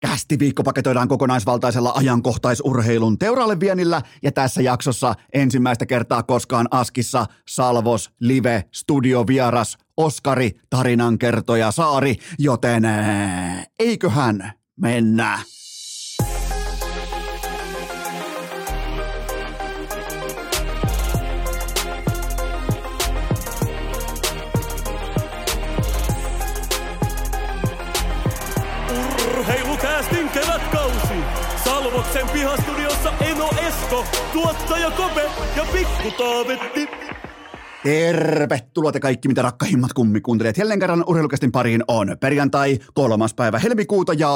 Kästiviikko paketoidaan kokonaisvaltaisella ajankohtaisurheilun teuraalle vienillä ja tässä jaksossa ensimmäistä kertaa koskaan Askissa Salvos Live Studio Vieras Oskari tarinankertoja Saari, joten eiköhän mennä. Salvoksen pihastudiossa Eno Esko, tuottaja Kope ja Pikku Taavetti. Tervetuloa te kaikki, mitä rakkahimmat kummikuuntelijat. Jälleen kerran urheilukästin pariin on perjantai, kolmas päivä helmikuuta ja...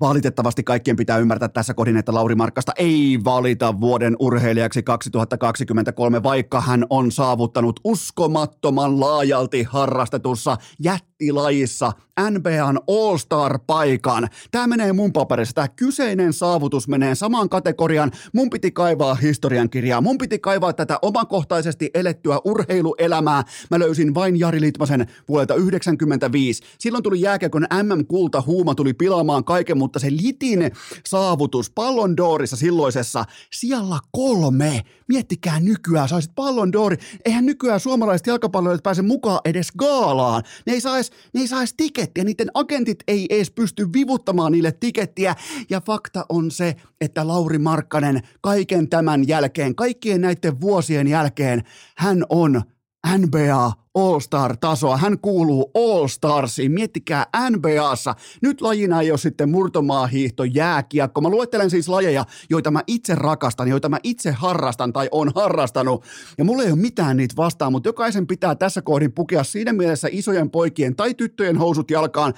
Valitettavasti kaikkien pitää ymmärtää tässä kohdin, että Lauri Markkasta ei valita vuoden urheilijaksi 2023, vaikka hän on saavuttanut uskomattoman laajalti harrastetussa jättilajissa NBAn All-Star-paikan. Tämä menee mun paperissa. Tämä kyseinen saavutus menee samaan kategoriaan. Mun piti kaivaa historiankirjaa. Mun piti kaivaa tätä omakohtaisesti elettyä urheiluelämää. Mä löysin vain Jari Litmasen vuodelta 1995. Silloin tuli jääkiekon MM-kulta, huuma tuli pilaamaan kaiken, mutta se Litin saavutus Pallon d'Orissa silloisessa siellä kolme. Miettikää nykyään, saisit Pallon d'Ori. Eihän nykyään suomalaiset jalkapalloilijat pääse mukaan edes gaalaan. Ne ei saisi sais tikettiä, niiden agentit ei edes pysty vivuttamaan niille tikettiä. Ja fakta on se, että Lauri Markkanen kaiken tämän jälkeen, kaikkien näiden vuosien jälkeen, hän on NBA All-Star-tasoa. Hän kuuluu All-Starsiin. Miettikää NBAssa. Nyt lajina ei ole sitten murtomaahiihto, jääkiekko. Mä luettelen siis lajeja, joita mä itse rakastan, joita mä itse harrastan tai on harrastanut. Ja mulla ei ole mitään niitä vastaan, mutta jokaisen pitää tässä kohdin pukea siinä mielessä isojen poikien tai tyttöjen housut jalkaan.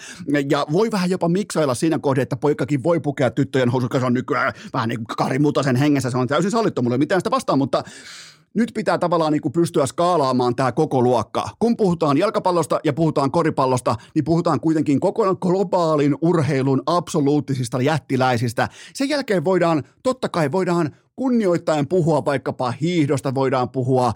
Ja voi vähän jopa miksailla siinä kohdin, että poikakin voi pukea tyttöjen housut, koska se on nykyään vähän niin kuin Kari Mutasen hengessä. Se on täysin sallittu, mulla ei mitään sitä vastaan, mutta nyt pitää tavallaan niin kuin pystyä skaalaamaan tämä koko luokka. Kun puhutaan jalkapallosta ja puhutaan koripallosta, niin puhutaan kuitenkin koko globaalin urheilun absoluuttisista jättiläisistä. Sen jälkeen voidaan, totta kai voidaan kunnioittaen puhua vaikkapa hiihdosta, voidaan puhua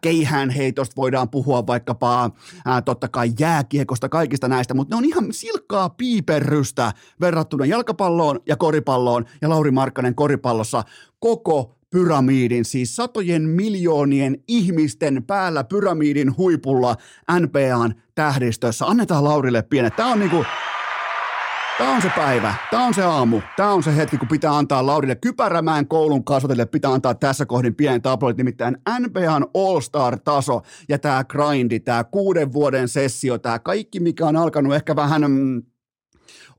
keihäänheitosta, voidaan puhua vaikkapa äh, totta kai jääkiekosta, kaikista näistä, mutta ne on ihan silkkaa piiperrystä verrattuna jalkapalloon ja koripalloon ja Lauri Markkanen koripallossa koko pyramidin, siis satojen miljoonien ihmisten päällä pyramidin huipulla NPAn tähdistössä. Annetaan Laurille pienet. Tämä on niinku, Tämä on se päivä, tämä on se aamu, tämä on se hetki, kun pitää antaa Laurille kypärämään koulun kasvatille, pitää antaa tässä kohdin pienen tabloid, nimittäin NBAn All-Star-taso ja tämä grindi, tämä kuuden vuoden sessio, tämä kaikki, mikä on alkanut ehkä vähän mm,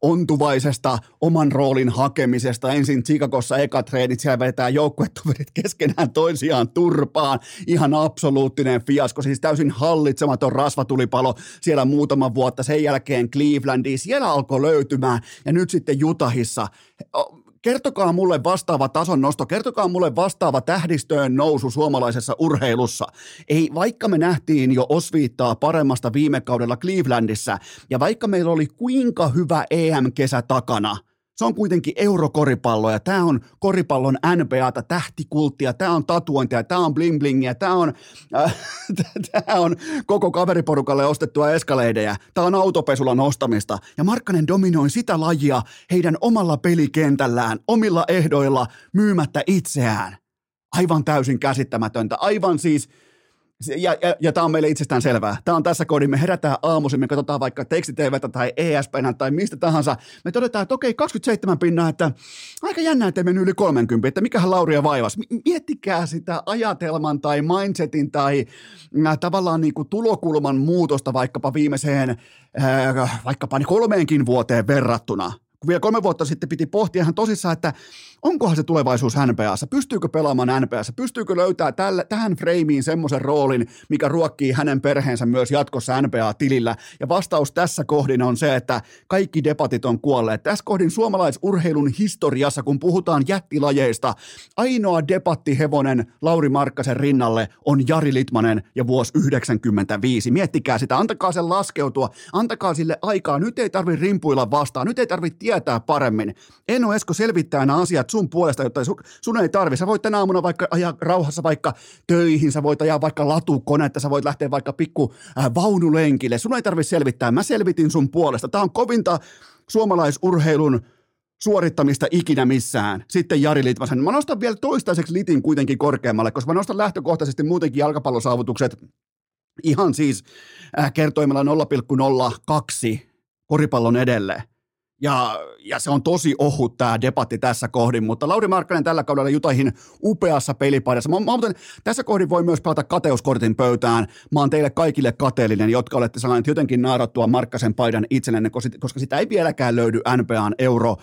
ontuvaisesta oman roolin hakemisesta. Ensin Chicagossa eka treenit, siellä vetää joukkuetoverit keskenään toisiaan turpaan. Ihan absoluuttinen fiasko, siis täysin hallitsematon rasvatulipalo siellä muutama vuotta. Sen jälkeen Clevelandiin, siellä alkoi löytymään ja nyt sitten Jutahissa kertokaa mulle vastaava tason nosto, kertokaa mulle vastaava tähdistöön nousu suomalaisessa urheilussa. Ei, vaikka me nähtiin jo osviittaa paremmasta viime kaudella Clevelandissa, ja vaikka meillä oli kuinka hyvä EM-kesä takana – se on kuitenkin eurokoripallo ja tämä on koripallon NBAta, tähtikulttia, tämä on tatuointia, tämä on bling blingiä, tämä on, äh, on koko kaveriporukalle ostettua eskaleidejä, tämä on autopesulla nostamista ja Markkanen dominoi sitä lajia heidän omalla pelikentällään, omilla ehdoilla myymättä itseään. Aivan täysin käsittämätöntä, aivan siis – ja, ja, ja tämä on meille itsestään selvää. Tämä on tässä koodi. Me herätään aamuisin, me katsotaan vaikka tekstitvtä tai ESPN tai mistä tahansa. Me todetaan, että okei, 27 pinnaa, että aika jännä, että mennyt yli 30, että mikähän Lauria vaivas. Miettikää sitä ajatelman tai mindsetin tai äh, tavallaan niin kuin tulokulman muutosta vaikkapa viimeiseen, äh, vaikkapa kolmeenkin vuoteen verrattuna kun vielä kolme vuotta sitten piti pohtia ihan tosissaan, että onkohan se tulevaisuus NBAssa, pystyykö pelaamaan NBAssa, pystyykö löytää tälle, tähän freimiin semmoisen roolin, mikä ruokkii hänen perheensä myös jatkossa NBA-tilillä. Ja vastaus tässä kohdin on se, että kaikki debatit on kuolleet. Tässä kohdin suomalaisurheilun historiassa, kun puhutaan jättilajeista, ainoa debattihevonen Lauri Markkasen rinnalle on Jari Litmanen ja vuosi 95. Miettikää sitä, antakaa sen laskeutua, antakaa sille aikaa. Nyt ei tarvitse rimpuilla vastaan, nyt ei tarvitse tietää paremmin. Eno Esko selvittää nämä asiat sun puolesta, jotta sun, sun ei tarvi. Sä voit tänä aamuna vaikka ajaa rauhassa vaikka töihin, sä voit ajaa vaikka latukonetta, sä voit lähteä vaikka pikku äh, vaunulenkille. Sun ei tarvi selvittää. Mä selvitin sun puolesta. Tää on kovinta suomalaisurheilun suorittamista ikinä missään. Sitten Jari Litmasen. Mä nostan vielä toistaiseksi litin kuitenkin korkeammalle, koska mä nostan lähtökohtaisesti muutenkin jalkapallosaavutukset ihan siis äh, kertoimella 0,02 koripallon edelle. Ja, ja se on tosi ohut tämä debatti tässä kohdin, mutta Lauri Markkanen tällä kaudella Jutahin upeassa pelipaidassa. Mä, mä tässä kohdin voi myös pelata kateuskortin pöytään. Mä oon teille kaikille kateellinen, jotka olette saaneet jotenkin naarattua Markkasen paidan itsellenne, koska sitä ei vieläkään löydy NPAn euro,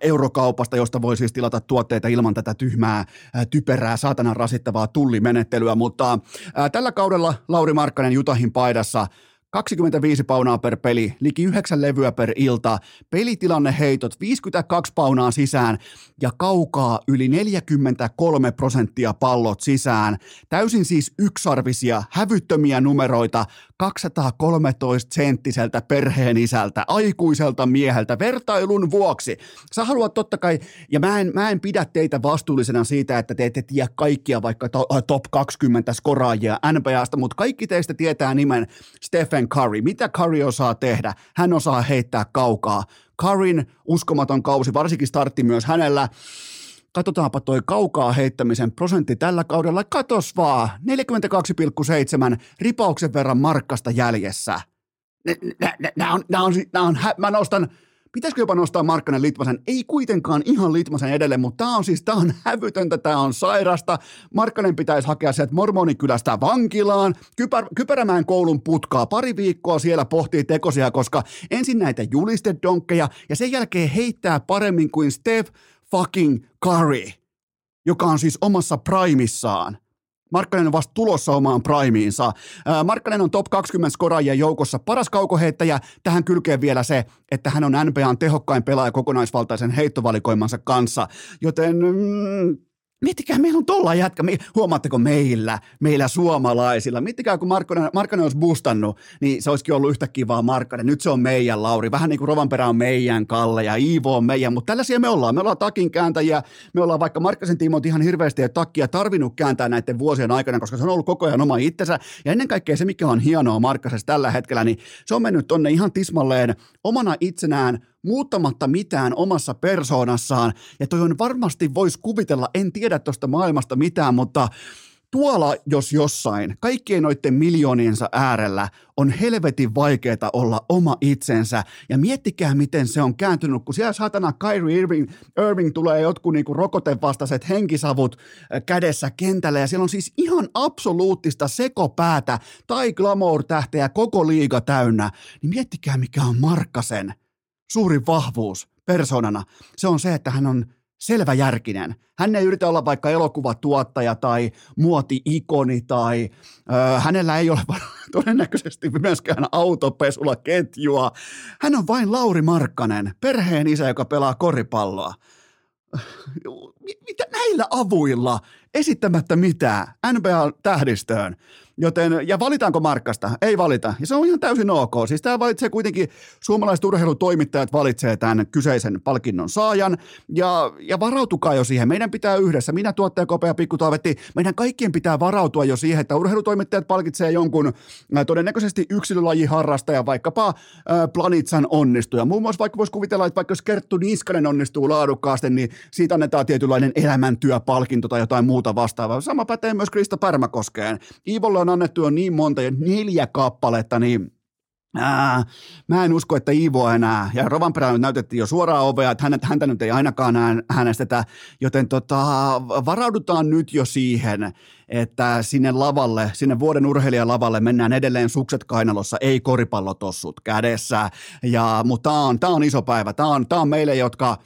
eurokaupasta, josta voi siis tilata tuotteita ilman tätä tyhmää, typerää, saatanan rasittavaa tullimenettelyä. Mutta ää, tällä kaudella Lauri Markkanen Jutahin paidassa – 25 paunaa per peli, liki 9 levyä per ilta, pelitilanne heitot 52 paunaa sisään ja kaukaa yli 43 prosenttia pallot sisään. Täysin siis yksarvisia, hävyttömiä numeroita 213 senttiseltä perheen isältä, aikuiselta mieheltä, vertailun vuoksi. Sä haluat totta kai, ja mä en, mä en pidä teitä vastuullisena siitä, että te ette tiedä kaikkia vaikka to, top 20 skoraajia NBAsta, mutta kaikki teistä tietää nimen Stephen Curry. Mitä Curry osaa tehdä? Hän osaa heittää kaukaa. Curryn uskomaton kausi, varsinkin startti myös hänellä katsotaanpa toi kaukaa heittämisen prosentti tällä kaudella, katos vaan, 42,7 ripauksen verran markkasta jäljessä. Nämä on, nää on, nää on, mä nostan, pitäisikö jopa nostaa Markkanen Litmasen? Ei kuitenkaan ihan Litmasen edelle, mutta tämä on siis, tämä on hävytöntä, tämä on sairasta. Markkanen pitäisi hakea sieltä Mormonikylästä vankilaan, Kypär, Kypärämään koulun putkaa, pari viikkoa siellä pohtii tekosia, koska ensin näitä julistedonkkeja ja sen jälkeen heittää paremmin kuin Steph fucking Curry, joka on siis omassa primissaan. Markkanen on vasta tulossa omaan primiinsa. Markkanen on top 20 skoraajien joukossa paras kaukoheittäjä. Tähän kylkee vielä se, että hän on NBAn tehokkain pelaaja kokonaisvaltaisen heittovalikoimansa kanssa. Joten mm, Miettikää, meillä on tolla jätkä. Huomaatteko meillä, meillä suomalaisilla? Miettikää, kun Markkanen, Markkanen olisi boostannut, niin se olisikin ollut yhtä kivaa Markkanen. Nyt se on meidän Lauri. Vähän niin kuin Rovanperä on meidän Kalle ja Iivo on meidän. Mutta tällaisia me ollaan. Me ollaan takin kääntäjiä. Me ollaan vaikka Markkasen Timo ihan hirveästi ja takkia tarvinnut kääntää näiden vuosien aikana, koska se on ollut koko ajan oma itsensä. Ja ennen kaikkea se, mikä on hienoa Markkasessa tällä hetkellä, niin se on mennyt tonne ihan tismalleen omana itsenään muuttamatta mitään omassa persoonassaan. Ja toi on varmasti voisi kuvitella, en tiedä tuosta maailmasta mitään, mutta tuolla jos jossain, kaikkien noiden miljooniensa äärellä on helvetin vaikeaa olla oma itsensä. Ja miettikää, miten se on kääntynyt, kun siellä saatana Kyrie Irving, Irving tulee jotkut niinku rokotevastaiset henkisavut äh, kädessä kentällä. Ja siellä on siis ihan absoluuttista sekopäätä tai glamour-tähteä koko liiga täynnä. Niin miettikää, mikä on Markkasen suurin vahvuus persoonana, se on se, että hän on selväjärkinen. Hän ei yritä olla vaikka elokuvatuottaja tai muoti-ikoni tai ö, hänellä ei ole todennäköisesti myöskään autopesulla ketjua. Hän on vain Lauri Markkanen, perheen isä, joka pelaa koripalloa. Mitä näillä avuilla, esittämättä mitään, NBA-tähdistöön, Joten, ja valitaanko Markkasta? Ei valita. Ja se on ihan täysin ok. Siis tämä valitsee kuitenkin, suomalaiset urheilutoimittajat valitsee tämän kyseisen palkinnon saajan. Ja, ja varautukaa jo siihen. Meidän pitää yhdessä, minä tuottaja Kopea Pikkutaavetti, meidän kaikkien pitää varautua jo siihen, että urheilutoimittajat palkitsee jonkun todennäköisesti yksilölajiharrastaja, vaikkapa äh, Planitsan onnistuja. Muun muassa vaikka voisi kuvitella, että vaikka jos Kerttu Niskanen onnistuu laadukkaasti, niin siitä annetaan tietynlainen elämäntyöpalkinto tai jotain muuta vastaavaa. Sama pätee myös Krista Pärmäkoskeen. Iivolle on annettu jo niin monta, jo neljä kappaletta, niin Ää, mä en usko, että Iivo enää, ja Rovanperä näytettiin jo suoraan ovea, että häntä, häntä nyt ei ainakaan äänestetä, joten tota, varaudutaan nyt jo siihen, että sinne lavalle, sinne vuoden urheilijalavalle mennään edelleen sukset kainalossa, ei koripallotossut kädessä, ja, mutta tämä on, tää on iso päivä, tämä on, tää on meille, jotka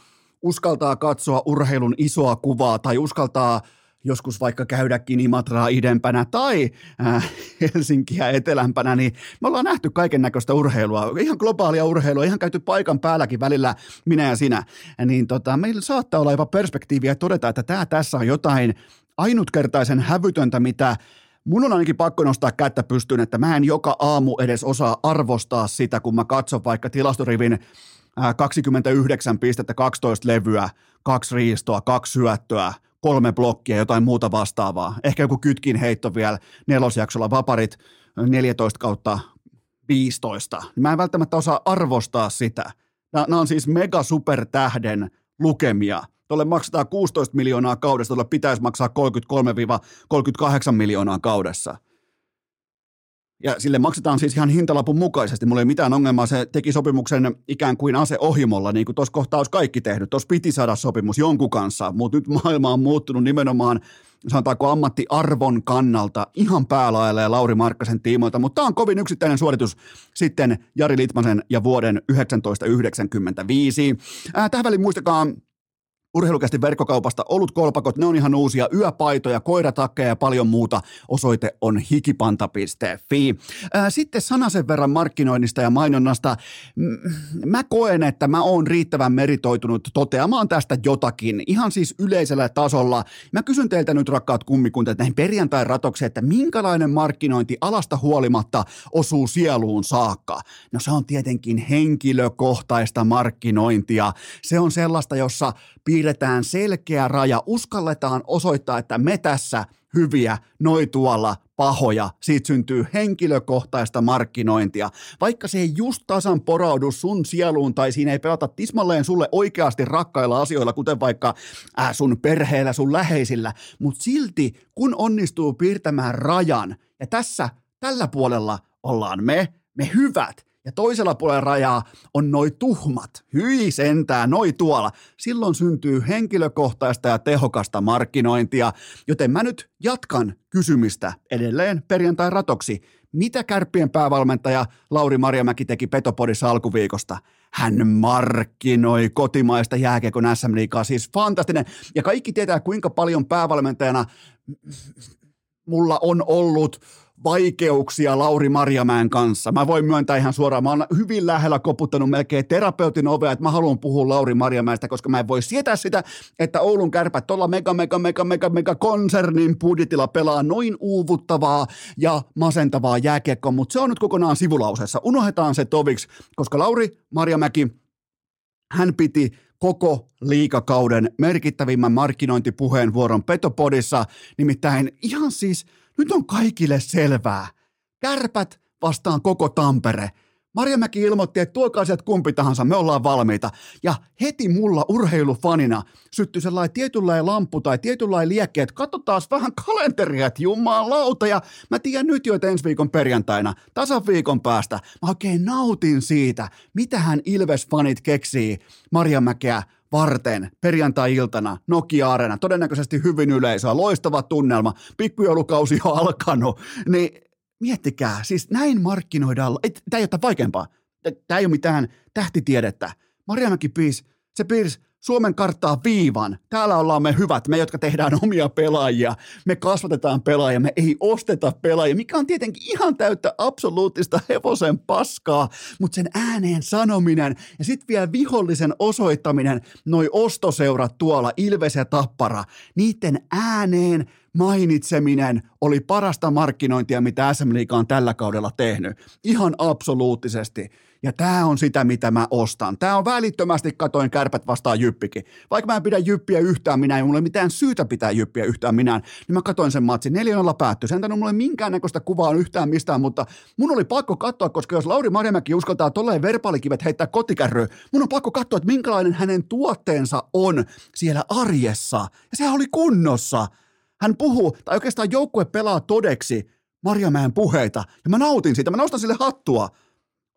uskaltaa katsoa urheilun isoa kuvaa tai uskaltaa joskus vaikka käydäkin Imatraa idempänä tai äh, Helsinkiä etelämpänä, niin me ollaan nähty kaiken näköistä urheilua, ihan globaalia urheilua, ihan käyty paikan päälläkin välillä minä ja sinä, niin tota, meillä saattaa olla jopa perspektiiviä todeta, että tämä tässä on jotain ainutkertaisen hävytöntä, mitä Mun on ainakin pakko nostaa kättä pystyyn, että mä en joka aamu edes osaa arvostaa sitä, kun mä katson vaikka tilastorivin 29 pistettä, 12 levyä, kaksi riistoa, kaksi syöttöä, kolme blokkia, jotain muuta vastaavaa. Ehkä joku kytkin heitto vielä nelosjaksolla, vaparit 14 kautta 15. Mä en välttämättä osaa arvostaa sitä. Nämä on siis mega supertähden lukemia. Tuolle maksetaan 16 miljoonaa kaudessa, tuolle pitäisi maksaa 33-38 miljoonaa kaudessa. Ja sille maksetaan siis ihan hintalapun mukaisesti. Mulla ei mitään ongelmaa. Se teki sopimuksen ikään kuin aseohimolla, niin kuin tuossa kohtaa olisi kaikki tehnyt. Tuossa piti saada sopimus jonkun kanssa, mutta nyt maailma on muuttunut nimenomaan sanotaanko ammattiarvon kannalta ihan päälailla Lauri Markkasen tiimoilta, mutta tämä on kovin yksittäinen suoritus sitten Jari Litmasen ja vuoden 1995. Ää, tähän väliin muistakaa Urheilukästi verkkokaupasta olut kolpakot, ne on ihan uusia yöpaitoja, koiratakkeja ja paljon muuta. Osoite on hikipanta.fi. Sitten sanasen verran markkinoinnista ja mainonnasta. Mä koen, että mä oon riittävän meritoitunut toteamaan tästä jotakin, ihan siis yleisellä tasolla. Mä kysyn teiltä nyt rakkaat kummikuntat näihin perjantain ratokseen, että minkälainen markkinointi alasta huolimatta osuu sieluun saakka? No se on tietenkin henkilökohtaista markkinointia. Se on sellaista, jossa piirretään selkeä raja, uskalletaan osoittaa, että me tässä hyviä, noi tuolla pahoja, siitä syntyy henkilökohtaista markkinointia. Vaikka se ei just tasan poraudu sun sieluun tai siinä ei pelata tismalleen sulle oikeasti rakkailla asioilla, kuten vaikka äh, sun perheellä, sun läheisillä, mutta silti kun onnistuu piirtämään rajan, ja tässä tällä puolella ollaan me, me hyvät, ja toisella puolella rajaa on noi tuhmat, hyi sentää, noi tuolla. Silloin syntyy henkilökohtaista ja tehokasta markkinointia, joten mä nyt jatkan kysymistä edelleen perjantai ratoksi. Mitä kärppien päävalmentaja Lauri Marjamäki teki Petopodissa alkuviikosta? Hän markkinoi kotimaista jääkiekon SM siis fantastinen. Ja kaikki tietää, kuinka paljon päävalmentajana mulla on ollut vaikeuksia Lauri Marjamäen kanssa. Mä voin myöntää ihan suoraan, mä oon hyvin lähellä koputtanut melkein terapeutin ovea, että mä haluan puhua Lauri Marjamäestä, koska mä en voi sietää sitä, että Oulun kärpät tuolla mega, mega, mega, mega, mega konsernin budjetilla pelaa noin uuvuttavaa ja masentavaa jääkiekkoa, mutta se on nyt kokonaan sivulausessa. Unohdetaan se toviksi, koska Lauri Marjamäki, hän piti koko liikakauden merkittävimmän markkinointipuheenvuoron Petopodissa, nimittäin ihan siis – nyt on kaikille selvää. Kärpät vastaan koko Tampere. Marjamäki ilmoitti, että tuokaa sieltä kumpi tahansa, me ollaan valmiita. Ja heti mulla urheilufanina syttyi sellainen tietynlainen lamppu tai tietynlainen liekki, että katsotaan vähän kalenteria, että jumalauta. Ja mä tiedän nyt jo, että ensi viikon perjantaina, tasan viikon päästä, mä oikein nautin siitä, mitä hän Ilves-fanit keksii Marjamäkeä varten perjantai-iltana Nokia-areena, todennäköisesti hyvin yleisöä, loistava tunnelma, pikkujoulukausi on alkanut, niin miettikää, siis näin markkinoidaan, tämä ei ole vaikeampaa, tämä ei ole mitään tähtitiedettä. Marianakin piis, se piirsi Suomen karttaa viivan. Täällä ollaan me hyvät, me jotka tehdään omia pelaajia. Me kasvatetaan pelaajia, me ei osteta pelaajia, mikä on tietenkin ihan täyttä absoluuttista hevosen paskaa, mutta sen ääneen sanominen ja sitten vielä vihollisen osoittaminen, noi ostoseurat tuolla, Ilves ja Tappara, niiden ääneen mainitseminen oli parasta markkinointia, mitä SM Liiga on tällä kaudella tehnyt. Ihan absoluuttisesti. Ja tämä on sitä, mitä mä ostan. Tämä on välittömästi katoin kärpät vastaan jyppikin. Vaikka mä en pidä jyppiä yhtään minä, ja mulla ei mitään syytä pitää jyppiä yhtään minä, niin mä katoin sen matsin. 4-0 päättyi. Sen mulle minkäännäköistä kuvaa yhtään mistään, mutta mun oli pakko katsoa, koska jos Lauri Marjamäki uskaltaa tolleen verbaalikivet heittää kotikärryyn, mun on pakko katsoa, että minkälainen hänen tuotteensa on siellä arjessa. Ja sehän oli kunnossa. Hän puhuu, tai oikeastaan joukkue pelaa todeksi Marjamäen puheita, ja mä nautin siitä, mä nostan sille hattua.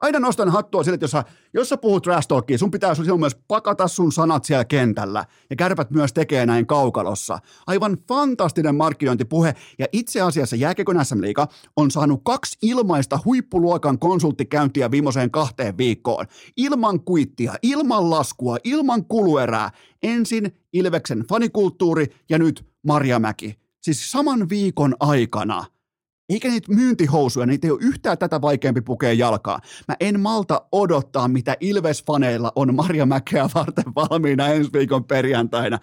Aina nostan hattua sille, että jos sä, jos sä puhut trash talkia, sun pitää silloin myös pakata sun sanat siellä kentällä. Ja kärpät myös tekee näin kaukalossa. Aivan fantastinen markkinointipuhe. Ja itse asiassa Jääkekon SM Liiga on saanut kaksi ilmaista huippuluokan konsulttikäyntiä viimeiseen kahteen viikkoon. Ilman kuittia, ilman laskua, ilman kuluerää. Ensin Ilveksen fanikulttuuri ja nyt Marjamäki. Siis saman viikon aikana – eikä niitä myyntihousuja, niitä ei ole yhtään tätä vaikeampi pukea jalkaa. Mä en malta odottaa, mitä Ilves-faneilla on Marja Mäkeä varten valmiina ensi viikon perjantaina.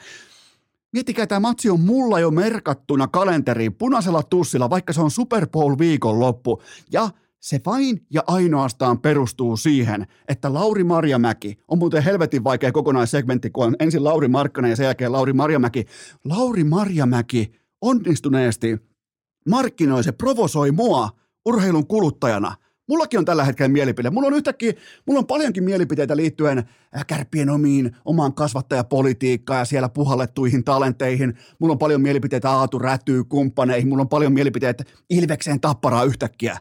Miettikää, tämä matsi on mulla jo merkattuna kalenteriin punaisella tussilla, vaikka se on Super Bowl loppu. Ja se vain ja ainoastaan perustuu siihen, että Lauri Marjamäki, on muuten helvetin vaikea kokonaissegmentti, kun on ensin Lauri Markkanen ja sen jälkeen Lauri Marjamäki. Lauri Marjamäki onnistuneesti markkinoi, se provosoi mua urheilun kuluttajana – Mullakin on tällä hetkellä mielipide. Mulla on yhtäkkiä, mulla on paljonkin mielipiteitä liittyen äh, kärppien omiin, omaan kasvattajapolitiikkaan ja siellä puhallettuihin talenteihin. Mulla on paljon mielipiteitä Aatu Rätyy kumppaneihin. Mulla on paljon mielipiteitä Ilvekseen tapparaa yhtäkkiä.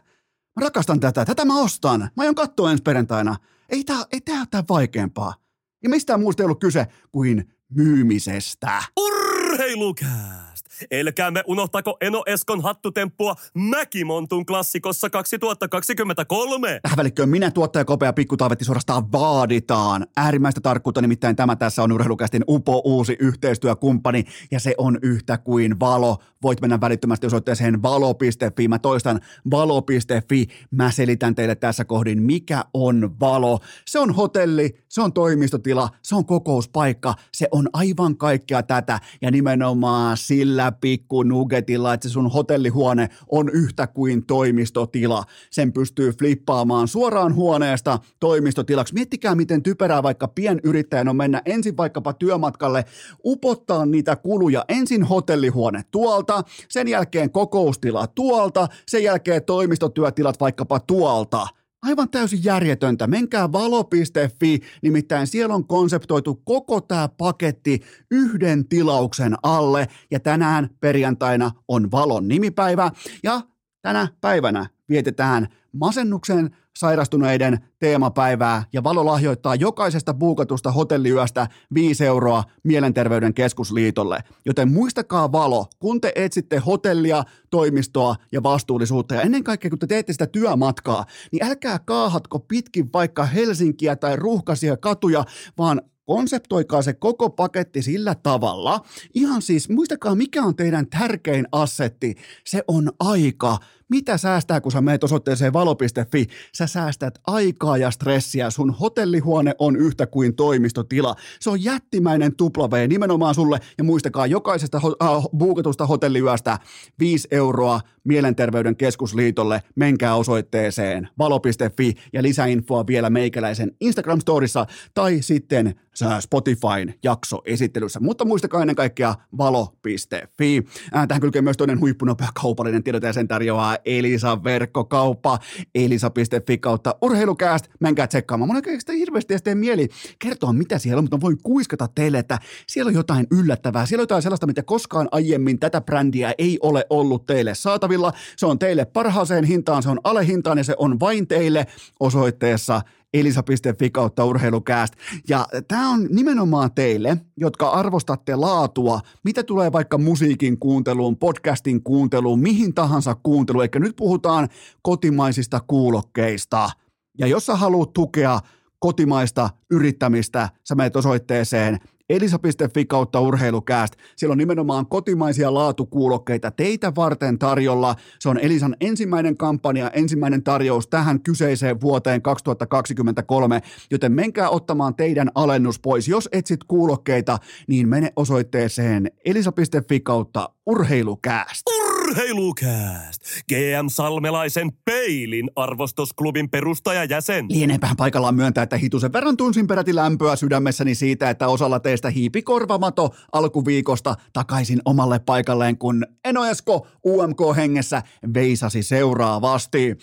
Mä rakastan tätä. Tätä mä ostan. Mä aion katsoa ensi perjantaina. Ei tää, ei tää ole vaikeampaa. Ja mistään muusta ei ollut kyse kuin myymisestä. Urheilukää! Elkäämme unohtako Eno Eskon hattutemppua Mäkimontun klassikossa 2023. Välikköön minä tuottaja Kopea Pikkutaavetti suorastaan vaaditaan. Äärimmäistä tarkkuutta nimittäin tämä tässä on urheilukästin upo uusi yhteistyökumppani ja se on yhtä kuin valo. Voit mennä välittömästi osoitteeseen valo.fi. Mä toistan valo.fi. Mä selitän teille tässä kohdin, mikä on valo. Se on hotelli, se on toimistotila, se on kokouspaikka, se on aivan kaikkea tätä ja nimenomaan sillä pikku nuggetilla, että se sun hotellihuone on yhtä kuin toimistotila. Sen pystyy flippaamaan suoraan huoneesta toimistotilaksi. Miettikää, miten typerää vaikka pienyrittäjän on mennä ensin vaikkapa työmatkalle, upottaa niitä kuluja. Ensin hotellihuone tuolta, sen jälkeen kokoustila tuolta, sen jälkeen toimistotyötilat vaikkapa tuolta. Aivan täysin järjetöntä. Menkää valo.fi, nimittäin siellä on konseptoitu koko tämä paketti yhden tilauksen alle. Ja tänään perjantaina on valon nimipäivä ja tänä päivänä vietetään masennuksen sairastuneiden teemapäivää ja Valo lahjoittaa jokaisesta buukatusta hotelliyöstä 5 euroa Mielenterveyden keskusliitolle. Joten muistakaa Valo, kun te etsitte hotellia, toimistoa ja vastuullisuutta ja ennen kaikkea kun te teette sitä työmatkaa, niin älkää kaahatko pitkin vaikka Helsinkiä tai ruuhkaisia katuja, vaan konseptoikaa se koko paketti sillä tavalla. Ihan siis, muistakaa mikä on teidän tärkein assetti. Se on aika. Mitä säästää, kun sä meet osoitteeseen valo.fi? Sä säästät aikaa ja stressiä. Sun hotellihuone on yhtä kuin toimistotila. Se on jättimäinen tupla V nimenomaan sulle. Ja muistakaa, jokaisesta ho- äh, buukatusta hotelliyöstä 5 euroa Mielenterveyden keskusliitolle. Menkää osoitteeseen valo.fi ja lisäinfoa vielä meikäläisen Instagram-storissa tai sitten Spotifyn jaksoesittelyssä. Mutta muistakaa ennen kaikkea valo.fi. Äh, tähän kylkee myös toinen huippunopea kaupallinen tiedot ja sen tarjoaa Elisa verkkokauppa, elisa.fi kautta urheilukääst. Menkää tsekkaamaan. Mun oikeastaan hirveästi edes mieli kertoa, mitä siellä on, mutta voin kuiskata teille, että siellä on jotain yllättävää. Siellä on jotain sellaista, mitä koskaan aiemmin tätä brändiä ei ole ollut teille saatavilla. Se on teille parhaaseen hintaan, se on alehintaan ja se on vain teille osoitteessa elisa.fi kautta urheilukääst. Ja tämä on nimenomaan teille, jotka arvostatte laatua, mitä tulee vaikka musiikin kuunteluun, podcastin kuunteluun, mihin tahansa kuunteluun. Eikä nyt puhutaan kotimaisista kuulokkeista. Ja jos sä haluat tukea kotimaista yrittämistä, sä menet osoitteeseen elisa.fi kautta urheilukääst. Siellä on nimenomaan kotimaisia laatukuulokkeita teitä varten tarjolla. Se on Elisan ensimmäinen kampanja, ensimmäinen tarjous tähän kyseiseen vuoteen 2023, joten menkää ottamaan teidän alennus pois. Jos etsit kuulokkeita, niin mene osoitteeseen elisa.fi kautta urheilukääst. Urheilukääst! GM Salmelaisen Peilin arvostusklubin perustajajäsen. Lieneepähän paikallaan myöntää, että hitusen verran tunsin peräti lämpöä sydämessäni siitä, että osalla teistä hiipi korvamato alkuviikosta takaisin omalle paikalleen, kun Eno Esko UMK-hengessä veisasi seuraavasti.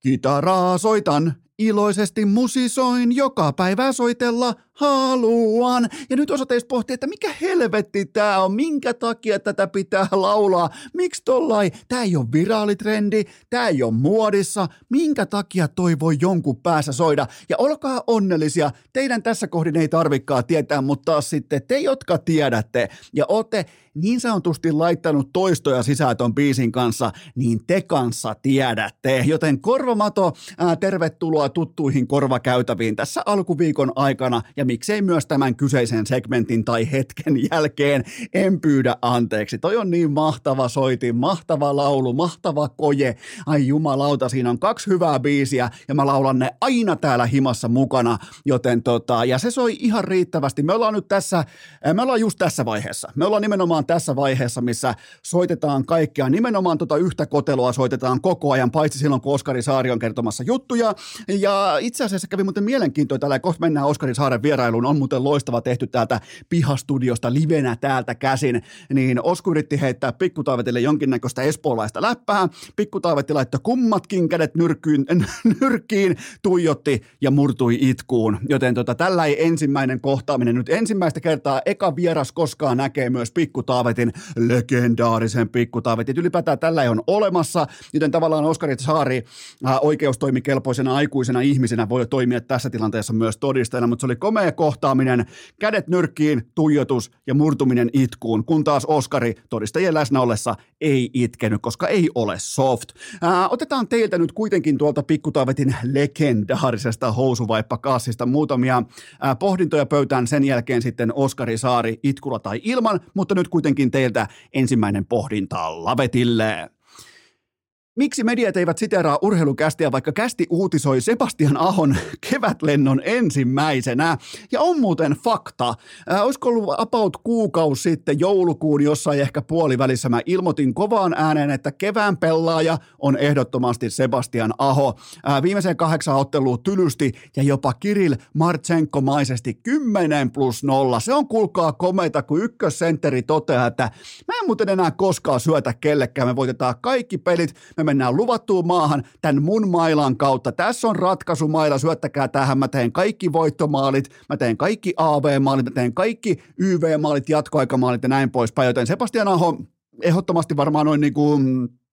Kitaraa soitan, iloisesti musisoin, joka päivä soitella haluan. Ja nyt osa teistä pohtii, että mikä helvetti tää on, minkä takia tätä pitää laulaa, miksi tollai, tää ei ole viraalitrendi, tää ei ole muodissa, minkä takia toi voi jonkun päässä soida. Ja olkaa onnellisia, teidän tässä kohdin ei tarvikaan tietää, mutta taas sitten te, jotka tiedätte ja ootte niin sanotusti laittanut toistoja sisään ton biisin kanssa, niin te kanssa tiedätte. Joten Korvamato, ää, tervetuloa tuttuihin korvakäytäviin tässä alkuviikon aikana ja miksei myös tämän kyseisen segmentin tai hetken jälkeen en pyydä anteeksi. Toi on niin mahtava soitin, mahtava laulu, mahtava koje. Ai jumalauta, siinä on kaksi hyvää biisiä ja mä laulan ne aina täällä himassa mukana, joten tota, ja se soi ihan riittävästi. Me ollaan nyt tässä, me ollaan just tässä vaiheessa. Me ollaan nimenomaan tässä vaiheessa, missä soitetaan kaikkea, nimenomaan tota yhtä kotelua soitetaan koko ajan, paitsi silloin, kun Oskari Saari on kertomassa juttuja. Ja itse asiassa kävi muuten mielenkiintoa täällä, kohta mennään Oskari Saaren vierailuun, on muuten loistava tehty täältä pihastudiosta livenä täältä käsin, niin Osku yritti heittää pikkutaavetille jonkinnäköistä espoolaista läppää, pikkutaavetti laittoi kummatkin kädet nyrkkyyn, nyrkkiin, tuijotti ja murtui itkuun, joten tota, tällä ei ensimmäinen kohtaaminen nyt ensimmäistä kertaa. Eka vieras koskaan näkee myös pikkutaavetin legendaarisen pikkutaavetin. Ylipäätään tällä ei on olemassa, joten tavallaan Oskari Saari äh, oikeustoimikelpoisena aikuisena ihmisenä voi toimia tässä tilanteessa myös todisteena, mutta se oli komea kohtaaminen, kädet nyrkkiin, tuijotus ja murtuminen itkuun, kun taas Oskari todistajien läsnä ollessa ei itkenyt, koska ei ole soft. Ää, otetaan teiltä nyt kuitenkin tuolta pikkutaavetin legendaarisesta housuvaippakassista muutamia ää, pohdintoja pöytään sen jälkeen sitten Oskari Saari itkulla tai ilman, mutta nyt kuitenkin teiltä ensimmäinen pohdinta lavetille. Miksi mediat eivät siteraa urheilukästiä, vaikka kästi uutisoi Sebastian Ahon kevätlennon ensimmäisenä? Ja on muuten fakta. Äh, olisiko ollut about kuukausi sitten joulukuun jossain ehkä puolivälissä mä ilmoitin kovaan ääneen, että kevään pelaaja on ehdottomasti Sebastian Aho. Äh, viimeiseen kahdeksan otteluun tylysti ja jopa Kiril Martsenko-maisesti 10 plus 0. Se on kuulkaa komeita, kun ykkössentteri toteaa, että mä en muuten enää koskaan syötä kellekään. Me voitetaan kaikki pelit, me mennään luvattuun maahan tämän mun mailan kautta. Tässä on ratkaisumaila, syöttäkää tähän. Mä teen kaikki voittomaalit, mä teen kaikki AV-maalit, mä teen kaikki YV-maalit, jatkoaikamaalit ja näin poispäin. Joten Sebastian Aho ehdottomasti varmaan noin niin kuin Äh,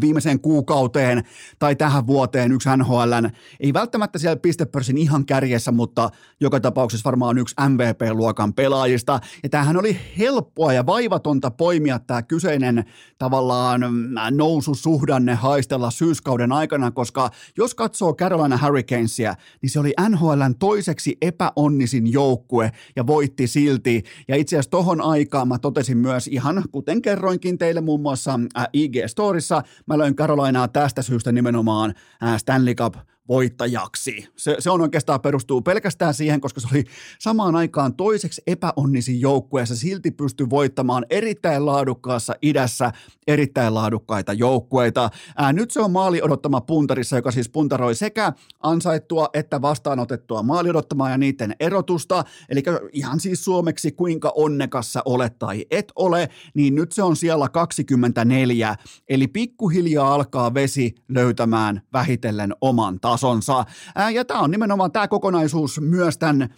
viimeiseen kuukauteen tai tähän vuoteen yksi NHL, ei välttämättä siellä pistepörssin ihan kärjessä, mutta joka tapauksessa varmaan yksi MVP-luokan pelaajista. Ja tämähän oli helppoa ja vaivatonta poimia tämä kyseinen tavallaan äh, noususuhdanne haistella syyskauden aikana, koska jos katsoo Carolina Hurricanesia, niin se oli NHLn toiseksi epäonnisin joukkue ja voitti silti. Ja itse asiassa tohon aikaan mä totesin myös ihan, kuten kerroinkin teille muun muassa äh, IG-storissa, mä löin Carolinaa tästä syystä nimenomaan Stanley Cup voittajaksi. Se, se on oikeastaan perustuu pelkästään siihen, koska se oli samaan aikaan toiseksi epäonnisin joukkueessa, silti pystyi voittamaan erittäin laadukkaassa idässä erittäin laadukkaita joukkueita. Ää, nyt se on maali odottama puntarissa, joka siis puntaroi sekä ansaittua että vastaanotettua maali odottamaa ja niiden erotusta, eli ihan siis suomeksi kuinka onnekassa olet tai et ole, niin nyt se on siellä 24, eli pikkuhiljaa alkaa vesi löytämään vähitellen oman tason tasonsa. Ja tämä on nimenomaan tämä kokonaisuus myös tämän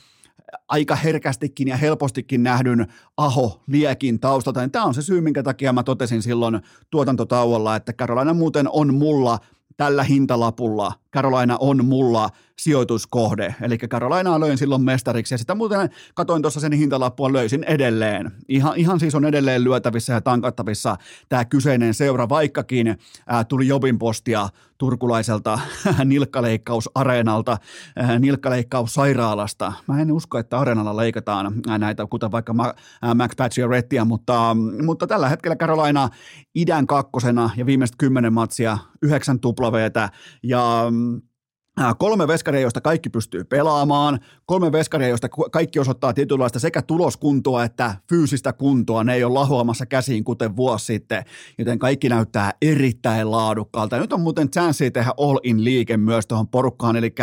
aika herkästikin ja helpostikin nähdyn Aho-liekin taustalta. Tämä on se syy, minkä takia mä totesin silloin tuotantotauolla, että Carolina muuten on mulla tällä hintalapulla Carolina on mulla sijoituskohde. Eli Carolinaa löin silloin mestariksi ja sitä muuten katoin tuossa sen hintalappua löysin edelleen. Ihan, ihan siis on edelleen lyötävissä ja tankattavissa tämä kyseinen seura, vaikkakin ää, tuli Jobin postia turkulaiselta nilkkaleikkausareenalta, ää, nilkkaleikkaussairaalasta. Mä en usko, että areenalla leikataan näitä, kuten vaikka Max ja Rettia, mutta, mutta tällä hetkellä Carolina idän kakkosena ja viimeiset kymmenen matsia, yhdeksän tuplaveetä ja kolme veskaria, joista kaikki pystyy pelaamaan, kolme veskaria, joista kaikki osoittaa tietynlaista sekä tuloskuntoa että fyysistä kuntoa. Ne ei ole lahoamassa käsiin kuten vuosi sitten, joten kaikki näyttää erittäin laadukkaalta. Nyt on muuten chanssi tehdä all-in liike myös tuohon porukkaan, eli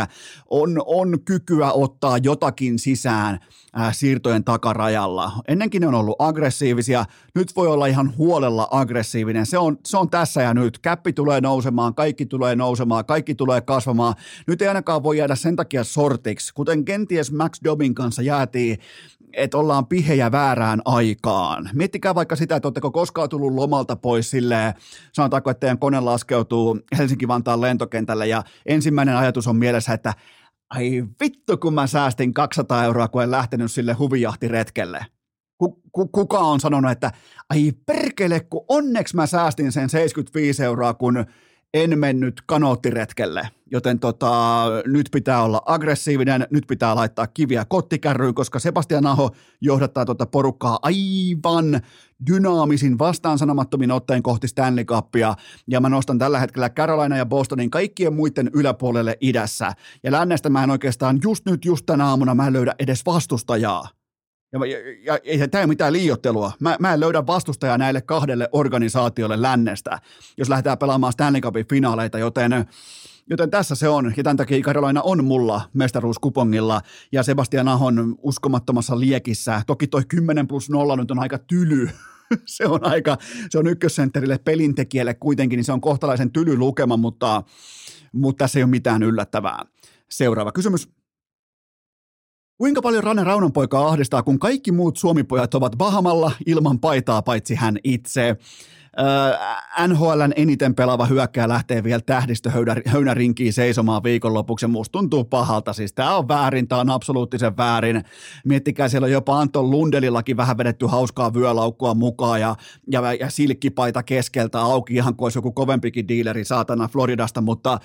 on, on kykyä ottaa jotakin sisään äh, siirtojen takarajalla. Ennenkin ne on ollut aggressiivisia, nyt voi olla ihan huolella aggressiivinen. Se on, se on tässä ja nyt. Käppi tulee nousemaan, kaikki tulee nousemaan, kaikki tulee kasvamaan. Nyt ei ainakaan voi jäädä sen takia sortiksi, kuten kenties Max Dobin kanssa jäätiin, että ollaan pihejä väärään aikaan. Miettikää vaikka sitä, että oletteko koskaan tullut lomalta pois silleen, sanotaanko, että teidän kone laskeutuu Helsinki-Vantaan lentokentälle ja ensimmäinen ajatus on mielessä, että ai vittu kun mä säästin 200 euroa, kun en lähtenyt sille huvijahtiretkelle. Kuka on sanonut, että ai perkele, kun onneksi mä säästin sen 75 euroa, kun en mennyt kanoottiretkelle, joten tota, nyt pitää olla aggressiivinen, nyt pitää laittaa kiviä kottikärryyn, koska Sebastian Aho johdattaa tuota porukkaa aivan dynaamisin vastaansanomattomin otteen kohti Stanley Cupia, ja mä nostan tällä hetkellä Carolina ja Bostonin kaikkien muiden yläpuolelle idässä, ja lännestä mä en oikeastaan just nyt, just tänä aamuna, mä en löydä edes vastustajaa. Ja, ja, ja, ja tämä ei ole mitään liiottelua. Mä, mä en löydä vastustajaa näille kahdelle organisaatiolle lännestä, jos lähdetään pelaamaan Stanley Cupin finaaleita, joten Joten tässä se on, ja tämän takia Karolaina on mulla mestaruuskupongilla, ja Sebastian Ahon uskomattomassa liekissä. Toki toi 10 plus 0 nyt on aika tyly, se on aika, se on ykkössentterille pelintekijälle kuitenkin, niin se on kohtalaisen tyly lukema, mutta, mutta tässä ei ole mitään yllättävää. Seuraava kysymys. Kuinka paljon Rane Raunanpoika ahdistaa, kun kaikki muut suomipojat ovat Bahamalla ilman paitaa, paitsi hän itse? Öö, NHLn eniten pelaava hyökkää lähtee vielä tähdistöhöynärinkiin seisomaan viikonlopuksi musta tuntuu pahalta. Siis tämä on väärin, tämä on absoluuttisen väärin. Miettikää, siellä on jopa Anton Lundelillakin vähän vedetty hauskaa vyölaukkua mukaan ja, ja, ja silkkipaita keskeltä auki ihan kuin olisi joku kovempikin diileri saatana Floridasta, mutta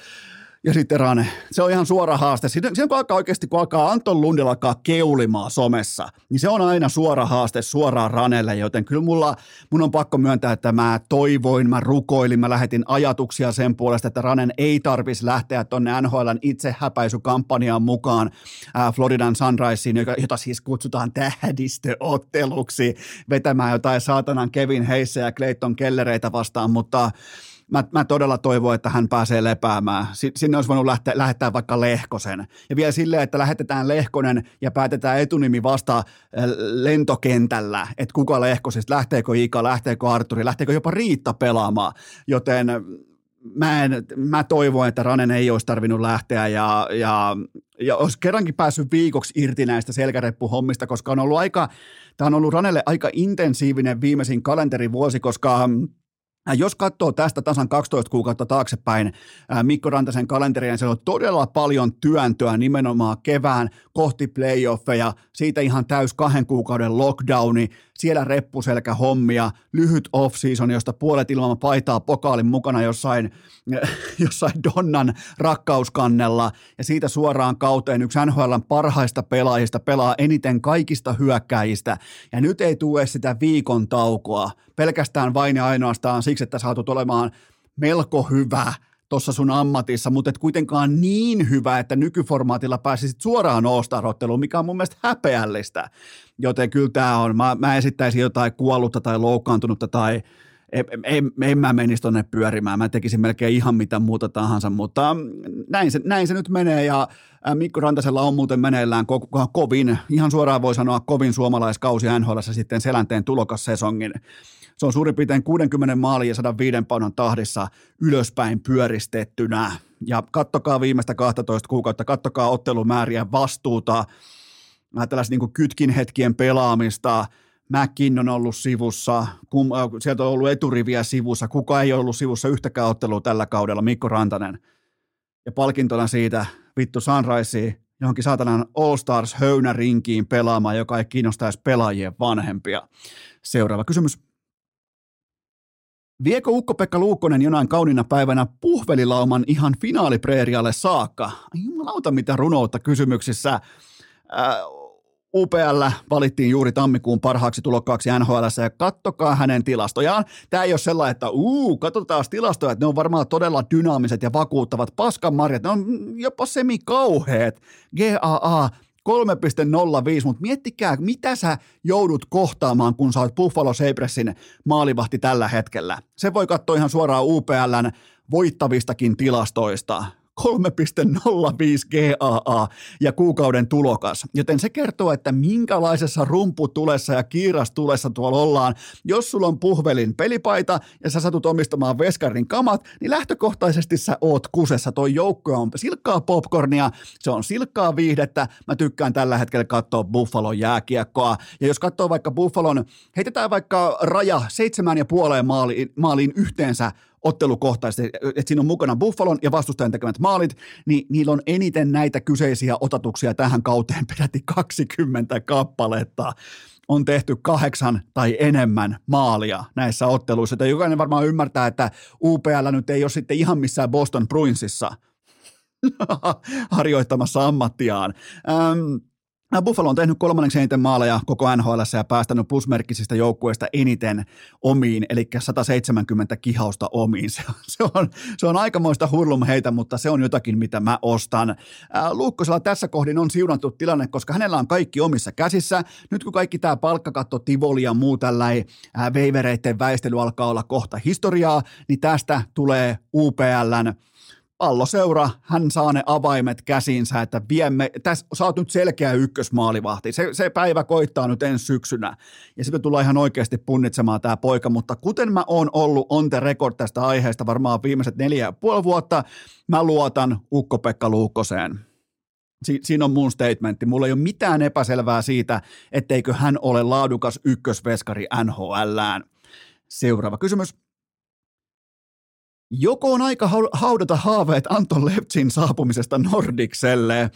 ja sitten Rane. Se on ihan suora haaste. Sitten kun alkaa oikeasti, kun alkaa Anton Lundell alkaa keulimaan somessa, niin se on aina suora haaste suoraan Ranelle, joten kyllä mulla, mun on pakko myöntää, että mä toivoin, mä rukoilin, mä lähetin ajatuksia sen puolesta, että Ranen ei tarvitsisi lähteä tonne NHLn itsehäpäisykampanjaan mukaan äh, Floridan Sunriseen, jota siis kutsutaan tähdistöotteluksi, vetämään jotain saatanan Kevin Heissä ja Clayton Kellereitä vastaan, mutta mä, mä todella toivon, että hän pääsee lepäämään. Sinne olisi voinut lähteä, lähettää vaikka Lehkosen. Ja vielä silleen, että lähetetään Lehkonen ja päätetään etunimi vasta äh, lentokentällä, että kuka Lehkosista, lähteekö Ika, lähteekö Arturi, lähteekö jopa Riitta pelaamaan. Joten mä, en, mä toivon, että Ranen ei olisi tarvinnut lähteä ja, ja, ja olisi kerrankin päässyt viikoksi irti näistä selkäreppuhommista, koska on ollut aika, tämä on ollut Ranelle aika intensiivinen viimeisin kalenterivuosi, koska jos katsoo tästä tasan 12 kuukautta taaksepäin äh, Mikko Rantasen kalenteria, niin se on todella paljon työntöä nimenomaan kevään kohti playoffeja, siitä ihan täys kahden kuukauden lockdowni, siellä reppuselkä hommia, lyhyt off-season, josta puolet ilman paitaa pokaalin mukana jossain, jossain Donnan rakkauskannella. Ja siitä suoraan kauteen yksi NHLn parhaista pelaajista pelaa eniten kaikista hyökkäjistä. Ja nyt ei tule sitä viikon taukoa. Pelkästään vain ja ainoastaan siksi, että saatu olemaan melko hyvä – tuossa sun ammatissa, mutta et kuitenkaan niin hyvä, että nykyformaatilla pääsisit suoraan all mikä on mun mielestä häpeällistä. Joten kyllä tämä on, mä, mä esittäisin jotain kuollutta tai loukkaantunutta tai en, en, en mä menisi tonne pyörimään, mä tekisin melkein ihan mitä muuta tahansa, mutta näin se, näin se nyt menee ja Mikko Rantasella on muuten meneillään ko- kovin, ihan suoraan voi sanoa kovin suomalaiskausi NHL sitten selänteen tulokassesongin. Se on suurin piirtein 60 maalin ja 105 paunan tahdissa ylöspäin pyöristettynä. Ja kattokaa viimeistä 12 kuukautta, kattokaa ottelumääriä, vastuuta, tällaista niin kytkin hetkien pelaamista, Mäkin on ollut sivussa, kum, äh, sieltä on ollut eturiviä sivussa, kuka ei ollut sivussa yhtäkään ottelua tällä kaudella, Mikko Rantanen. Ja palkintona siitä vittu Sunrise johonkin saatanan All Stars höynärinkiin pelaamaan, joka ei kiinnostaisi pelaajien vanhempia. Seuraava kysymys. Viekö Ukko-Pekka Luukkonen jonain kauniina päivänä puhvelilauman ihan finaalipreerialle saakka? Jumalauta mitä runoutta kysymyksissä. Äh, UPL valittiin juuri tammikuun parhaaksi tulokkaaksi NHL ja kattokaa hänen tilastojaan. Tämä ei ole sellainen, että uu, katsotaan tilastoja, että ne on varmaan todella dynaamiset ja vakuuttavat paskanmarjat, ne on jopa semikauheet. GAA 3.05, mutta miettikää, mitä sä joudut kohtaamaan, kun sä oot Buffalo Sabresin maalivahti tällä hetkellä. Se voi katsoa ihan suoraan UPLn voittavistakin tilastoista. 3,05 GAA ja kuukauden tulokas. Joten se kertoo, että minkälaisessa rumputulessa ja kiirastulessa tuolla ollaan. Jos sulla on puhvelin pelipaita ja sä satut omistamaan veskarin kamat, niin lähtökohtaisesti sä oot kusessa. Toi joukko on silkkaa popcornia, se on silkkaa viihdettä. Mä tykkään tällä hetkellä katsoa Buffalon jääkiekkoa. Ja jos katsoo vaikka Buffalon, heitetään vaikka raja seitsemän ja puoleen maaliin, maaliin yhteensä ottelukohtaisesti, että siinä on mukana Buffalon ja vastustajan tekemät maalit, niin niillä on eniten näitä kyseisiä otatuksia tähän kauteen peräti 20 kappaletta on tehty kahdeksan tai enemmän maalia näissä otteluissa. Ja jokainen varmaan ymmärtää, että UPL nyt ei ole sitten ihan missään Boston Bruinsissa harjoittamassa ammattiaan. Ähm, Buffalo on tehnyt kolmanneksi eniten maaleja koko NHL ja päästänyt plusmerkkisistä joukkueista eniten omiin, eli 170 kihausta omiin. Se on, se on, se on aikamoista hurlum heitä, mutta se on jotakin, mitä mä ostan. Luukkosella tässä kohdin on siunattu tilanne, koska hänellä on kaikki omissa käsissä. Nyt kun kaikki tämä palkkakatto, tivoli ja muu tällainen veivereiden väistely alkaa olla kohta historiaa, niin tästä tulee UPLn palloseura, hän saa ne avaimet käsinsä, että viemme, tässä sä oot nyt selkeä ykkösmaalivahti. Se, se päivä koittaa nyt ensi syksynä. Ja sitten tulee ihan oikeasti punnitsemaan tämä poika, mutta kuten mä oon ollut on the record tästä aiheesta varmaan viimeiset neljä ja puoli vuotta, mä luotan Ukko-Pekka Luukkoseen. Si- siinä on mun statementti. Mulla ei ole mitään epäselvää siitä, etteikö hän ole laadukas ykkösveskari NHLään. Seuraava kysymys. Joko on aika haudata haaveet Anton Lepsin saapumisesta Nordikselle?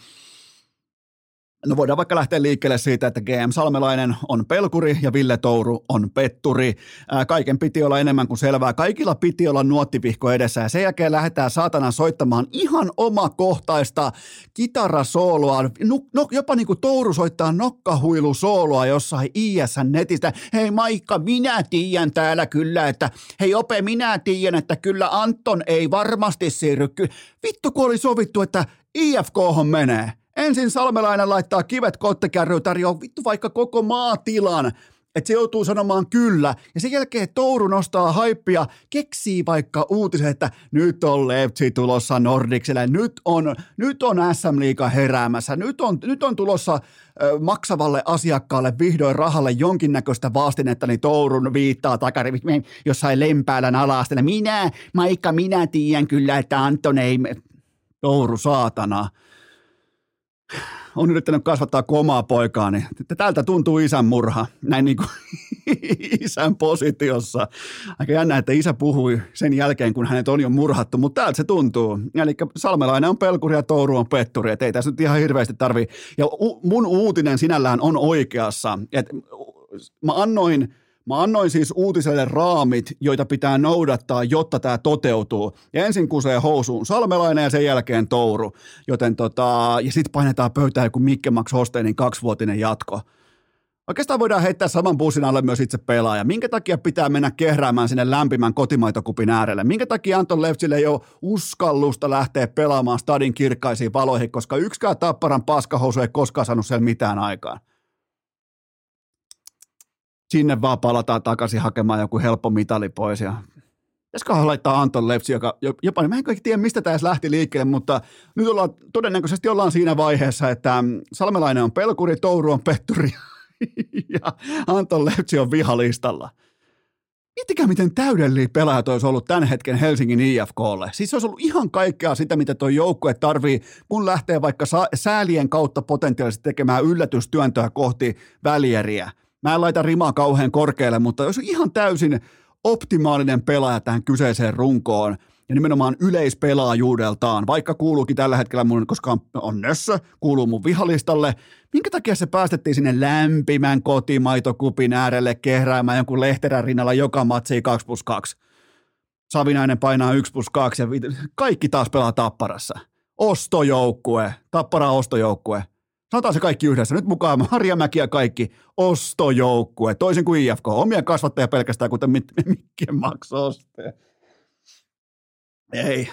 No voidaan vaikka lähteä liikkeelle siitä, että GM Salmelainen on pelkuri ja Ville Touru on petturi. Kaiken piti olla enemmän kuin selvää. Kaikilla piti olla nuottivihko edessä ja sen jälkeen lähdetään saatana soittamaan ihan omakohtaista kitarasooloa. No, no, jopa niin kuin Touru soittaa nokkahuilusooloa jossain ISN netistä. Hei Maikka, minä tiedän täällä kyllä, että hei Ope, minä tiedän, että kyllä Anton ei varmasti siirry. Vittu kun oli sovittu, että IFK menee. Ensin Salmelainen laittaa kivet kottekärryyn, tarjoaa vittu vaikka koko maatilan, että se joutuu sanomaan kyllä. Ja sen jälkeen Touru nostaa haippia, keksii vaikka uutisen, että nyt on Leipzig tulossa Nordikselle, nyt on, nyt on SM Liiga heräämässä, nyt on, nyt on tulossa ö, maksavalle asiakkaalle vihdoin rahalle jonkinnäköistä vastinetta, niin Tourun viittaa takari jossain lempäälän alastella. Minä, Maikka, minä tiedän kyllä, että Anton ei... Touru, saatana on yrittänyt kasvattaa omaa poikaa, niin tältä tuntuu isän murha, näin niin kuin isän positiossa. Aika jännä, että isä puhui sen jälkeen, kun hänet on jo murhattu, mutta täältä se tuntuu. Eli Salmelainen on pelkuri ja Touru on petturi, että ei tässä nyt ihan hirveästi tarvi. Ja mun uutinen sinällään on oikeassa, että mä annoin – Mä annoin siis uutiselle raamit, joita pitää noudattaa, jotta tämä toteutuu. Ja ensin kusee housuun Salmelainen ja sen jälkeen Touru. Joten tota, ja sitten painetaan pöytään joku Mikke Max Hosteinin kaksivuotinen jatko. Oikeastaan voidaan heittää saman bussin alle myös itse pelaaja. Minkä takia pitää mennä kehräämään sinne lämpimän kotimaitokupin äärelle? Minkä takia Anton Leftsille ei ole uskallusta lähteä pelaamaan stadin kirkkaisiin valoihin, koska yksikään tapparan paskahousu ei koskaan saanut siellä mitään aikaa sinne vaan palataan takaisin hakemaan joku helppo mitali pois ja Pitäisiköhän laittaa Anton Lepsi, joka jopa, niin mä en kaikki tiedä, mistä tämä lähti liikkeelle, mutta nyt ollaan, todennäköisesti ollaan siinä vaiheessa, että Salmelainen on pelkuri, Touru on petturi ja Anton Lepsi on vihalistalla. Miettikää, miten täydellinen pelaaja olisi ollut tämän hetken Helsingin IFKlle. Siis se olisi ollut ihan kaikkea sitä, mitä tuo joukkue tarvii, kun lähtee vaikka säälien kautta potentiaalisesti tekemään yllätystyöntöä kohti välieriä – Mä en laita rimaa kauhean korkealle, mutta jos on ihan täysin optimaalinen pelaaja tähän kyseiseen runkoon, ja nimenomaan yleispelaajuudeltaan, vaikka kuuluukin tällä hetkellä mun, koska on, nössö, kuuluu mun vihalistalle, minkä takia se päästettiin sinne lämpimän kotimaitokupin äärelle kehräämään jonkun lehterän rinnalla joka matsi 2 plus 2. Savinainen painaa 1 plus 2 ja kaikki taas pelaa tapparassa. Ostojoukkue, tappara ostojoukkue. Sanotaan se kaikki yhdessä. Nyt mukaan Harjamäki ja kaikki ostojoukkue, toisin kuin IFK. Omia kasvattaja pelkästään, kuten Mikkien Max Ei.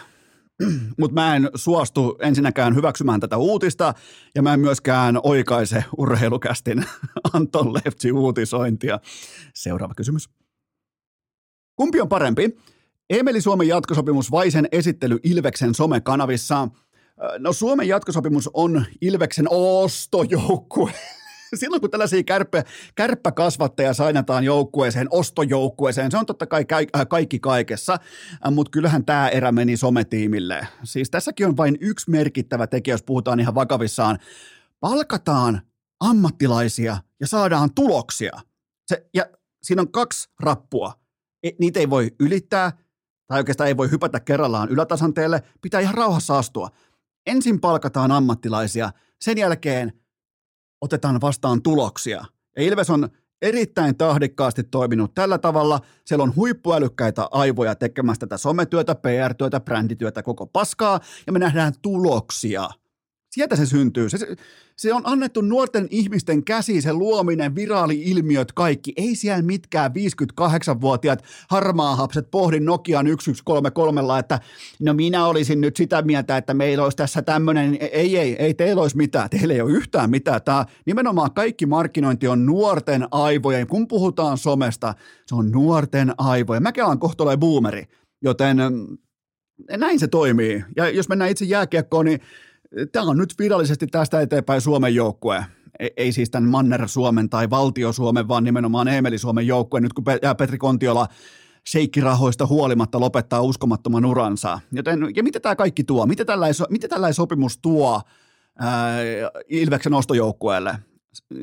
Mutta mä en suostu ensinnäkään hyväksymään tätä uutista, ja mä en myöskään oikaise urheilukästin Anton Leftsi uutisointia. Seuraava kysymys. Kumpi on parempi? Emeli Suomen jatkosopimus vai sen esittely Ilveksen somekanavissa – No Suomen jatkosopimus on Ilveksen ostojoukkue. Silloin kun tällaisia kärppä, kärppäkasvatteja sainataan joukkueeseen, ostojoukkueeseen, se on totta kai äh, kaikki kaikessa, äh, mutta kyllähän tämä erä meni sometiimille. Siis tässäkin on vain yksi merkittävä tekijä, jos puhutaan ihan vakavissaan. Palkataan ammattilaisia ja saadaan tuloksia. Se, ja siinä on kaksi rappua. E, niitä ei voi ylittää, tai oikeastaan ei voi hypätä kerrallaan ylätasanteelle, pitää ihan rauhassa astua ensin palkataan ammattilaisia, sen jälkeen otetaan vastaan tuloksia. Ja Ilves on erittäin tahdikkaasti toiminut tällä tavalla. Siellä on huippuälykkäitä aivoja tekemässä tätä sometyötä, PR-työtä, brändityötä, koko paskaa, ja me nähdään tuloksia. Sieltä se syntyy. Se, se on annettu nuorten ihmisten käsi, se luominen, viraali-ilmiöt, kaikki. Ei siellä mitkään 58-vuotiaat harmaahapset pohdi Nokian 1133, että no minä olisin nyt sitä mieltä, että meillä olisi tässä tämmöinen, ei, ei, ei teillä olisi mitään, teillä ei ole yhtään mitään. Tämä nimenomaan kaikki markkinointi on nuorten aivojen. Kun puhutaan somesta, se on nuorten aivojen. Mäkin alan kohta boomeri, joten mm, näin se toimii. Ja jos mennään itse jääkiekkoon, niin tämä on nyt virallisesti tästä eteenpäin Suomen joukkue. Ei siis tämän Manner-Suomen tai Valtio-Suomen, vaan nimenomaan Eemeli Suomen joukkue. Nyt kun Petri Kontiola sheikkirahoista huolimatta lopettaa uskomattoman uransa. Joten, ja mitä tämä kaikki tuo? Mitä tällainen, mitä tällainen sopimus tuo ää, Ilveksen ostojoukkueelle?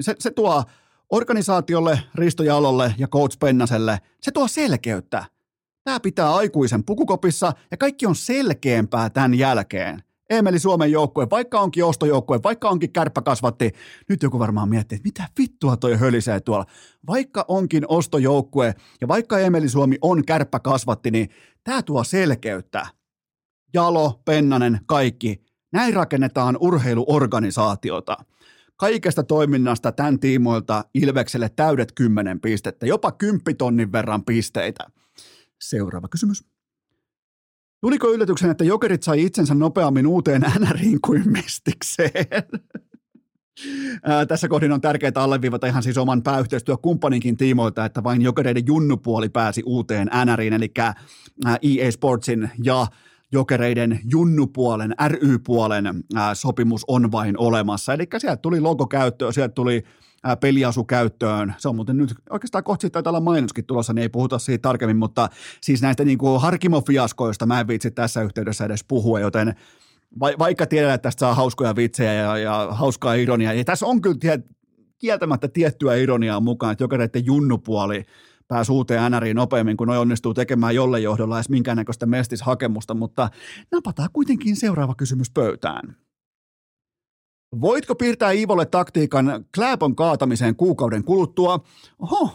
Se, se tuo organisaatiolle, Risto Jalolle ja Coach Pennaselle, se tuo selkeyttä. Tämä pitää aikuisen pukukopissa ja kaikki on selkeämpää tämän jälkeen. Emeli Suomen joukkue, vaikka onkin ostojoukkue, vaikka onkin kärppäkasvatti, nyt joku varmaan miettii, että mitä vittua toi hölisee tuolla. Vaikka onkin ostojoukkue ja vaikka Emeli Suomi on kärppäkasvatti, niin tämä tuo selkeyttä. Jalo, Pennanen, kaikki. Näin rakennetaan urheiluorganisaatiota. Kaikesta toiminnasta tämän tiimoilta Ilvekselle täydet kymmenen pistettä, jopa kymppitonnin verran pisteitä. Seuraava kysymys. Tuliko yllätyksen, että jokerit sai itsensä nopeammin uuteen NRiin kuin mestikseen? Ää, tässä kohdin on tärkeää alleviivata ihan siis oman pääyhteistyökumppaninkin tiimoilta, että vain jokereiden junnupuoli pääsi uuteen NRiin, eli EA Sportsin ja jokereiden junnupuolen, ry-puolen ää, sopimus on vain olemassa. Eli sieltä tuli logo käyttöön, sieltä tuli peliasu käyttöön. Se on muuten nyt oikeastaan kohta sitten taitaa olla mainoskin tulossa, niin ei puhuta siitä tarkemmin, mutta siis näistä niin kuin Harkimo-fiaskoista mä en viitsi tässä yhteydessä edes puhua, joten va- vaikka tiedän, että tästä saa hauskoja vitsejä ja, ja hauskaa ironiaa, ja tässä on kyllä tie- kieltämättä tiettyä ironiaa mukaan, että jokainen junnupuoli pääsi uuteen NRiin nopeammin, kun noi onnistuu tekemään jolle johdolla edes minkäännäköistä mestishakemusta, mutta napataan kuitenkin seuraava kysymys pöytään. Voitko piirtää Iivolle taktiikan Kläpon kaatamiseen kuukauden kuluttua? Oho,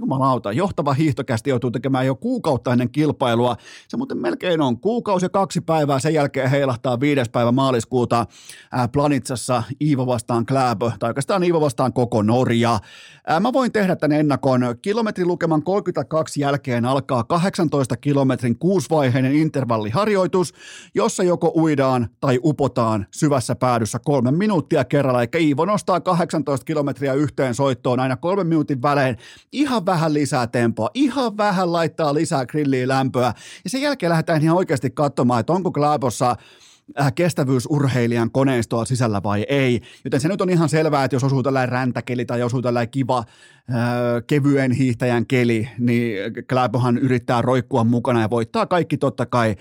jumalauta, johtava hiihtokästi joutuu tekemään jo kuukautta ennen kilpailua. Se muuten melkein on kuukausi ja kaksi päivää, sen jälkeen heilahtaa viides päivä maaliskuuta ää, Planitsassa Iivo vastaan Kläbö, tai oikeastaan Iivo vastaan koko Norja. Ää, mä voin tehdä tämän ennakon. Kilometrin lukeman 32 jälkeen alkaa 18 kilometrin kuusivaiheinen intervalliharjoitus, jossa joko uidaan tai upotaan syvässä päädyssä kolme minuuttia kerralla. Eli Iivo nostaa 18 kilometriä yhteen soittoon aina kolmen minuutin välein. Ihan vähän lisää tempoa, ihan vähän laittaa lisää grilliä lämpöä. Ja sen jälkeen lähdetään ihan oikeasti katsomaan, että onko Glaabossa äh, kestävyysurheilijan koneistoa sisällä vai ei. Joten se nyt on ihan selvää, että jos osuu tällainen räntäkeli tai osuu tällainen kiva äh, kevyen hiihtäjän keli, niin Kläbohan yrittää roikkua mukana ja voittaa kaikki totta kai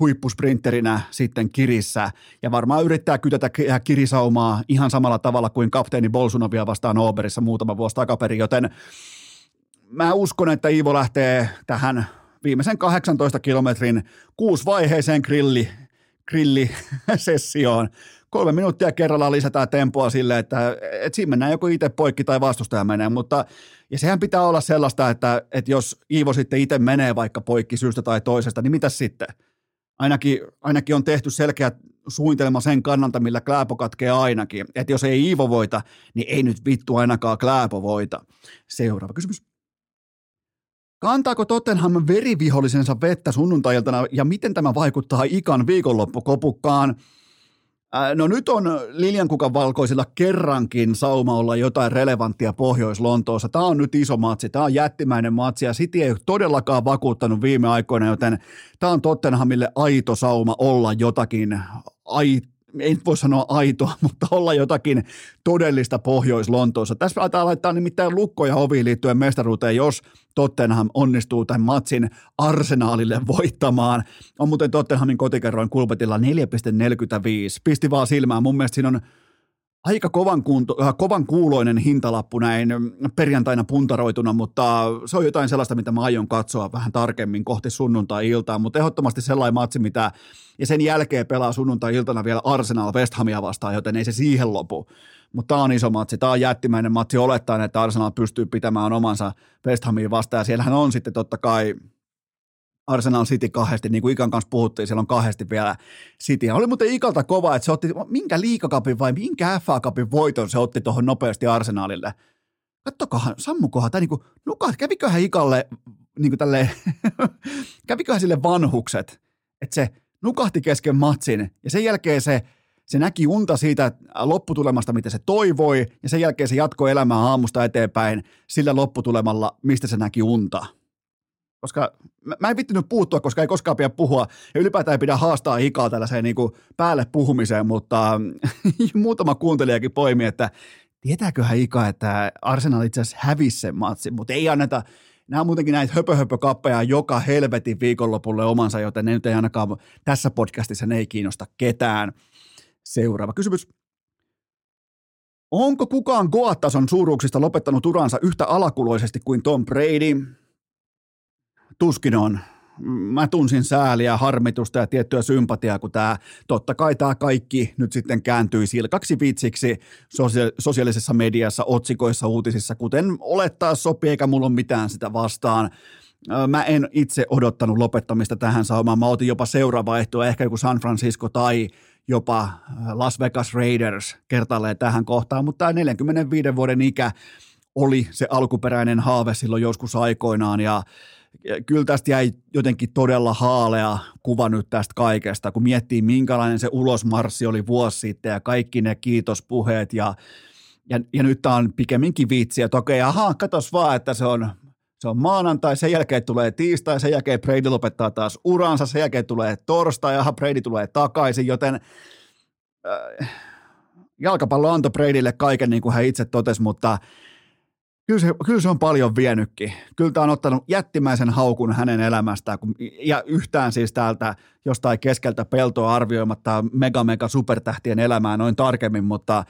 huippusprinterinä sitten kirissä ja varmaan yrittää kytätä kirisaumaa ihan samalla tavalla kuin kapteeni Bolsunovia vastaan Oberissa muutama vuosi takaperin, joten mä uskon, että Iivo lähtee tähän viimeisen 18 kilometrin kuusivaiheeseen grilli, grillisessioon. Kolme minuuttia kerrallaan lisätään tempoa sille, että, että siinä mennään joko itse poikki tai vastustaja menee, mutta ja sehän pitää olla sellaista, että, että jos Iivo sitten itse menee vaikka poikki syystä tai toisesta, niin mitä sitten? Ainakin, ainakin on tehty selkeä suunnitelma sen kannalta, millä Kläpo katkee ainakin. Että jos ei Iivo voita, niin ei nyt vittu ainakaan Kläpo voita. Seuraava kysymys. Kantaako Tottenham verivihollisensa vettä sunnuntailtana ja miten tämä vaikuttaa Ikan viikonloppukopukkaan? No nyt on Liljankukan valkoisilla kerrankin sauma olla jotain relevanttia Pohjois-Lontoossa. Tämä on nyt iso matsi, tämä on jättimäinen matsi ja City ei todellakaan vakuuttanut viime aikoina, joten tämä on Tottenhamille aito sauma olla jotakin aito ei voi sanoa aitoa, mutta olla jotakin todellista Pohjois-Lontoossa. Tässä aletaan laittaa nimittäin lukkoja oviin liittyen mestaruuteen, jos Tottenham onnistuu tämän matsin arsenaalille voittamaan. On muuten Tottenhamin kotikerroin kulpetilla 4,45. Pisti vaan silmään. Mun mielestä siinä on aika kovan, kuunto, äh, kovan kuuloinen hintalappu näin perjantaina puntaroituna, mutta se on jotain sellaista, mitä mä aion katsoa vähän tarkemmin kohti sunnuntai-iltaa, mutta ehdottomasti sellainen matsi, mitä ja sen jälkeen pelaa sunnuntai-iltana vielä Arsenal West Hamia vastaan, joten ei se siihen lopu. Mutta tämä on iso matsi, tämä on jättimäinen matsi olettaen, että Arsenal pystyy pitämään omansa West Hamiin vastaan, ja siellähän on sitten totta kai Arsenal City kahdesti, niin kuin Ikan kanssa puhuttiin, siellä on kahdesti vielä City. Oli muuten Ikalta kova, että se otti minkä liikakapin vai minkä FA Cupin voiton se otti tuohon nopeasti Arsenalille. Kattokohan, sammukohan, tai niinku, nukat, käviköhän Ikalle, niinku tälleen, käviköhän sille vanhukset, että se nukahti kesken matsin, ja sen jälkeen se, se näki unta siitä lopputulemasta, mitä se toivoi, ja sen jälkeen se jatkoi elämää aamusta eteenpäin sillä lopputulemalla, mistä se näki unta koska mä, mä en vittinyt puuttua, koska ei koskaan pidä puhua, ja ylipäätään ei pidä haastaa hikaa tällaiseen niin kuin päälle puhumiseen, mutta muutama kuuntelijakin poimi, että tietääköhän Ika, että Arsenal itse asiassa hävisi sen matsin, mutta ei anneta, nämä on muutenkin näitä höpöhöpökappeja joka helvetin viikonlopulle omansa, joten ne nyt ei ainakaan tässä podcastissa ne ei kiinnosta ketään. Seuraava kysymys. Onko kukaan Goat-tason suuruuksista lopettanut uransa yhtä alakuloisesti kuin Tom Brady? Tuskin on. Mä tunsin sääliä, harmitusta ja tiettyä sympatiaa, kun tämä, totta kai tämä kaikki nyt sitten kääntyi silkaksi vitsiksi sosiaalisessa mediassa, otsikoissa, uutisissa, kuten olettaa sopii, eikä mulla ole mitään sitä vastaan. Mä en itse odottanut lopettamista tähän saumaan. Mä otin jopa seuraava ehto, ehkä joku San Francisco tai jopa Las Vegas Raiders kertaalleen tähän kohtaan, mutta tämä 45 vuoden ikä oli se alkuperäinen haave silloin joskus aikoinaan ja kyllä tästä jäi jotenkin todella haalea kuva nyt tästä kaikesta, kun miettii minkälainen se ulosmarssi oli vuosi sitten ja kaikki ne kiitospuheet ja, ja, ja nyt tämä on pikemminkin vitsi, että okei, ahaa, katos vaan, että se on, se on maanantai, sen jälkeen tulee tiistai, sen jälkeen Brady lopettaa taas uransa, sen jälkeen tulee torstai, aha, Brady tulee takaisin, joten äh, jalkapallo antoi Bradylle kaiken niin kuin hän itse totesi, mutta Kyllä se, kyllä se on paljon vienytkin. Kyllä tämä on ottanut jättimäisen haukun hänen elämästään, kun, ja yhtään siis täältä jostain keskeltä peltoa arvioimatta mega mega supertähtien elämää noin tarkemmin, mutta,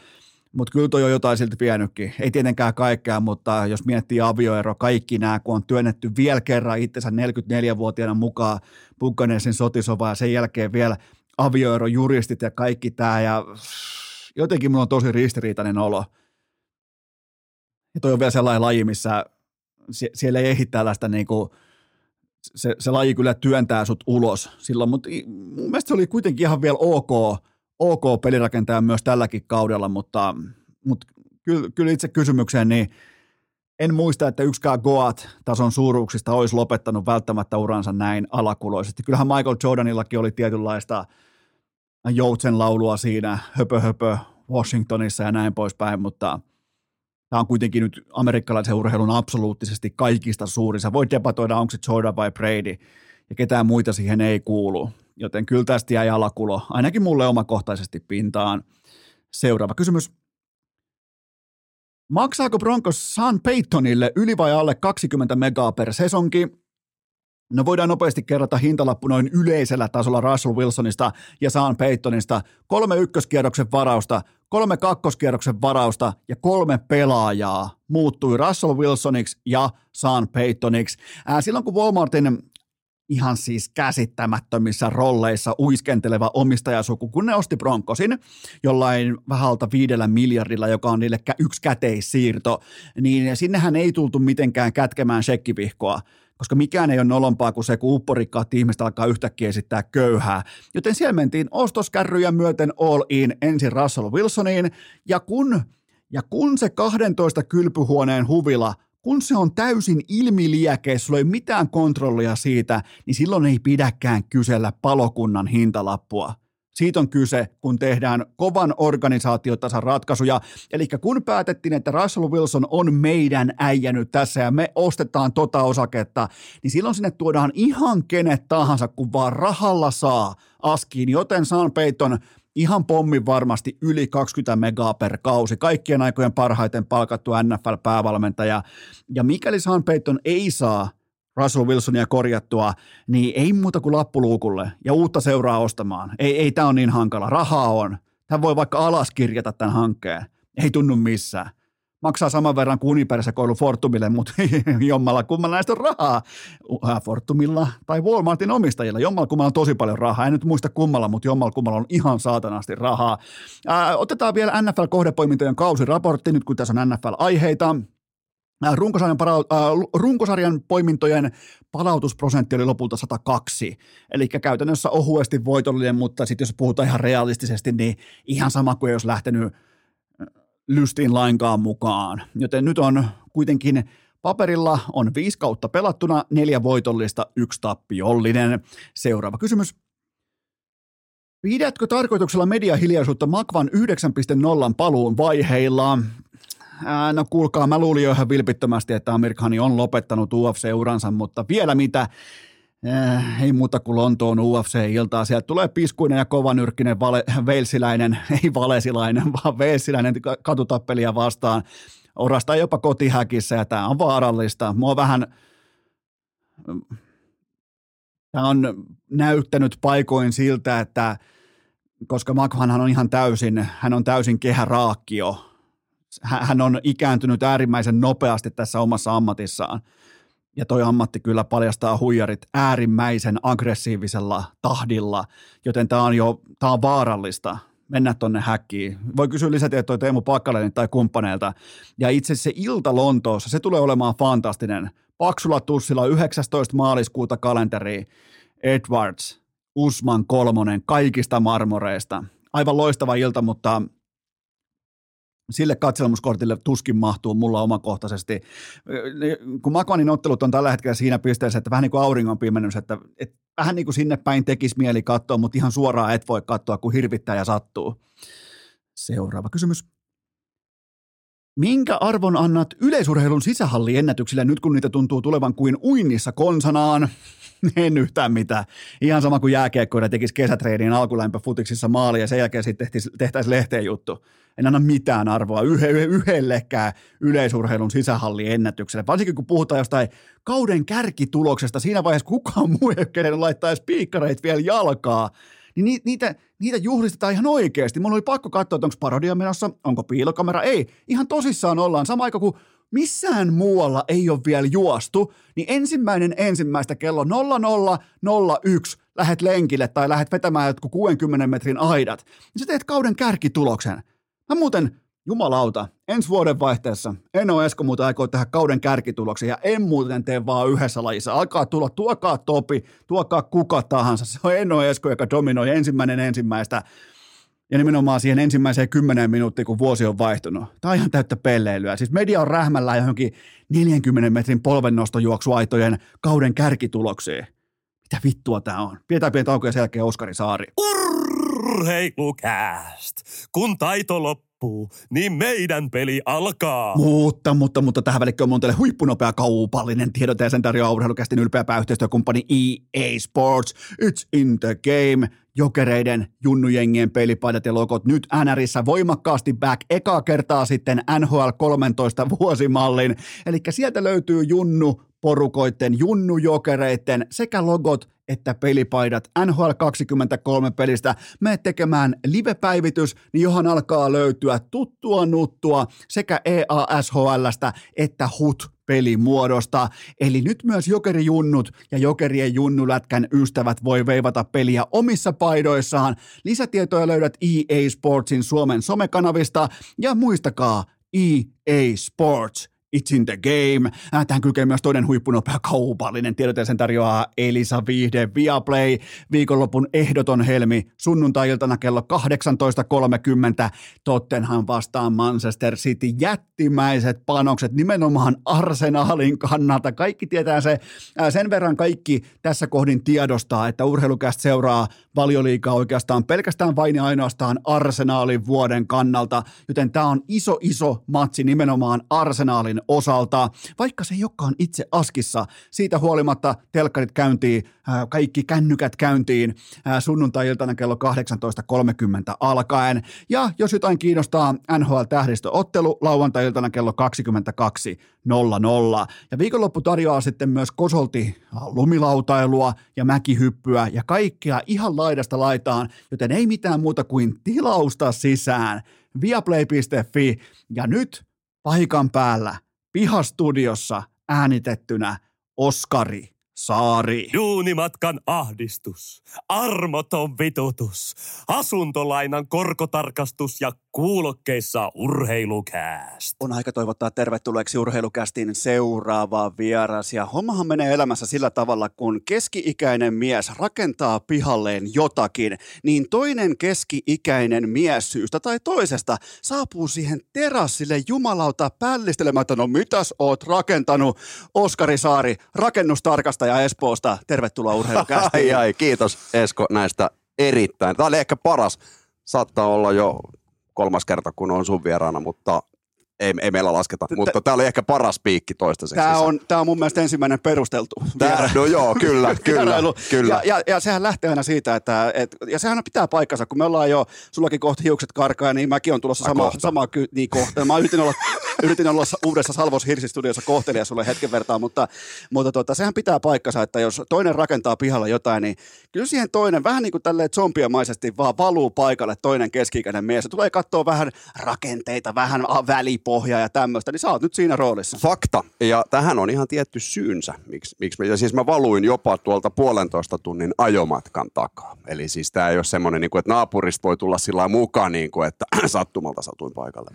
mutta kyllä toi on jotain silti vienytkin. Ei tietenkään kaikkea, mutta jos miettii avioero, kaikki nämä, kun on työnnetty vielä kerran itsensä 44-vuotiaana mukaan Buccaneersin sotisovaa ja sen jälkeen vielä avioero juristit ja kaikki tämä ja jotenkin mulla on tosi ristiriitainen olo – ja toi on vielä sellainen laji, missä sie- siellä ei ehdi tällaista niin kuin, se, se laji kyllä työntää sut ulos silloin, mutta mun mielestä se oli kuitenkin ihan vielä ok, ok pelirakentaja myös tälläkin kaudella, mutta, mutta kyllä, kyllä itse kysymykseen, niin en muista, että yksikään Goat-tason suuruuksista olisi lopettanut välttämättä uransa näin alakuloisesti. Kyllähän Michael Jordanillakin oli tietynlaista joutsen laulua siinä, höpö höpö Washingtonissa ja näin poispäin, mutta – Tämä on kuitenkin nyt amerikkalaisen urheilun absoluuttisesti kaikista suurin. Sä voit debatoida, onko se Jordan vai Brady, ja ketään muita siihen ei kuulu. Joten kyllä tästä jäi alakulo, ainakin mulle omakohtaisesti pintaan. Seuraava kysymys. Maksaako Broncos San Peytonille yli vai alle 20 megaa per sesonki? No voidaan nopeasti kerrata hintalappu noin yleisellä tasolla Russell Wilsonista ja Sean Paytonista. Kolme ykköskierroksen varausta, kolme kakkoskierroksen varausta ja kolme pelaajaa muuttui Russell Wilsoniksi ja Sean Paytoniksi. Silloin kun Walmartin ihan siis käsittämättömissä rolleissa uiskenteleva omistajasuku, kun ne osti Broncosin jollain vähältä viidellä miljardilla, joka on niille yksi käteissiirto, niin sinnehän ei tultu mitenkään kätkemään shekkivihkoa koska mikään ei ole nolompaa kuin se, kun upporikkaat ihmiset alkaa yhtäkkiä esittää köyhää. Joten siellä mentiin ostoskärryjä myöten all in ensin Russell Wilsoniin, ja kun, ja kun se 12 kylpyhuoneen huvila kun se on täysin ilmiliäkeä, sulla ei mitään kontrollia siitä, niin silloin ei pidäkään kysellä palokunnan hintalappua. Siitä on kyse, kun tehdään kovan organisaatiotasan ratkaisuja. Eli kun päätettiin, että Russell Wilson on meidän äijänyt tässä ja me ostetaan tota osaketta, niin silloin sinne tuodaan ihan kenet tahansa, kun vaan rahalla saa askiin. Joten Sean Payton ihan pommin varmasti yli 20 megaa per kausi, kaikkien aikojen parhaiten palkattu NFL-päävalmentaja. Ja mikäli Sean Payton ei saa Russell Wilsonia korjattua, niin ei muuta kuin lappuluukulle ja uutta seuraa ostamaan. Ei, ei tämä on niin hankala. Rahaa on. Tämä voi vaikka alaskirjata tämän hankkeen. Ei tunnu missään. Maksaa saman verran kuin Uniperse-koulu Fortumille, mutta jommalla kummalla näistä on rahaa. Äh, Fortumilla tai Walmartin omistajilla. Jommalla kummalla on tosi paljon rahaa. En nyt muista kummalla, mutta jommalla kummalla on ihan saatanasti rahaa. Ää, äh, otetaan vielä NFL-kohdepoimintojen kausiraportti, nyt kun tässä on NFL-aiheita. Runkosarjan, para- äh, runkosarjan poimintojen palautusprosentti oli lopulta 102, eli käytännössä ohuesti voitollinen, mutta sitten jos puhutaan ihan realistisesti, niin ihan sama kuin jos lähtenyt lystiin lainkaan mukaan. Joten nyt on kuitenkin paperilla on viisi kautta pelattuna, neljä voitollista, yksi tappiollinen. Seuraava kysymys. Pidätkö tarkoituksella mediahiljaisuutta Makvan 9.0 paluun vaiheilla? Ää, no kuulkaa, mä luulin jo ihan vilpittömästi, että Amir Khani on lopettanut UFC-uransa, mutta vielä mitä, äh, ei muuta kuin Lontoon UFC-iltaa. Sieltä tulee piskuinen ja kovanyrkkinen vale, veilsiläinen, ei valesilainen, vaan veilsiläinen katutappelia vastaan. Orastaa jopa kotihäkissä ja tämä on vaarallista. Mua vähän, tämä on näyttänyt paikoin siltä, että koska Makvanhan on ihan täysin, hän on täysin kehäraakkio, hän on ikääntynyt äärimmäisen nopeasti tässä omassa ammatissaan. Ja toi ammatti kyllä paljastaa huijarit äärimmäisen aggressiivisella tahdilla, joten tämä on jo tää on vaarallista mennä tonne häkkiin. Voi kysyä lisätietoja Teemu Pakkalenin tai kumppaneilta. Ja itse se ilta Lontoossa, se tulee olemaan fantastinen. Paksulla tussilla 19. maaliskuuta kalenteri Edwards, Usman kolmonen kaikista marmoreista. Aivan loistava ilta, mutta sille katselmuskortille tuskin mahtuu mulla omakohtaisesti. Kun Makvanin ottelut on tällä hetkellä siinä pisteessä, että vähän niin kuin auringon pimennys, että, että vähän niin kuin sinne päin tekisi mieli katsoa, mutta ihan suoraan et voi katsoa, kun hirvittää ja sattuu. Seuraava kysymys. Minkä arvon annat yleisurheilun sisähalliennätyksille nyt, kun niitä tuntuu tulevan kuin uinnissa konsanaan? en yhtään mitään. Ihan sama kuin jääkiekkoida tekisi kesätreidin alkulämpö futiksissa maali ja sen jälkeen sitten tehtäisiin lehteen juttu. En anna mitään arvoa yhe, yhdellekään yleisurheilun sisähalliennätykselle. Varsinkin kun puhutaan jostain kauden kärkituloksesta siinä vaiheessa, kukaan muu ei ole laittaa edes piikkareita vielä jalkaa niin niitä, niitä juhlistetaan ihan oikeasti. Mulla oli pakko katsoa, että onko parodia menossa, onko piilokamera. Ei, ihan tosissaan ollaan. Sama aika kuin missään muualla ei ole vielä juostu, niin ensimmäinen ensimmäistä kello 0001 lähet lenkille tai lähet vetämään jotkut 60 metrin aidat, niin sä teet kauden kärkituloksen. Mä muuten Jumalauta, ensi vuoden vaihteessa Eno Esko muuten aikoo tehdä kauden kärkituloksen ja en muuten tee vaan yhdessä lajissa. Alkaa tulla, tuokaa Topi, tuokaa kuka tahansa. Se on Eno Esko, joka dominoi ensimmäinen ensimmäistä ja nimenomaan siihen ensimmäiseen kymmeneen minuuttiin, kun vuosi on vaihtunut. Tämä on ihan täyttä pelleilyä. Siis media on rähmällä johonkin 40 metrin polvennostojuoksuaitojen kauden kärkituloksiin. Mitä vittua tämä on? Pidetään pieni tauko ja sen jälkeen Oskari Saari. Urheilukääst! Kun taito loppuu niin meidän peli alkaa. Mutta, mutta, mutta tähän välikköön on teille huippunopea kaupallinen tiedot ja sen tarjoaa urheilukästin ylpeä pääyhteistyökumppani EA Sports. It's in the game. Jokereiden, junnujengien pelipaidat ja logot nyt NRissä voimakkaasti back eka kertaa sitten NHL 13 vuosimallin. Eli sieltä löytyy junnu porukoitten, junnujokereiden sekä logot että pelipaidat NHL 23 pelistä. Me tekemään live-päivitys, niin johon alkaa löytyä tuttua nuttua sekä EASHLstä että HUT pelimuodosta. Eli nyt myös jokerijunnut ja jokerien junnulätkän ystävät voi veivata peliä omissa paidoissaan. Lisätietoja löydät EA Sportsin Suomen somekanavista ja muistakaa EA Sports – It's in the game. Äh, tähän kykee myös toinen huippunopea kaupallinen tiedote sen tarjoaa Elisa Viihde Viaplay. Viikonlopun ehdoton helmi sunnuntai-iltana kello 18.30 Tottenham vastaan Manchester City. Jättimäiset panokset nimenomaan arsenaalin kannalta. Kaikki tietää se, äh, sen verran kaikki tässä kohdin tiedostaa, että urheilukästä seuraa valioliikaa oikeastaan pelkästään vain ja ainoastaan arsenaalin vuoden kannalta, joten tämä on iso iso matsi nimenomaan arsenaalin osalta, vaikka se ei olekaan itse askissa. Siitä huolimatta telkkarit käyntiin, kaikki kännykät käyntiin sunnuntai-iltana kello 18.30 alkaen. Ja jos jotain kiinnostaa NHL-tähdistöottelu lauantai-iltana kello 22.00. Ja viikonloppu tarjoaa sitten myös kosolti lumilautailua ja mäkihyppyä ja kaikkea ihan laidasta laitaan, joten ei mitään muuta kuin tilausta sisään viaplay.fi ja nyt paikan päällä pihastudiossa äänitettynä Oskari Saari. Duunimatkan ahdistus, armoton vitutus, asuntolainan korkotarkastus ja kuulokkeissa urheilukääst. On aika toivottaa tervetulleeksi urheilukästin seuraava vieras. Ja hommahan menee elämässä sillä tavalla, kun keski-ikäinen mies rakentaa pihalleen jotakin, niin toinen keski-ikäinen mies syystä tai toisesta saapuu siihen terassille jumalauta pällistelemään, että no mitäs oot rakentanut? Oskari Saari, rakennustarkastaja Espoosta. Tervetuloa urheilukästiin. Ai ai, kiitos Esko näistä erittäin. Tämä oli ehkä paras. Saattaa olla jo kolmas kerta, kun on sun vieraana, mutta ei, ei meillä lasketa. Mutta tämä oli ehkä paras piikki toistaiseksi. Tämä on, tämä on mun mielestä ensimmäinen perusteltu Tää, no joo, kyllä, kyllä, kyllä. Ja, ja, ja, sehän lähtee aina siitä, että et, ja sehän pitää paikkansa, kun me ollaan jo, sullakin kohta hiukset karkaa, niin mäkin on tulossa sama, kohta. sama ky, niin kohta. Mä yritin olla, yritin olla uudessa Salvos Hirsistudiossa kohtelija sulle hetken vertaa, mutta, mutta tota, sehän pitää paikkansa, että jos toinen rakentaa pihalla jotain, niin kyllä siihen toinen vähän niin kuin tälleen zombiamaisesti vaan valuu paikalle toinen keski-ikäinen mies. Se tulee katsoa vähän rakenteita, vähän a- välipohjaa ja tämmöistä, niin sä oot nyt siinä roolissa. Fakta. Ja tähän on ihan tietty syynsä, miksi, miksi ja siis mä valuin jopa tuolta puolentoista tunnin ajomatkan takaa. Eli siis tämä ei ole semmoinen, niin kuin, että naapurista voi tulla sillä mukaan, niin kuin, että sattumalta satuin paikalle.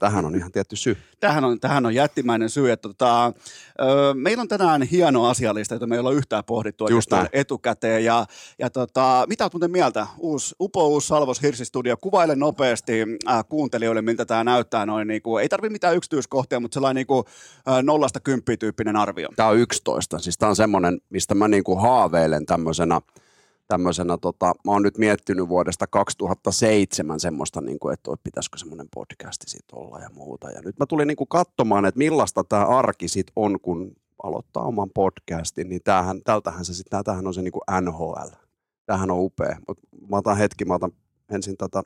Tähän on ihan tietty syy. Tähän on, tähän on jättimäinen syy. Että tota, meillä on tänään hieno asialista, jota me ei olla yhtään pohdittu Just oikeastaan etukäteen. Ja, ja tota, mitä olet muuten mieltä? Uusi, upo uusi Salvos Hirsistudio. Kuvaile nopeasti äh, kuuntelijoille, miltä tämä näyttää. Noin, niin kuin, ei tarvitse mitään yksityiskohtia, mutta sellainen niin kuin, äh, nollasta kymppiä tyyppinen arvio. Tämä on 11. Siis tämä on semmoinen, mistä mä niinku haaveilen tämmöisenä, tämmöisenä tota, mä oon nyt miettinyt vuodesta 2007 semmoista, niinku, että oi, pitäisikö semmoinen podcasti sit olla ja muuta. Ja nyt mä tulin niinku katsomaan, että millaista tämä arki sit on, kun aloittaa oman podcastin, niin tämähän, tältähän se sitten, tämähän on se niinku NHL. Tämähän on upea. Mut mä otan hetki, mä otan ensin tätä,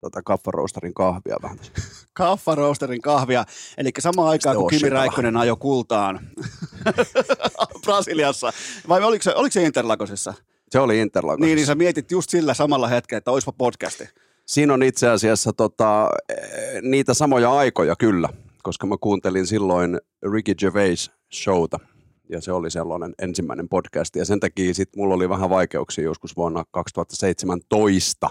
tätä kaffaroosterin kahvia vähän. Kaffa Roasterin kahvia, eli samaan aikaan kun Kimi. Räikkönen ajoi kultaan Brasiliassa, vai oliko se, oliko se Interlagosissa? Se oli Interlagosissa. Niin, niin sä mietit just sillä samalla hetkellä, että oispa podcasti. Siinä on itse asiassa tota, eh, niitä samoja aikoja kyllä, koska mä kuuntelin silloin Ricky Gervais showta ja se oli sellainen ensimmäinen podcast ja sen takia sit mulla oli vähän vaikeuksia joskus vuonna 2017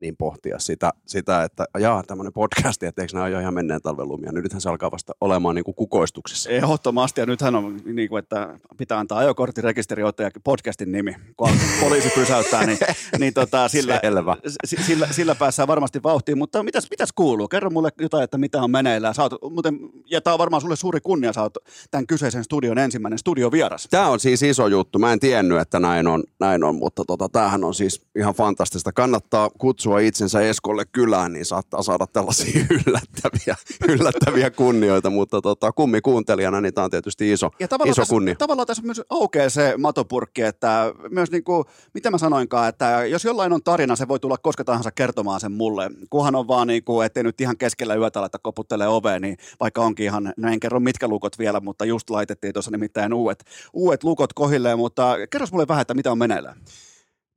niin pohtia sitä, sitä että jaa, tämmöinen podcast, että eikö nämä ole jo ihan menneen talven lumia. Nyt Nythän se alkaa vasta olemaan niin kuin kukoistuksessa. Ehdottomasti, ja nythän on niin kuin, että pitää antaa rekisteriotto ja podcastin nimi, kun poliisi pysäyttää, niin, niin tota, sillä, Selvä. s- sillä, sillä päässään varmasti vauhtiin. Mutta mitäs, mitäs kuuluu? Kerro mulle jotain, että mitä on meneillään. Sä oot, muuten, ja tämä on varmaan sulle suuri kunnia, sä oot tämän kyseisen studion ensimmäinen studiovieras. Tämä on siis iso juttu. Mä en tiennyt, että näin on, näin on mutta tota, tämähän on siis ihan fantastista. Kannattaa kutsua itsensä Eskolle kylään, niin saattaa saada tällaisia yllättäviä, yllättäviä kunnioita, mutta tota, kummi kuuntelijana, niin tämä on tietysti iso, Ja tavallaan, iso tässä, kunnia. tavallaan tässä myös aukeaa se matopurkki, että myös niin kuin, mitä mä sanoinkaan, että jos jollain on tarina, se voi tulla koska tahansa kertomaan sen mulle. Kunhan on vaan niin kuin, ettei nyt ihan keskellä yötä laita koputtelee oveen, niin vaikka onkin ihan, no en kerro mitkä lukot vielä, mutta just laitettiin tuossa nimittäin uudet, uudet lukot kohilleen, mutta kerros mulle vähän, että mitä on meneillään.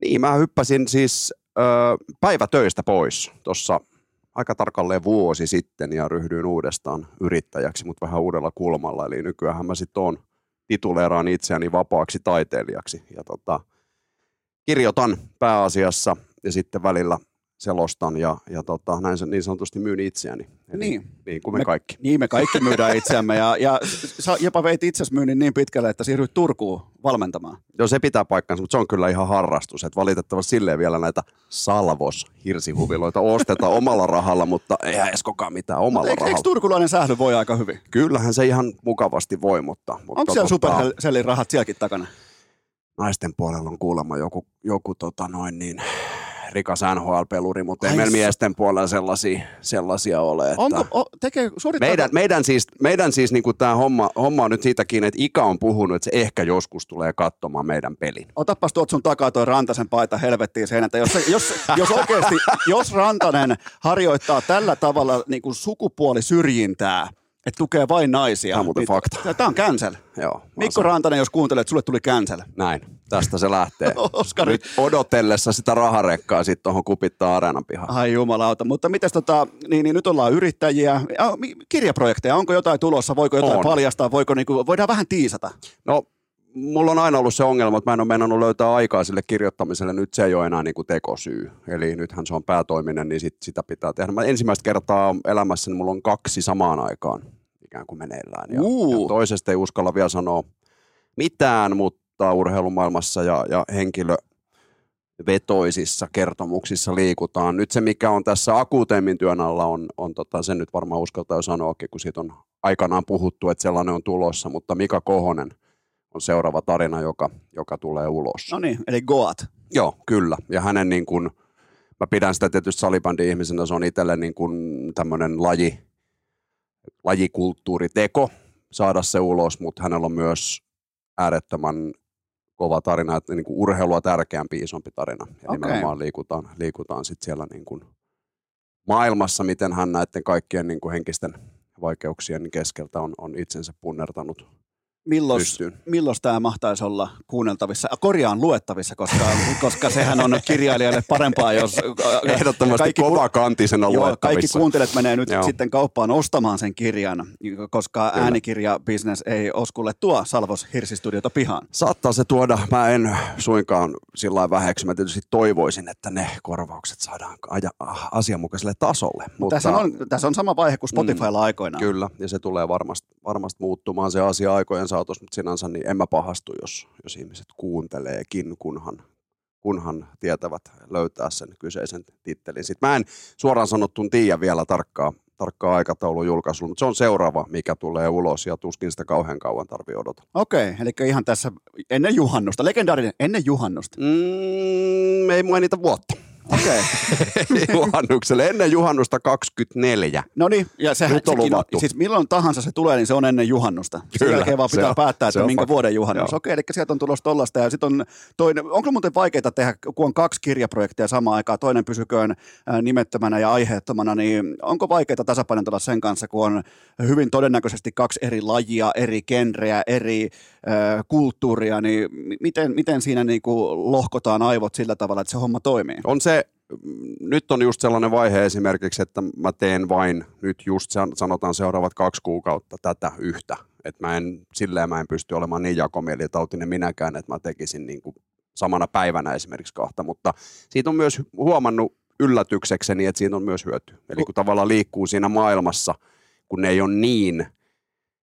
Niin, mä hyppäsin siis ö, päivätöistä pois tuossa aika tarkalleen vuosi sitten ja ryhdyin uudestaan yrittäjäksi, mutta vähän uudella kulmalla. Eli nykyään mä sitten on tituleeraan itseäni vapaaksi taiteilijaksi ja tota, kirjoitan pääasiassa ja sitten välillä selostan ja, ja tota, näin niin sanotusti myyn itseäni. Eli, Niin. niin kuin me, Me- kaikki. Niin me kaikki myydään itseämme ja, ja sä jopa veit itsesmyynnin niin pitkälle, että siirryit Turkuun valmentamaan. Joo, se pitää paikkansa, mutta se on kyllä ihan harrastus. Että valitettavasti silleen vielä näitä salvos hirsihuviloita ostetaan omalla rahalla, mutta eihän Eskokaan mitään omalla Eikö, eikö rahalla. turkulainen sähly voi aika hyvin? Kyllähän se ihan mukavasti voi, mutta... mutta Onko siellä tota, Supercellin rahat sielläkin takana? Naisten puolella on kuulemma joku, joku tota noin niin, rikas NHL-peluri, mutta ei meillä miesten puolella sellaisia, sellaisia ole. Että Onko, o, tekee, meidän, meidän siis, meidän siis niin tämä homma, homma on nyt siitäkin, että Ika on puhunut, että se ehkä joskus tulee katsomaan meidän pelin. Otapas tuot sun takaa toi Rantasen paita helvettiin sen, että jos, se, jos, jos oikeasti, jos Rantanen harjoittaa tällä tavalla niin kuin sukupuolisyrjintää, että tukee vain naisia. Tämä on muuten fakta. Tämä on cancel. Joo, Mikko. Rantanen, jos kuuntelet, että sulle tuli cancel. Näin, tästä se lähtee. Oskari. Nyt odotellessa sitä raharekkaa sitten tuohon kupittaa areenan pihaan. Ai jumalauta, mutta mites tota, niin, niin nyt ollaan yrittäjiä. Kirjaprojekteja, onko jotain tulossa, voiko jotain On. paljastaa, voiko niinku, voidaan vähän tiisata. No, mulla on aina ollut se ongelma, että mä en ole meinannut löytää aikaa sille kirjoittamiselle. Nyt se ei ole enää niin kuin tekosyy. Eli nythän se on päätoiminen, niin sit, sitä pitää tehdä. Mä ensimmäistä kertaa elämässäni mulla on kaksi samaan aikaan ikään kuin meneillään. Ja, ja toisesta ei uskalla vielä sanoa mitään, mutta urheilumaailmassa ja, ja henkilö vetoisissa kertomuksissa liikutaan. Nyt se, mikä on tässä akuuteimmin työn alla, on, on tota, sen nyt varmaan uskaltaa jo sanoa, kun siitä on aikanaan puhuttu, että sellainen on tulossa, mutta Mika Kohonen on seuraava tarina, joka, joka tulee ulos. No niin, eli Goat. Joo, kyllä. Ja hänen niin kuin, mä pidän sitä tietysti salibändin ihmisenä, se on itselle niin kuin tämmöinen laji, lajikulttuuriteko saada se ulos, mutta hänellä on myös äärettömän kova tarina, että niin kuin urheilua tärkeämpi, isompi tarina. Ja Okei. nimenomaan liikutaan, liikutaan sit siellä niin kuin maailmassa, miten hän näiden kaikkien niin kuin henkisten vaikeuksien keskeltä on, on itsensä punnertanut Milloin, tämä mahtaisi olla kuunneltavissa, korjaan luettavissa, koska, koska sehän on kirjailijalle parempaa, jos Ehdottomasti kaikki ku- kova kantisena Joo, kaikki luettavissa. kuuntelijat menee nyt Joo. sitten kauppaan ostamaan sen kirjan, koska Kyllä. äänikirjabisnes ei Oskulle tuo Salvos Hirsistudiota pihaan. Saattaa se tuoda, mä en suinkaan sillä väheksy, mä tietysti toivoisin, että ne korvaukset saadaan aja, asianmukaiselle tasolle. Mutta Tässä on, tässä on sama vaihe kuin Spotifylla aikoinaan. Kyllä, ja se tulee varmasti, varmasti muuttumaan se asia aikojen saatossa, mutta sinänsä niin en mä pahastu, jos, jos ihmiset kuunteleekin, kunhan, kunhan tietävät löytää sen kyseisen tittelin. Sitten mä en suoraan sanottun tiedä vielä tarkkaa, tarkkaa aikataulun julkaisulla, mutta se on seuraava, mikä tulee ulos, ja tuskin sitä kauhean kauan tarvii odottaa. Okei, eli ihan tässä ennen juhannusta, legendaarinen ennen juhannusta. Mm, ei mainita vuotta. Okei, Juhannukselle. Ennen juhannusta 24. no niin, ja sehän, Nyt on luvattu. siis milloin tahansa se tulee, niin se on ennen juhannusta. Sen Kyllä, jälkeen vaan pitää on- päättää, että minkä fakta. vuoden juhannus. Okei, eli sieltä on tulossa tollasta. Ja sitten on toinen, onko muuten vaikeaa tehdä, kun on kaksi kirjaprojektia samaan aikaan, toinen pysyköön ää, nimettömänä ja aiheettomana, niin onko vaikeaa tasapainotella sen kanssa, kun on hyvin todennäköisesti kaksi eri lajia, eri genreä, eri äh, kulttuuria, niin mi- miten, miten siinä niinku lohkotaan aivot sillä tavalla, että se homma toimii? On se, nyt on just sellainen vaihe esimerkiksi, että mä teen vain nyt just san- sanotaan seuraavat kaksi kuukautta tätä yhtä. Että mä en, silleen mä en pysty olemaan niin jakomielitautinen minäkään, että mä tekisin niin kuin samana päivänä esimerkiksi kahta, mutta siitä on myös huomannut yllätyksekseni, että siitä on myös hyöty. Eli kun tavallaan liikkuu siinä maailmassa, kun ne ei ole niin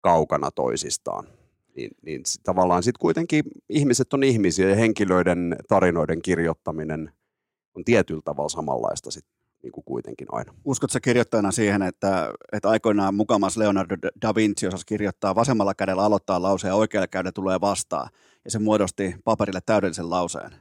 kaukana toisistaan, niin, niin tavallaan sitten kuitenkin ihmiset on ihmisiä ja henkilöiden tarinoiden kirjoittaminen on tietyllä tavalla samanlaista sit, niin kuin kuitenkin aina. Uskotko sä kirjoittajana siihen, että, että aikoinaan mukamas Leonardo da Vinci osasi kirjoittaa vasemmalla kädellä aloittaa lauseen ja oikealla kädellä tulee vastaan, ja se muodosti paperille täydellisen lauseen?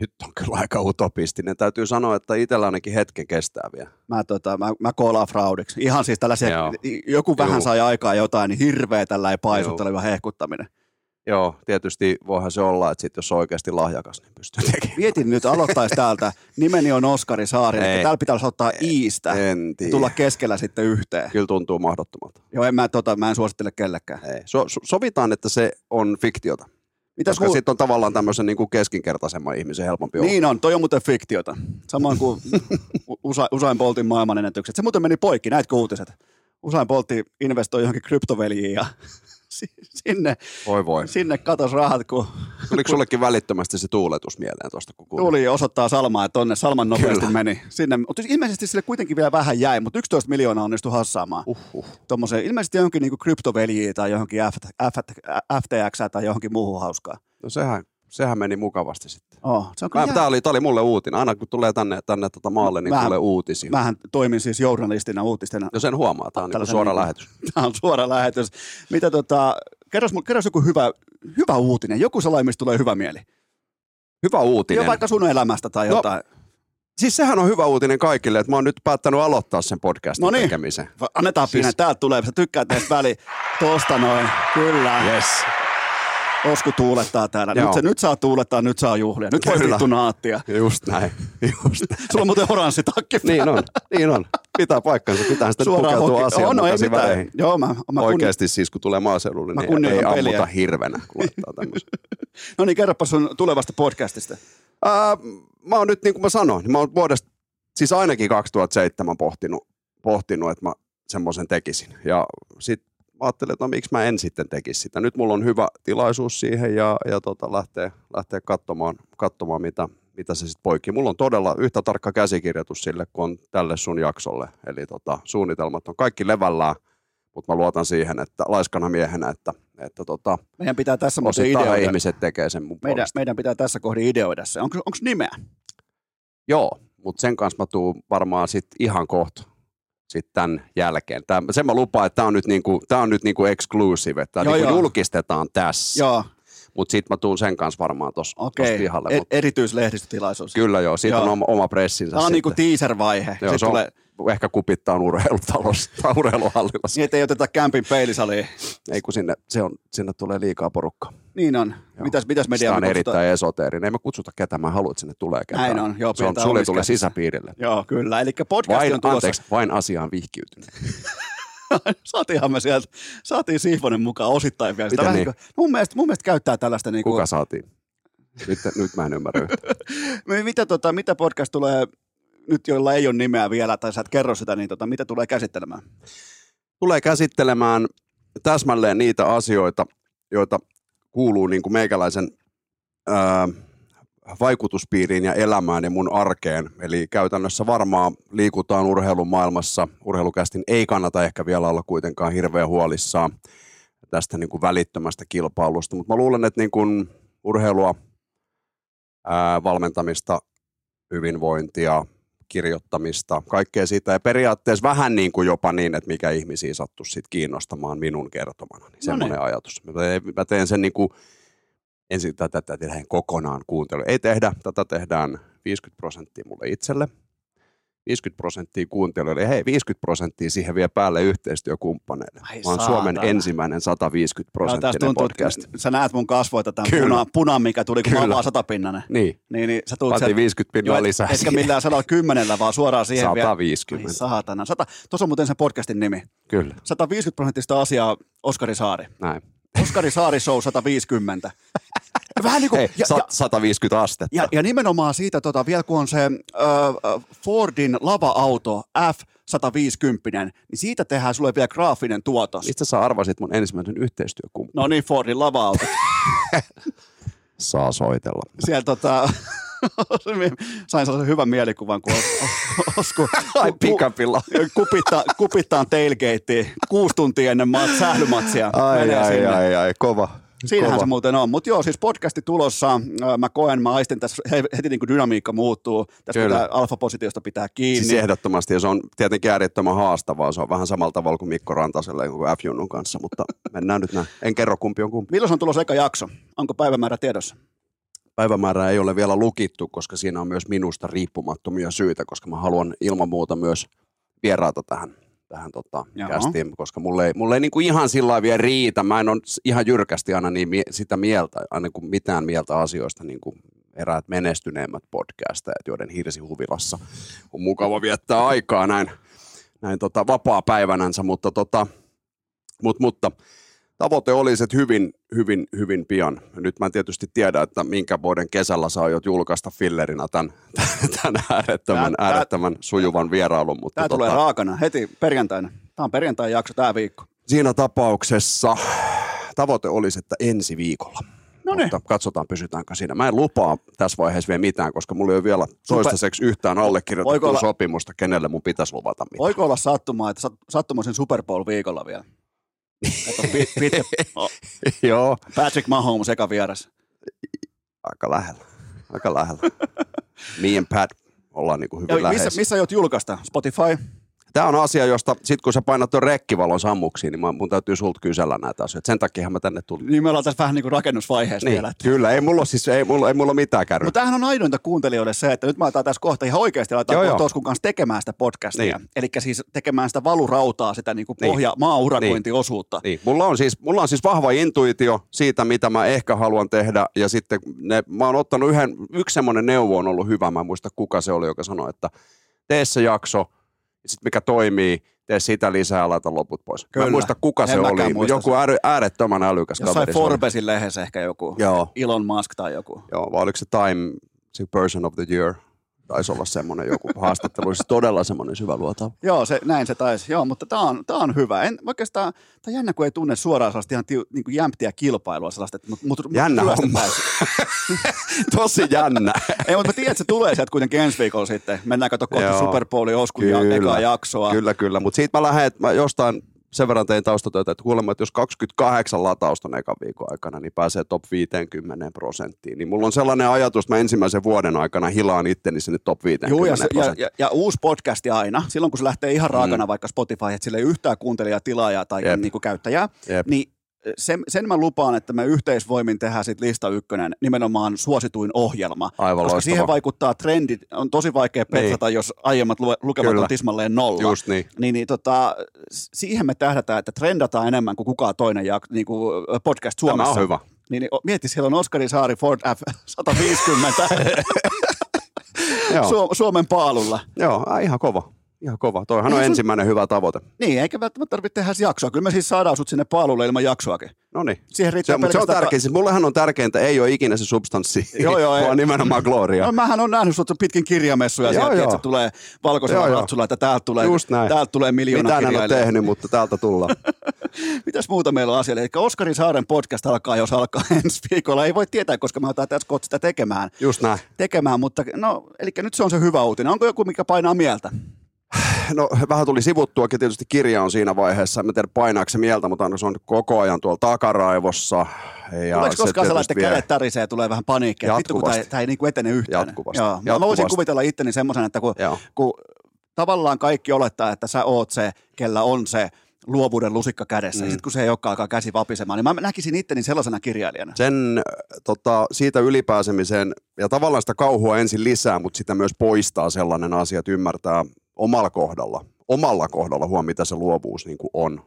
Nyt on kyllä aika utopistinen. Täytyy sanoa, että itsellä ainakin hetken kestää vielä. Mä, tota, mä, mä koolaan fraudiksi. Ihan siis tällaisia, Joo. joku vähän Juu. sai aikaa jotain, niin hirveä tällainen paisutteleva hehkuttaminen. Joo, tietysti voihan se olla, että sit jos on oikeasti lahjakas, niin pystyy tekemään. Mietin nyt, aloittaisi täältä. Nimeni on Oskari Saari, että täällä pitäisi ottaa iistä En ja tiedä. tulla keskellä sitten yhteen. Kyllä tuntuu mahdottomalta. Joo, en mä, tota, mä en suosittele kellekään. Ei. So, so, sovitaan, että se on fiktiota. Mitäs Koska muu- sitten on tavallaan tämmöisen niin kuin keskinkertaisemman ihmisen helpompi olla. Niin on, toi on muuten fiktiota. Samoin kuin Usa, Usain Boltin maailmanennätykset. Se muuten meni poikki, näitkö uutiset? Usain Boltti investoi johonkin kryptoveljiin ja sinne, Voi voi. sinne katos rahat, kun Tuliko sullekin välittömästi se tuuletus mieleen tuosta, kun kuulin? tuli osoittaa Salmaa, että tonne Salman nopeasti Kyllä. meni. Sinne, mutta ilmeisesti sille kuitenkin vielä vähän jäi, mutta 11 miljoonaa onnistui hassaamaan. Uhuh. Tuommoiseen, ilmeisesti johonkin niin kryptoveljiin tai johonkin FTX tai johonkin muuhun hauskaa. No sehän, sehän meni mukavasti sitten. Oh, se on Mä, tää, oli, tää oli mulle uutinen. Aina kun tulee tänne, tänne tota maalle, niin Mä- tulee uutisia. Mähän toimin siis journalistina uutisten Jo sen huomaa, tää on niin suora niinku- lähetys. Tämä on suora lähetys. Mitä tota, kerros, kerros joku hyvä, hyvä uutinen, joku sellainen, mistä tulee hyvä mieli. Hyvä uutinen. Jo vaikka sun elämästä tai No, jotain. Siis sehän on hyvä uutinen kaikille, että mä oon nyt päättänyt aloittaa sen podcastin No niin. tekemisen. Annetaan siis- siis... täältä tulee, sä tykkäät näistä väli. Tosta noin, kyllä. Yes. Osku tuulettaa täällä. Nyt, Joo. se, nyt saa tuulettaa, nyt saa juhlia. Nyt voi vittu naattia. Just näin. Just näin. Sulla on muuten oranssi takki niin on, niin on. Pitää paikkansa, pitää sitä Suoraan pukeutua hoki- asiaan Oh, no ei mitään. väleihin. Joo, mä, mä kun... Oikeasti siis, kun tulee maaseudulle, niin ei ammuta peliä. hirvenä, kun. No niin, kerropa sun tulevasta podcastista. Ää, mä oon nyt, niin kuin mä sanoin, niin mä oon vuodesta, siis ainakin 2007 pohtinut, pohtinut että mä semmoisen tekisin. Ja sit ajattelin, että no miksi mä en sitten tekisi sitä. Nyt mulla on hyvä tilaisuus siihen ja, ja tota, lähteä, lähteä katsomaan, katsomaan mitä, mitä se sitten poikki. Mulla on todella yhtä tarkka käsikirjoitus sille, kun on tälle sun jaksolle. Eli tota, suunnitelmat on kaikki levällään, mutta mä luotan siihen, että laiskana miehenä, että, että tota, Meidän pitää tässä muuten ideoida. ihmiset tekee sen mun Meidän, puolesta. meidän pitää tässä kohdin ideoida se. Onko, onko nimeä? Joo, mutta sen kanssa mä tuun varmaan sit ihan kohta sitten tämän jälkeen. Tää, sen mä lupaan, että tämä on nyt, niinku, tää on nyt niinku exclusive, että Joo, niinku joo. julkistetaan tässä. Joo, Mutta sitten mä tuun sen kanssa varmaan tuossa okei. pihalle. E- Mut erityislehdistötilaisuus. kyllä joo, siitä Joo. on oma, oma pressinsä Tämä on sitten. niinku teaser-vaihe. Joo, se on, tulee, ehkä kupittaa urheilutalossa urheiluhallilla. niin ettei oteta kämpin peilisaliin. Ei kun sinne, se on, sinne tulee liikaa porukkaa. Niin on. Joo. Mitäs, mitäs media Sitä on me kutsutaan? erittäin esoteerinen. Ei me kutsuta ketään, mä haluan, että sinne tulee ketään. Näin on, joo, se on, käsissä. sisäpiirille. Joo, kyllä. Eli podcast Vain, on tulossa. anteeksi, vain asiaan vihkiytynyt. Saatiinhan me sieltä, saatiin Sihvonen mukaan osittain vielä. Sitä Miten niin? niin mun, mielestä, mun mielestä käyttää tällaista niin kuin, Kuka saatiin? Nyt, nyt mä en ymmärrä yhtään. mitä, tota, mitä podcast tulee nyt, joilla ei ole nimeä vielä, tai sä et kerro sitä, niin tota, mitä tulee käsittelemään? Tulee käsittelemään täsmälleen niitä asioita, joita kuuluu niin kuin meikäläisen ää, vaikutuspiiriin ja elämään ja mun arkeen. Eli käytännössä varmaan liikutaan urheilun maailmassa. Urheilukästin ei kannata ehkä vielä olla kuitenkaan hirveän huolissaan tästä niin kuin välittömästä kilpailusta, mutta mä luulen, että niin kuin urheilua, ää, valmentamista, hyvinvointia, kirjoittamista, kaikkea siitä. Ja periaatteessa vähän niin kuin jopa niin, että mikä ihmisiä sattuisi sit kiinnostamaan minun kertomana. Niin semmoinen ajatus. Mä teen, mä teen sen niin kuin, ensin tätä, tätä tehdään kokonaan kuuntelu. Ei tehdä, tätä tehdään 50 prosenttia mulle itselle. 50 prosenttia kuuntelijoille, hei, 50 prosenttia siihen vielä päälle yhteistyökumppaneille. Ai Mä oon. Suomen ensimmäinen 150 Joo, tässä prosenttinen tuntuu, podcast. että sä näet mun kasvoita tämän Kyllä. puna, punan, mikä tuli, kun mä oon Kyllä. vaan satapinnanen. Niin, Niin, niin sä sieltä- 50 Joo, pinnaa lisää. Etkä millään 110, vaan suoraan siihen vielä. 150. Ai saatana. Sata, tuossa on muuten sen podcastin nimi. Kyllä, 150 prosenttista asiaa Oskari Saari. näin. Oskari Saari Show 150. Vähän niin kuin, Hei, ja, sa- ja, 150 astetta. ja, ja, nimenomaan siitä tota, vielä kun on se ö, Fordin lava-auto F-150, niin siitä tehdään sulle vielä graafinen tuotos. Mistä sä arvasit mun ensimmäisen yhteistyökumppanin? No niin, Fordin lava-auto. Saa soitella. Siellä tota, sain sellaisen hyvän mielikuvan, kun os, os, Osku Ai pikapilla. kupittaa, kupittaan tailgatea kuusi tuntia ennen sählymatsia. Ai, ai, sinne. ai, ai, kova. Siinähän kova. se muuten on. Mutta joo, siis podcasti tulossa. Mä koen, mä aistin tässä he- heti niin kuin dynamiikka muuttuu. Tässä Kyllä. pitää alfapositiosta pitää kiinni. Siis ehdottomasti, ja se on tietenkin äärettömän haastavaa. Se on vähän samalla tavalla kuin Mikko Rantaselle kuin F-Junnun kanssa, mutta mennään nyt näin. En kerro kumpi on kumpi. Milloin on tulossa eka jakso? Onko päivämäärä tiedossa? Päivämäärää ei ole vielä lukittu, koska siinä on myös minusta riippumattomia syitä, koska mä haluan ilman muuta myös vieraata tähän, tähän tota, kästiin, koska mulle ei, mulle ei niinku ihan sillä vielä riitä. Mä en ole ihan jyrkästi aina niin mie- sitä mieltä, aina kuin mitään mieltä asioista, niin kuin eräät menestyneemmät podcastajat, joiden hirsihuvilassa on mukava viettää aikaa näin, näin tota, vapaa-päivänänsä, mutta, tota, mut, mutta tavoite olisi, että hyvin, hyvin, hyvin pian. Nyt mä en tietysti tiedä, että minkä vuoden kesällä saa jo julkaista fillerina tämän, tämän äärettömän, Tää- tää- äärettömän sujuvan vierailun. Mutta Tämä tulee raakana heti perjantaina. Tämä on perjantai jakso tämä viikko. siinä tapauksessa tavoite olisi, että ensi viikolla. No niin. Mutta katsotaan, pysytäänkö siinä. Mä en lupaa tässä vaiheessa vielä mitään, koska mulla ei ole vielä toistaiseksi yhtään allekirjoitettua olla- sopimusta, kenelle mun pitäisi luvata mitään. Voiko olla sattumaa, että sat- sattumoisin Super Bowl viikolla vielä? Kato, pit, pitkä, oh, Joo, Patrick Mahomes eka vieras. aika lähellä. Aika lähellä. Me and Pat ollaan niinku hyvin Ja missä, läheisiä. missä aiot julkaista? Spotify? Tämä on asia, josta sit kun sä painat tuon rekkivalon sammuksiin, niin mun täytyy sulta kysellä näitä asioita. Sen takia mä tänne tulin. Niin me ollaan tässä vähän niin kuin rakennusvaiheessa Niin, vielä. kyllä, ei mulla, siis, ei, mulla, ei mulla mitään kärryä. Mutta tämähän on aidointa kuuntelijoille se, että nyt mä aletaan tässä kohta ihan oikeasti aletaan Joo, kohta joo. Oskun kanssa tekemään sitä podcastia. Niin. Eli siis tekemään sitä valurautaa, sitä niin kuin Niin. pohja, maaurakointiosuutta. Niin, mulla on, siis, mulla on siis vahva intuitio siitä, mitä mä ehkä haluan tehdä, ja sitten ne, mä oon ottanut yhden, yksi semmoinen neuvo on ollut hyvä, mä en muista kuka se oli, joka sanoi, että tee se jakso, ja sitten mikä toimii, tee sitä lisää ja laita loput pois. Mä Kyllä. en muista kuka En se oli, muista joku äär, äärettömän älykäs Jossain kaveri. oli. Forbesin lehdessä ehkä joku. Joo, Elon Musk tai joku. joo, vai oliko se Time, se Person of the Year, taisi olla semmoinen joku haastattelu, siis todella semmoinen syvä luotava. Joo, se, näin se taisi. Joo, mutta tämä on, tää on hyvä. En, oikeastaan, tämä on jännä, kun ei tunne suoraan sellaista ihan tiu, niin kuin jämptiä kilpailua sellaista, että mut, mut, Jännä työstä homma. Tosi jännä. Ei, mutta mä tiedän, että se tulee sieltä kuitenkin ensi viikolla sitten. Mennään katso kohti. Super Bowlin Oskun ja ekaa jaksoa. Kyllä, kyllä. Mutta siitä mä lähden, että mä jostain sen verran tein taustatöitä, että kuulemma, että jos 28 latausta on ekan viikon aikana, niin pääsee top 50 prosenttiin. Niin mulla on sellainen ajatus, että mä ensimmäisen vuoden aikana hilaan itteni sinne top 50 Joo, ja, se, ja, prosenttiin. ja, ja, uusi podcasti aina, silloin kun se lähtee ihan raakana Mm. vaikka Spotify, että sillä ei yhtään kuuntelijaa, tilaajaa tai Jep. niin kuin käyttäjää, Jep. niin sen, sen mä lupaan, että me yhteisvoimin tehdään sit lista ykkönen nimenomaan suosituin ohjelma. Aivan koska loistava. siihen vaikuttaa trendit. On tosi vaikea petrata, jos aiemmat lu- lukemat Kyllä. on tismalleen nolla. Just niin. Niin, niin tota, siihen me tähdätään, että trendataan enemmän kuin kukaan toinen jak, niin kuin podcast Tämä Suomessa. on hyvä. Niin, niin mieti, siellä on Oskari Saari Ford F-150 Joo, Su- Suomen paalulla. Joo ihan kova. Ihan kova. Toihan on Ei ensimmäinen hyvä tavoite. Niin, eikä välttämättä tarvitse tehdä jaksoa. Kyllä me siis saadaan sut sinne paalulle ilman jaksoakin. No niin. Siihen riittää Se, mutta se on pelkästään- tärkein. Siis mullehan on tärkeintä, ei ole ikinä se substanssi, Joo, joo, ei. vaan nimenomaan gloria. No, mähän on nähnyt sut pitkin kirjamessuja Joo, sieltä, joo. että se tulee valkoisella ratsulla, että täältä tulee, Just näin. täältä tulee miljoona Mitä en ole tehnyt, mutta täältä tullaan. Mitäs muuta meillä on asialla? Eli Oskari Saaren podcast alkaa, jos alkaa ensi viikolla. Ei voi tietää, koska me otetaan tässä sitä tekemään. Just näin. tekemään, mutta no, eli nyt se on se hyvä uutinen. Onko joku, mikä painaa mieltä? No vähän tuli sivuttuakin, tietysti kirja on siinä vaiheessa, en mä tiedä painaako se mieltä, mutta se on koko ajan tuolla takaraivossa. Ja Tuleeko se koskaan sellainen, että vie- kädet tärisee ja tulee vähän paniikkia? että Vittu, kun tämä, tämä ei niin kuin etene yhtään. Jatkuvasti. Joo. Mä Jatkuvasti. voisin kuvitella itteni semmoisen, että kun, Joo. kun tavallaan kaikki olettaa, että sä oot se, kellä on se luovuuden lusikka kädessä. Mm. Ja sitten kun se ei olekaan alkaa käsi vapisemaan, niin mä näkisin itteni sellaisena kirjailijana. Sen äh, tota, siitä ylipääsemiseen ja tavallaan sitä kauhua ensin lisää, mutta sitä myös poistaa sellainen asia, että ymmärtää omalla kohdalla, omalla kohdalla huom, mitä se luovuus niin kuin on.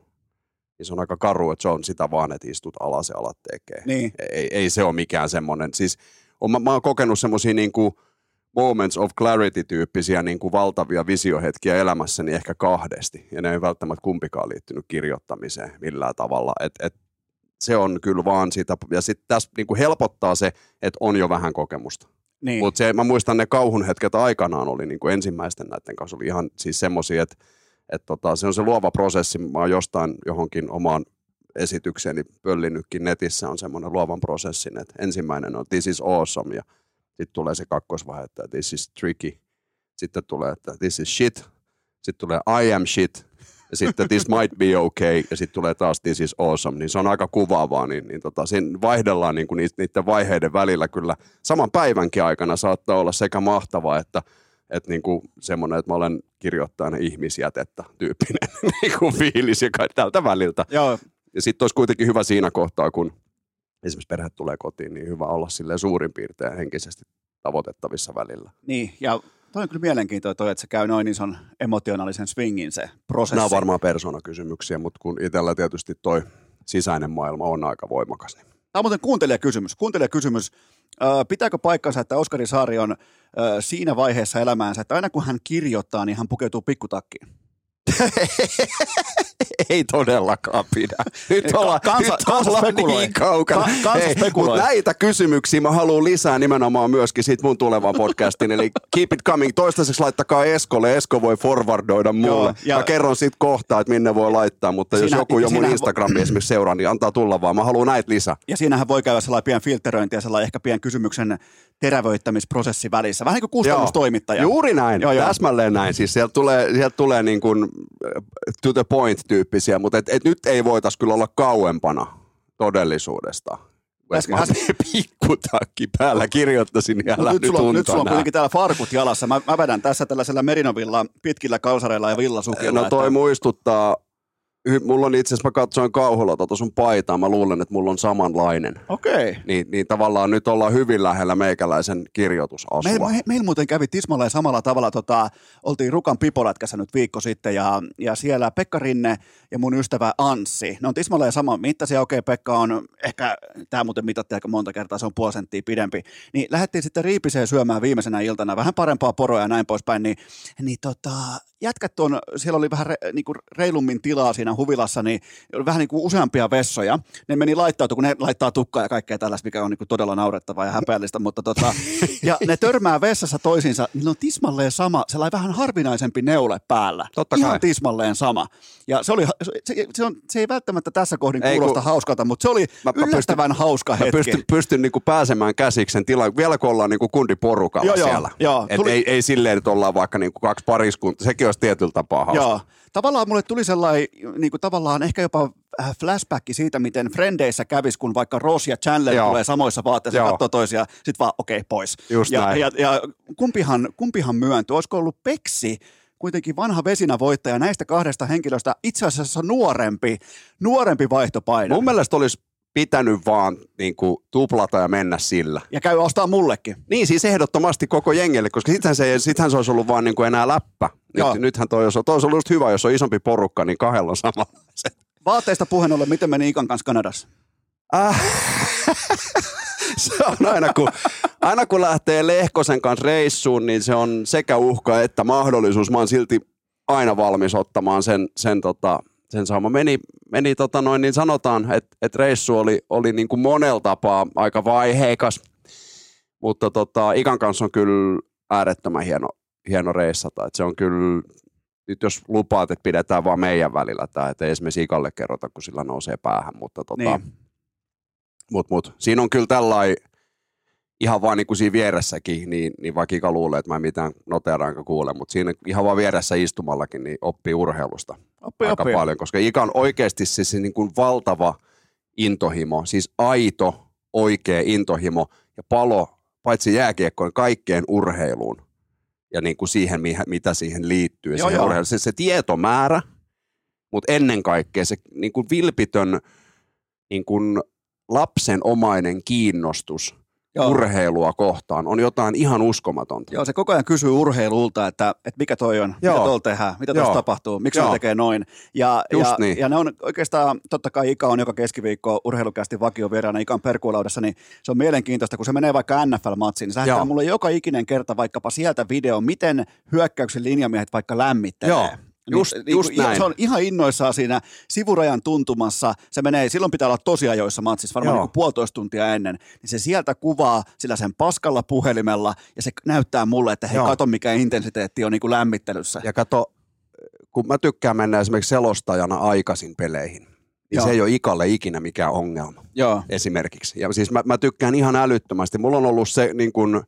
Niin se on aika karu, että se on sitä vaan, että istut alas ja alat tekee. Niin. Ei, ei se ole mikään semmoinen. Siis on, mä, mä oon kokenut semmoisia niin kuin moments of clarity-tyyppisiä niin kuin valtavia visiohetkiä elämässäni ehkä kahdesti. Ja ne ei välttämättä kumpikaan liittynyt kirjoittamiseen millään tavalla. Et, et se on kyllä vaan sitä, ja sitten tässä niin kuin helpottaa se, että on jo vähän kokemusta. Niin. Mutta mä muistan ne kauhun hetket aikanaan oli niin kuin ensimmäisten näiden kanssa, oli ihan siis semmoisia, että et tota, se on se luova prosessi. Mä oon jostain johonkin omaan esitykseeni pöllinytkin netissä on semmoinen luovan prosessin, että ensimmäinen on this is awesome ja sitten tulee se kakkosvaihe, että this is tricky. Sitten tulee, että this is shit. Sitten tulee I am shit. Ja sitten this might be okay. Ja sitten tulee taas this is awesome. Niin se on aika kuvaavaa. Niin, niin tota, siinä vaihdellaan niin kuin niiden vaiheiden välillä kyllä. Saman päivänkin aikana saattaa olla sekä mahtavaa, että että niinku semmoinen, että mä olen kirjoittajana ihmisjätettä tyyppinen niinku fiilis ja tältä väliltä. Joo, Ja sitten olisi kuitenkin hyvä siinä kohtaa, kun esimerkiksi perhe tulee kotiin, niin hyvä olla silleen suurin piirtein henkisesti tavoitettavissa välillä. niin. Ja toi on kyllä mielenkiintoinen toi, että se käy noin ison emotionaalisen swingin se prosessi. Nämä on varmaan persoonakysymyksiä, mutta kun itsellä tietysti toi sisäinen maailma on aika voimakas. Niin. Tämä on muuten kuuntelijakysymys. Kuuntelijakysymys. Pitääkö paikkansa, että Oskari Saari on siinä vaiheessa elämäänsä, että aina kun hän kirjoittaa, niin hän pukeutuu pikkutakkiin? Ei todellakaan pidä. Nyt ollaan, kansa- nyt kansa ollaan niin kaukana. Ka- kansa Ei, spekuloi. Mutta näitä kysymyksiä mä haluan lisää nimenomaan myöskin siitä mun tulevan podcastin. Eli keep it coming. Toistaiseksi laittakaa Eskolle. Esko voi forwardoida mulle. Joo, ja- Mä kerron sitten kohtaa, että minne voi laittaa. Mutta jos Siinä- joku jo mun siinähän vo- Instagrami esimerkiksi seuraa, niin antaa tulla vaan. Mä haluan näitä lisää. Ja siinähän voi käydä sellainen pieni filtteröinti ja sellainen ehkä pieni kysymyksen terävöittämisprosessi välissä. Vähän niin kuin kustannustoimittaja. Juuri näin, Joo, joo. täsmälleen näin. Siis sieltä tulee, sieltä tulee niin kuin äh, to the point tyyppisiä, mutta et, et nyt ei voitaisi kyllä olla kauempana todellisuudesta. Mä Äsken- pikkutakki päällä kirjoittaisin, niin älä Mut nyt, nyt, sulla, on- nyt sulla on kuitenkin täällä farkut jalassa. Mä, mä vedän tässä tällaisella merinovilla pitkillä kalsareilla ja villasukilla. No toi että- muistuttaa, mulla on itse asiassa, mä katsoin kauhulla tota sun paitaa, mä luulen, että mulla on samanlainen. Okei. Niin, niin tavallaan nyt ollaan hyvin lähellä meikäläisen kirjoitusasua. Meillä me, meil muuten kävi tismalleen samalla tavalla, tota, oltiin Rukan pipolätkässä nyt viikko sitten ja, ja siellä Pekka Rinne ja mun ystävä Anssi, ne on tismalleen saman mittaisia, okei Pekka on ehkä, tämä muuten mitattiin aika monta kertaa, se on puoli senttiä pidempi, niin lähdettiin sitten Riipiseen syömään viimeisenä iltana vähän parempaa poroa ja näin poispäin, niin, niin tota, jätkät on, siellä oli vähän re, niin kuin reilummin tilaa siinä huvilassa, niin oli vähän niin kuin useampia vessoja. Ne meni laittautua, kun ne laittaa tukkaa ja kaikkea tällaista, mikä on niin kuin todella naurettavaa ja häpeällistä, mutta tota, ja ne törmää vessassa toisiinsa, niin on tismalleen sama, sellainen vähän harvinaisempi neule päällä. Totta Ihan kai. tismalleen sama. Ja se, oli, se, se, on, se ei välttämättä tässä kohdin Ei, kuulosta kun- hauskalta, mutta se oli Mä- mä yllättävän hauska Mä hetki. pystyn, pystyn niinku pääsemään käsiksi sen tilaan, vielä kun ollaan niinku kundiporukalla Joo, joo, siellä. joo. Et Tuli- ei, ei silleen, että ollaan vaikka niinku kaksi pariskuntaa, sekin olisi tietyllä tapaa hauska. Joo. Tavallaan mulle tuli sellainen, niin kuin tavallaan ehkä jopa äh, flashback siitä, miten Frendeissä kävisi, kun vaikka Ross ja Chandler Joo. tulee samoissa vaatteissa, Joo. katsoo toisiaan, sit vaan okei, okay, pois. Just ja, näin. ja, ja kumpihan, kumpihan myöntyi, olisiko ollut Peksi, kuitenkin vanha vesinä voittaja näistä kahdesta henkilöstä, itse asiassa nuorempi, nuorempi vaihtopaino. Mun mielestä olisi pitänyt vaan niinku tuplata ja mennä sillä. Ja käy ostaa mullekin. Niin, siis ehdottomasti koko jengelle, koska sittenhän se, sittenhän se olisi ollut vaan niinku enää läppä. Joo. Nyt, nythän toi, jos on, toi olisi ollut just hyvä, jos on isompi porukka, niin kahdella on sama. Vaatteista puheen ollen, miten meni Ikan kanssa Kanadassa? Äh. se on aina kun, aina kun lähtee Lehkosen kanssa reissuun, niin se on sekä uhka että mahdollisuus. Mä oon silti aina valmis ottamaan sen, sen, tota, sen saama. Meni, meni tota noin, niin sanotaan, että et reissu oli, oli niin kuin monella tapaa aika vaiheikas, mutta tota, Ikan kanssa on kyllä äärettömän hieno, hieno reissata. Et se on kyllä, nyt jos lupaat, että pidetään vaan meidän välillä tämä, että ei esimerkiksi Ikalle kerrota, kun sillä nousee päähän, mutta tota, Niin. Mut, mut. Siinä on kyllä tällainen ihan vaan niin kuin siinä vieressäkin, niin, niin vaikka Ika luulee, että mä en mitään noteraanko kuule, mutta siinä ihan vaan vieressä istumallakin niin oppii urheilusta Oppi, aika oppi. paljon, koska Ika on oikeasti siis niin kuin valtava intohimo, siis aito, oikea intohimo ja palo paitsi jääkiekkoon kaikkeen urheiluun ja niin kuin siihen, mitä siihen liittyy. Joo, siihen joo. urheiluun. Se, se tietomäärä, mutta ennen kaikkea se niin kuin vilpitön niin kuin lapsen omainen kiinnostus Joo. urheilua kohtaan on jotain ihan uskomatonta. Joo, se koko ajan kysyy urheilulta, että, että mikä toi on, Joo. mitä tuolla tehdään, mitä tuossa tapahtuu, miksi Joo. se tekee noin. Ja, Just ja, niin. ja ne on oikeastaan, totta kai Ika on joka keskiviikko urheilukästi vakiovieraana Ikan perkuolaudassa, niin se on mielenkiintoista, kun se menee vaikka NFL-matsiin, niin se lähettää mulle joka ikinen kerta vaikkapa sieltä video, miten hyökkäyksen linjamiehet vaikka lämmittelee. Joo. Just- just ihan- näin. Se on ihan innoissaan siinä sivurajan tuntumassa. Se menee, silloin pitää olla tosi ajoissa matsissa, varmaan Joo. niin puolitoista tuntia ennen. Niin se sieltä kuvaa sillä sen paskalla puhelimella ja se näyttää mulle, että hei, Joo. kato mikä intensiteetti on niin kuin lämmittelyssä. Ja kato, kun mä tykkään mennä esimerkiksi selostajana aikaisin peleihin, niin Joo. se ei ole Ikalle ikinä mikään ongelma Joo. esimerkiksi. Ja siis mä, mä tykkään ihan älyttömästi. Mulla on ollut se niin kuin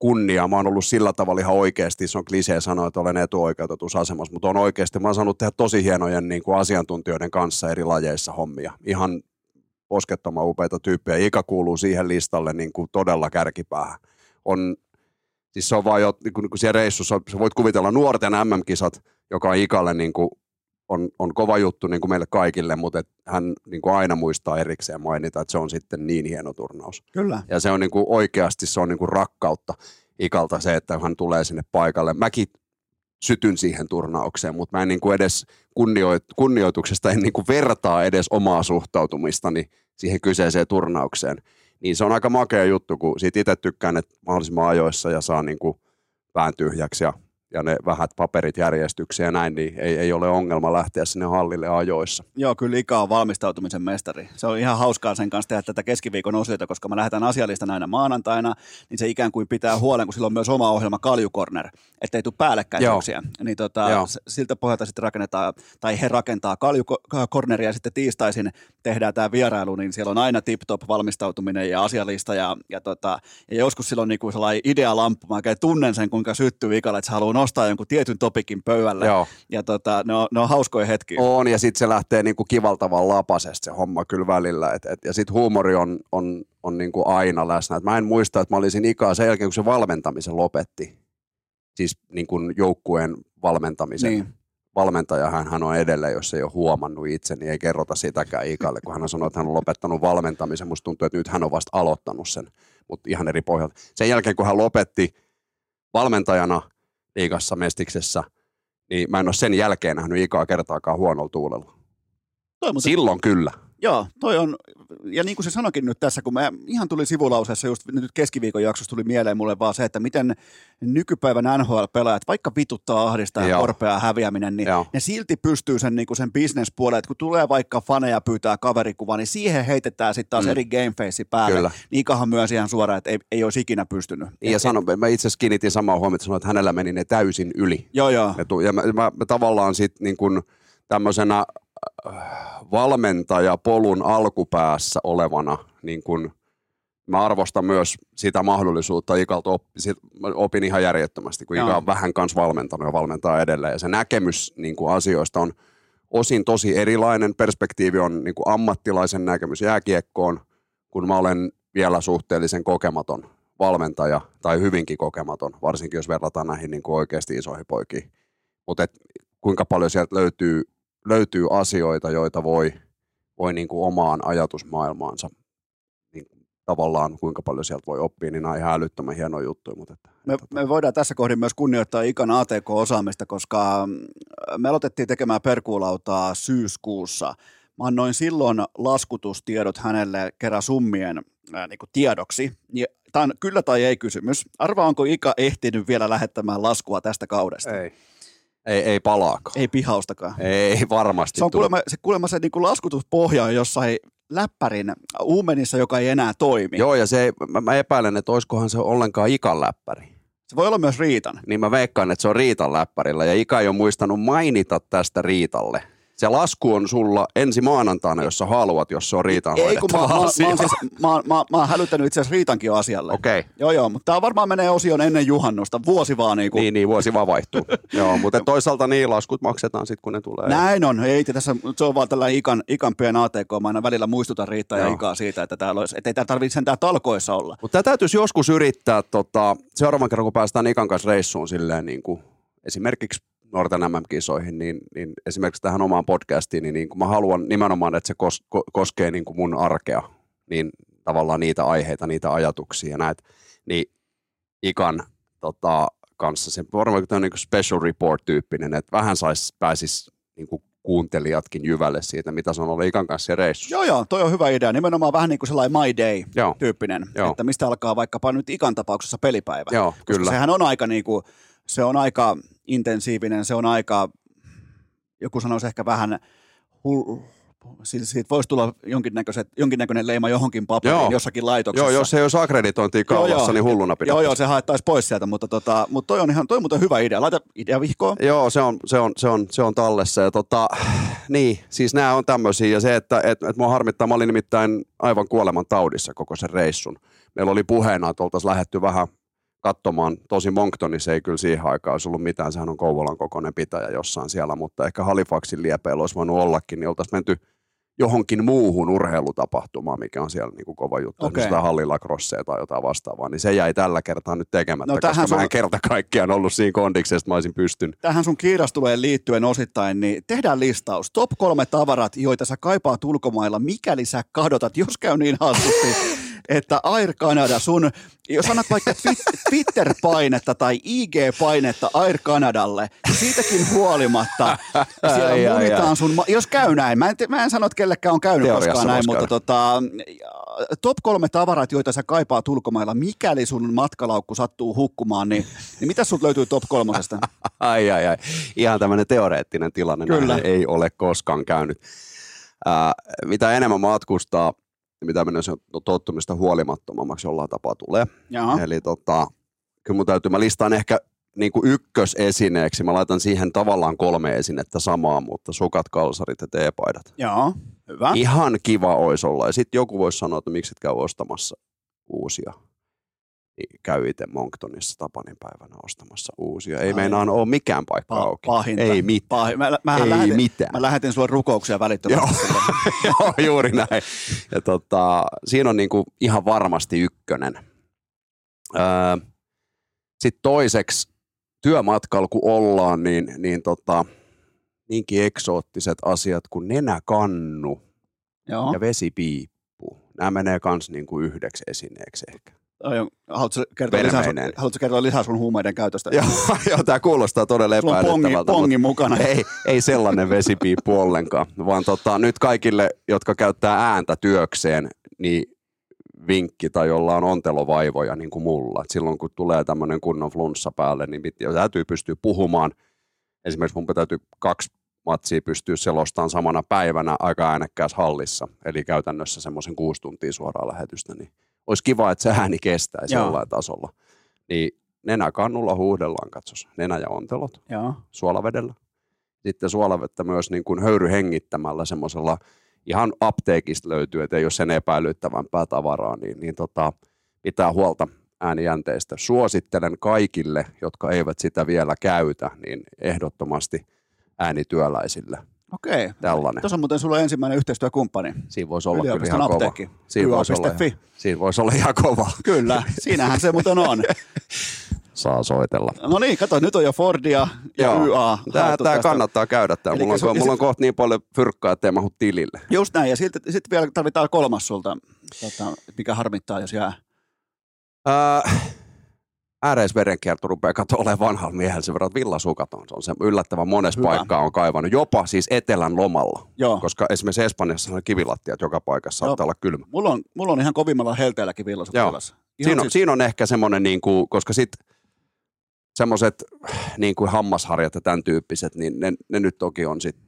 kunnia, mä oon ollut sillä tavalla ihan oikeasti, se on klisee sanoa, että olen etuoikeutetussa asemassa, mutta on oikeasti, mä oon saanut tehdä tosi hienojen niin kuin asiantuntijoiden kanssa eri lajeissa hommia. Ihan poskettoman upeita tyyppejä. Ika kuuluu siihen listalle niin kuin todella kärkipäähän. On, siis se on vaan jo, niin kuin, niin kuin siellä reissussa, sä voit kuvitella nuorten MM-kisat, joka on Ikalle niin kuin, on, on kova juttu niin kuin meille kaikille, mutta et hän niin kuin aina muistaa erikseen mainita, että se on sitten niin hieno turnaus. Kyllä. Ja se on niin kuin oikeasti se on niin kuin rakkautta Ikalta se, että hän tulee sinne paikalle. Mäkin sytyn siihen turnaukseen, mutta mä en niin kuin edes kunnioit, kunnioituksesta en niin kuin vertaa edes omaa suhtautumistani siihen kyseiseen turnaukseen. Niin se on aika makea juttu, kun siitä itse tykkään, että mahdollisimman ajoissa ja saa niin kuin pään tyhjäksi ja, ja ne vähät paperit järjestykseen ja näin, niin ei, ei ole ongelma lähteä sinne hallille ajoissa. Joo, kyllä Ika on valmistautumisen mestari. Se on ihan hauskaa sen kanssa tehdä tätä keskiviikon osiota, koska mä lähdetään asialista aina maanantaina, niin se ikään kuin pitää huolen, kun sillä on myös oma ohjelma Kaljukorner, ettei tule päällekkäisyyksiä. Niin tota, Joo. siltä pohjalta sitten rakennetaan, tai he rakentaa Kaljukorneria ja sitten tiistaisin tehdään tämä vierailu, niin siellä on aina tip-top valmistautuminen ja asialista ja, ja, tota, ja joskus silloin niinku sellainen idealamppu, mä tunnen sen, kuinka syttyy Ikalle, että se haluaa nostaa jonkun tietyn topikin pöydälle. Joo. Ja tota, ne, on, ne on hauskoja hetkiä. On, ja sitten se lähtee niinku kivaltavan lapasesta se homma kyllä välillä. Et, et, ja sitten huumori on, on, on niinku aina läsnä. Et mä en muista, että mä olisin ikaa sen jälkeen, kun se valmentamisen lopetti. Siis niinku joukkueen valmentamisen. Niin. Valmentaja hän, hän on edelleen, jos ei ole huomannut itse, niin ei kerrota sitäkään Ikalle, kun hän on sanonut, että hän on lopettanut valmentamisen. Musta tuntuu, että nyt hän on vasta aloittanut sen, mutta ihan eri pohjalta. Sen jälkeen, kun hän lopetti valmentajana liigassa Mestiksessä, niin mä en ole sen jälkeen nähnyt Ikaa kertaakaan huonolla tuulella. Toi muuten Silloin kyllä. Joo, toi on, ja niin kuin se sanokin nyt tässä, kun mä ihan tuli sivulauseessa just nyt keskiviikon jaksossa tuli mieleen mulle vaan se, että miten nykypäivän NHL-pelaajat, vaikka vituttaa ahdistaa ja Joo. korpea häviäminen, niin Joo. ne silti pystyy sen, niin kuin sen bisnespuolelle, että kun tulee vaikka faneja pyytää kaverikuvaa, niin siihen heitetään sitten taas Mm. eri gameface päälle. Kyllä. Niikahan myös ihan suoraan, että ei, ei olisi ikinä pystynyt. Ja Et- sano, mä itse asiassa kiinnitin samaa huomiota, että sanoin, että hänellä meni ne täysin yli. Joo, joo. Ja, tu- ja mä, mä, mä tavallaan sitten niin kuin tämmöisenä valmentajapolun alkupäässä olevana, niin kuin, mä arvostan myös sitä mahdollisuutta, Ikalta oppi, sit, mä opin ihan järjettömästi, kun Joo. Ika on vähän kanssa valmentanut ja valmentaa edelleen. Ja se näkemys niin kuin asioista on osin tosi erilainen. Perspektiivi on niin kuin ammattilaisen näkemys jääkiekkoon, kun mä olen vielä suhteellisen kokematon valmentaja tai hyvinkin kokematon, varsinkin jos verrataan näihin niin kuin oikeasti isoihin poikiin. Mutta kuinka paljon sieltä löytyy, löytyy asioita, joita voi, voi niin kuin omaan ajatusmaailmaansa niin kuin tavallaan kuinka paljon sieltä voi oppia, niin nämä on ihan älyttömän hienoja juttuja. Mutta että, Me, että, me voidaan tässä kohdin myös kunnioittaa Ikan ATK-osaamista, koska mm, me aloitettiin tekemään perkuulautaa syyskuussa. Mä annoin silloin laskutustiedot hänelle kerran summien ää, niin kuin tiedoksi. Tämä on kyllä tai ei kysymys. Arvaa, onko Ika ehtinyt vielä lähettämään laskua tästä kaudesta? ei. Ei, ei palaakaan. Ei pihaustakaan. Ei varmasti Se on tule. kuulemma se, kuulemma se niin kuin laskutuspohja on jossain läppärin uumenissa, joka ei enää toimi. Joo, ja se, mä, mä epäilen, että olisikohan se ollenkaan Ikan läppäri. Se voi olla myös Riitan. Niin mä veikkaan, että se on Riitan läppärillä, ja Ika ei ole muistanut mainita tästä Riitalle. Se lasku on sulla ensi maanantaina, jos sä haluat, jos se on Riitan Ei, kun mä, mä, mä, oon siis, mä, mä, mä oon hälyttänyt itse asiassa Riitankin jo asialle. Okei. Okay. Joo, joo, mutta tämä varmaan menee osioon ennen juhannusta. Vuosi vaan niin kuin. Niin, niin, vuosi vaan vaihtuu. Joo, mutta toisaalta niin laskut maksetaan sitten, kun ne tulee. Näin on. Ei, tässä, se on vaan tällainen ikan, ikan pien ATK. Mä aina välillä muistutan Riitta ja. Ikaa siitä, että täällä olisi, ettei täällä tarvitse sentään talkoissa olla. Mutta tämä täytyisi joskus yrittää tota, seuraavan kerran, kun päästään Ikan kanssa reissuun silleen niin kuin, esimerkiksi nuorten MM-kisoihin, niin, niin esimerkiksi tähän omaan podcastiin, niin, niin kuin mä haluan nimenomaan, että se kos, ko, koskee niin kuin mun arkea, niin tavallaan niitä aiheita, niitä ajatuksia ja näitä, niin Ikan tota, kanssa se varmaan on niin kuin special report-tyyppinen, että vähän sais, pääsis niin kuin kuuntelijatkin jyvälle siitä, mitä se on ollut Ikan kanssa reissussa. Joo, joo, toi on hyvä idea. Nimenomaan vähän niin kuin sellainen My Day Joo, tyyppinen, Joo. että mistä alkaa vaikkapa nyt Ikan tapauksessa pelipäivä. joo Koska kyllä. sehän on aika niin kuin, se on aika intensiivinen, se on aika, joku sanoisi ehkä vähän, hul, siis siitä voisi tulla jonkinnäköiset, jonkinnäköinen leima johonkin paperiin Joo. jossakin laitoksessa. Joo, jos ei olisi akkreditointia Joo, kaulassa, joo. niin hulluna pitää. Joo, joo, se haettaisiin pois sieltä, mutta, tota, mutta toi on ihan, toi on muuten hyvä idea. Laita idea vihkoon. Joo, se on, se on, se on, se on tallessa. Ja tota, niin, siis nämä on tämmöisiä. Ja se, että et, et mua harmittaa, mä olin nimittäin aivan kuoleman taudissa koko sen reissun. Meillä oli puheena, että oltaisiin lähetty vähän katsomaan. Tosi Monctonissa ei kyllä siihen aikaan olisi ollut mitään. Sehän on Kouvolan kokoinen pitäjä jossain siellä, mutta ehkä Halifaxin liepeillä olisi voinut ollakin, niin oltaisiin menty johonkin muuhun urheilutapahtumaan, mikä on siellä niin kuin kova juttu, okay. hallilla crosseja tai jotain vastaavaa, niin se jäi tällä kertaa nyt tekemättä, No tähän koska mä sulla- en kerta kaikkiaan ollut siinä kondiksessa, että mä olisin pystynyt. Tähän sun kiirastuleen liittyen osittain, niin tehdään listaus. Top kolme tavarat, joita sä kaipaat ulkomailla, mikäli sä kadotat, jos käy niin hassusti, että Air Canada sun, jos annat vaikka Twi- Twitter-painetta tai IG-painetta Air Canadalle, siitäkin huolimatta siellä Ai, munitaan ai. sun, ma- jos käy näin, mä en, te, mä en sano, että kellekään on käynyt Teoriassa koskaan näin, mutta tota, top kolme tavarat, joita sä kaipaat ulkomailla, mikäli sun matkalaukku sattuu hukkumaan, niin, niin mitä sut löytyy top kolmosesta? Ai, ai, ai. Ihan tämmöinen teoreettinen tilanne. Kyllä. Näin ei ole koskaan käynyt. Ää, mitä enemmän matkustaa, mitä mennä se tottumista huolimattomammaksi jollain tapaa tulee. Jaha. Eli tota, kyllä mun täytyy, mä listaan ehkä niin kuin ykkösesineeksi, mä laitan siihen tavallaan kolme esinettä samaa, mutta sukat, kalsarit ja teepaidat. Joo, hyvä. Ihan kiva olisi olla. Ja sitten joku voisi sanoa, että miksi et käy ostamassa uusia. Käy itse Monctonissa Tapanin päivänä ostamassa uusia. Ei meinaan ole mikään paikka Pa- auki. pahinta. Ei mitään. Pahin. Mä, mähän Ei lähetin, mitään. Mä lähetin sulle rukouksia välittömästi. sille. Joo, juuri näin. Ja tota, siinä on niinku ihan varmasti ykkönen. Öö, Sitten toiseksi työmatkalla kun ollaan, niin, niin tota, niinkin eksoottiset asiat kuin nenäkannu Joo. ja vesipiippu. Nämä menee kans niinku yhdeksi esineeksi ehkä. Toi on- Haluatko kertoa, lisää sun, haluatko kertoa lisää sun huumeiden käytöstä? Joo, joo tämä kuulostaa todella pongi, epäilyttävältä. pongi mukana. ei, ei sellainen vesipiippu ollenkaan, vaan tota, nyt kaikille, jotka käyttää ääntä työkseen, niin vinkki tai jolla on ontelovaivoja niin kuin mulla. Et silloin kun tulee tämmöinen kunnon flunssa päälle, niin täytyy pystyä puhumaan. Esimerkiksi mun täytyy kaksi matsia pystyä selostamaan samana päivänä aika äänekkäässä hallissa, eli käytännössä semmoisen kuusi tuntia suoraa lähetystä, niin olisi kiva, että se ääni kestäisi Joo. jollain tasolla. Niin nenäkannulla huudellaan, katsos, nenä ja ontelot Joo. suolavedellä. Sitten suolavettä myös niin kuin höyryhengittämällä semmoisella, ihan apteekista löytyy, että ei ole sen epäilyttävämpää tavaraa, niin, niin tota, pitää huolta äänijänteistä. Suosittelen kaikille, jotka eivät sitä vielä käytä, niin ehdottomasti äänityöläisille Okei. tällainen. Tuossa on muuten sulla ensimmäinen yhteistyökumppani. Siinä voisi olla kyllä ihan kova. Siinä voisi, olla, YA.fi. siinä voisi olla ihan kova. Kyllä, siinähän se muuten on. Saa soitella. No niin, kato, nyt on jo Fordia ja Joo. YA. Tämä, tämä kannattaa käydä. Tämä. Mulla, on, mulla on kohta niin paljon fyrkkaa, että ei mahdu tilille. Just näin, ja sitten sit vielä tarvitaan kolmas sulta, tota, mikä harmittaa, jos jää. Äh, ääreisverenkierto rupeaa katsoa olemaan vanhalla miehellä sen verran, että villasukat on. Se on se yllättävän monessa Hyvä. paikkaa on kaivannut, jopa siis etelän lomalla. Joo, Koska esimerkiksi Espanjassa on kivilattiat joka paikassa, saattaa olla kylmä. mulla on, mulla on ihan kovimmalla helteelläkin villasut Joo. Siinä on, siis- siinä on ehkä semmoinen, niin kuin, koska sitten semmoiset niin kuin hammasharjat ja tämän tyyppiset, niin ne, ne nyt toki on sitten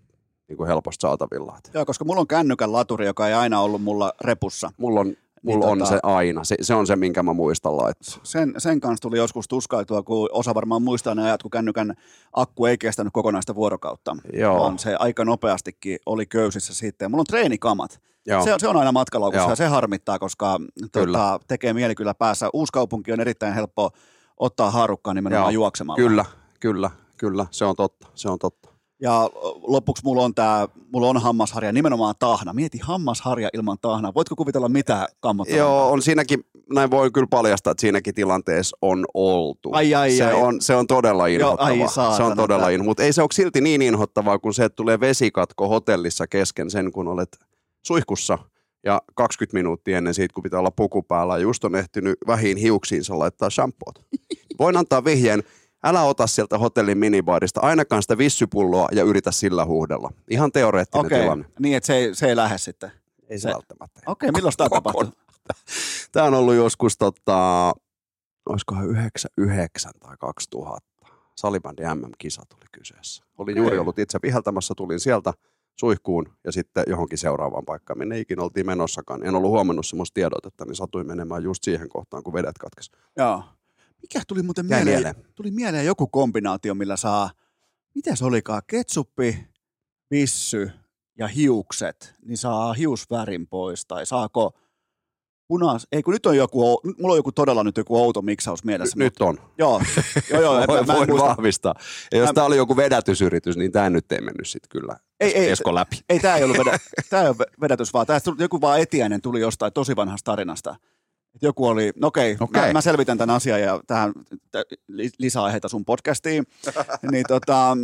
niin kuin helposti saatavilla. Joo, koska mulla on kännykän laturi, joka ei aina ollut mulla repussa. Mulla on, mulla Niin on tota- se aina. Se, se on se, minkä mä muistan laittaa. Sen, sen kanssa tuli joskus tuskailtua, kun osa varmaan muistaa ne ajat, kun kännykän akku ei kestänyt kokonaista vuorokautta. Joo. Vaan se aika nopeastikin oli köysissä sitten. Mulla on treenikamat. Joo. Se, on- se on aina matkalaukussa ja se harmittaa, koska tota, tekee mieli kyllä päässä. Uuskaupunki on erittäin helppo ottaa haarukkaan nimenomaan Joo. juoksemalla. Kyllä, kyllä, kyllä. Se on totta, se on totta. Ja lopuksi mulla on tää, mulla on hammasharja, nimenomaan tahna. Mieti hammasharja ilman tahnaa. Voitko kuvitella mitä kammottavaa? Joo, on siinäkin, näin voi kyllä paljastaa, että siinäkin tilanteessa on oltu. Ai, ai, se, ai. On, se on todella Joo, inhottavaa. ai saatana, se on todella inhottavaa, mutta ei se ole silti niin inhottavaa kuin se, että tulee vesikatko hotellissa kesken sen, kun olet suihkussa ja 20 minuuttia ennen siitä, kun pitää olla puku päällä, just on ehtinyt vähin hiuksiinsa laittaa shampoot. Voin antaa vihjeen, älä ota sieltä hotellin minibaarista ainakaan sitä vissypulloa ja yritä sillä huudella. Ihan teoreettinen Okei, tilanne. niin että se, ei- se ei lähde sitten. Ei se- se välttämättä. Okei, milloin tämä tapahtui? Tämä on ollut joskus, tota, olisikohan 99 tai 2000. Salibändi MM-kisa tuli kyseessä. Olin Okei. juuri ollut itse viheltämässä, tulin sieltä suihkuun ja sitten johonkin seuraavaan paikkaan, minne ikinä oltiin menossakaan. En ollut huomannut semmoista tiedotetta, niin satuin menemään just siihen kohtaan, kun vedet katkesi. Joo. Mikä tuli muuten Jäi mieleen? mieleen. Tuli mieleen joku kombinaatio, millä saa, mitä se olikaan, ketsuppi, vissy ja hiukset, niin saa hiusvärin pois, tai saako punas, ei kun nyt on joku, mulla on joku todella nyt joku outo miksaus mielessä. Nyt on. Joo, joo, joo, en- Voi, mä, voin muista. vahvistaa. Ja jos Mä- tämä oli joku vedätysyritys, niin tämä nyt ei mennyt sitten kyllä Ei, ei, Esko läpi. Ei, tämä ei ollut vedä, tää ei ole vedätys, vaan tästä joku vaan etiäinen tuli jostain tosi vanhasta tarinasta. Et joku oli, no okei, Okei. Mä, mä, selvitän tämän asian ja tähän tä- li- lisäaiheita sun podcastiin. niin tota,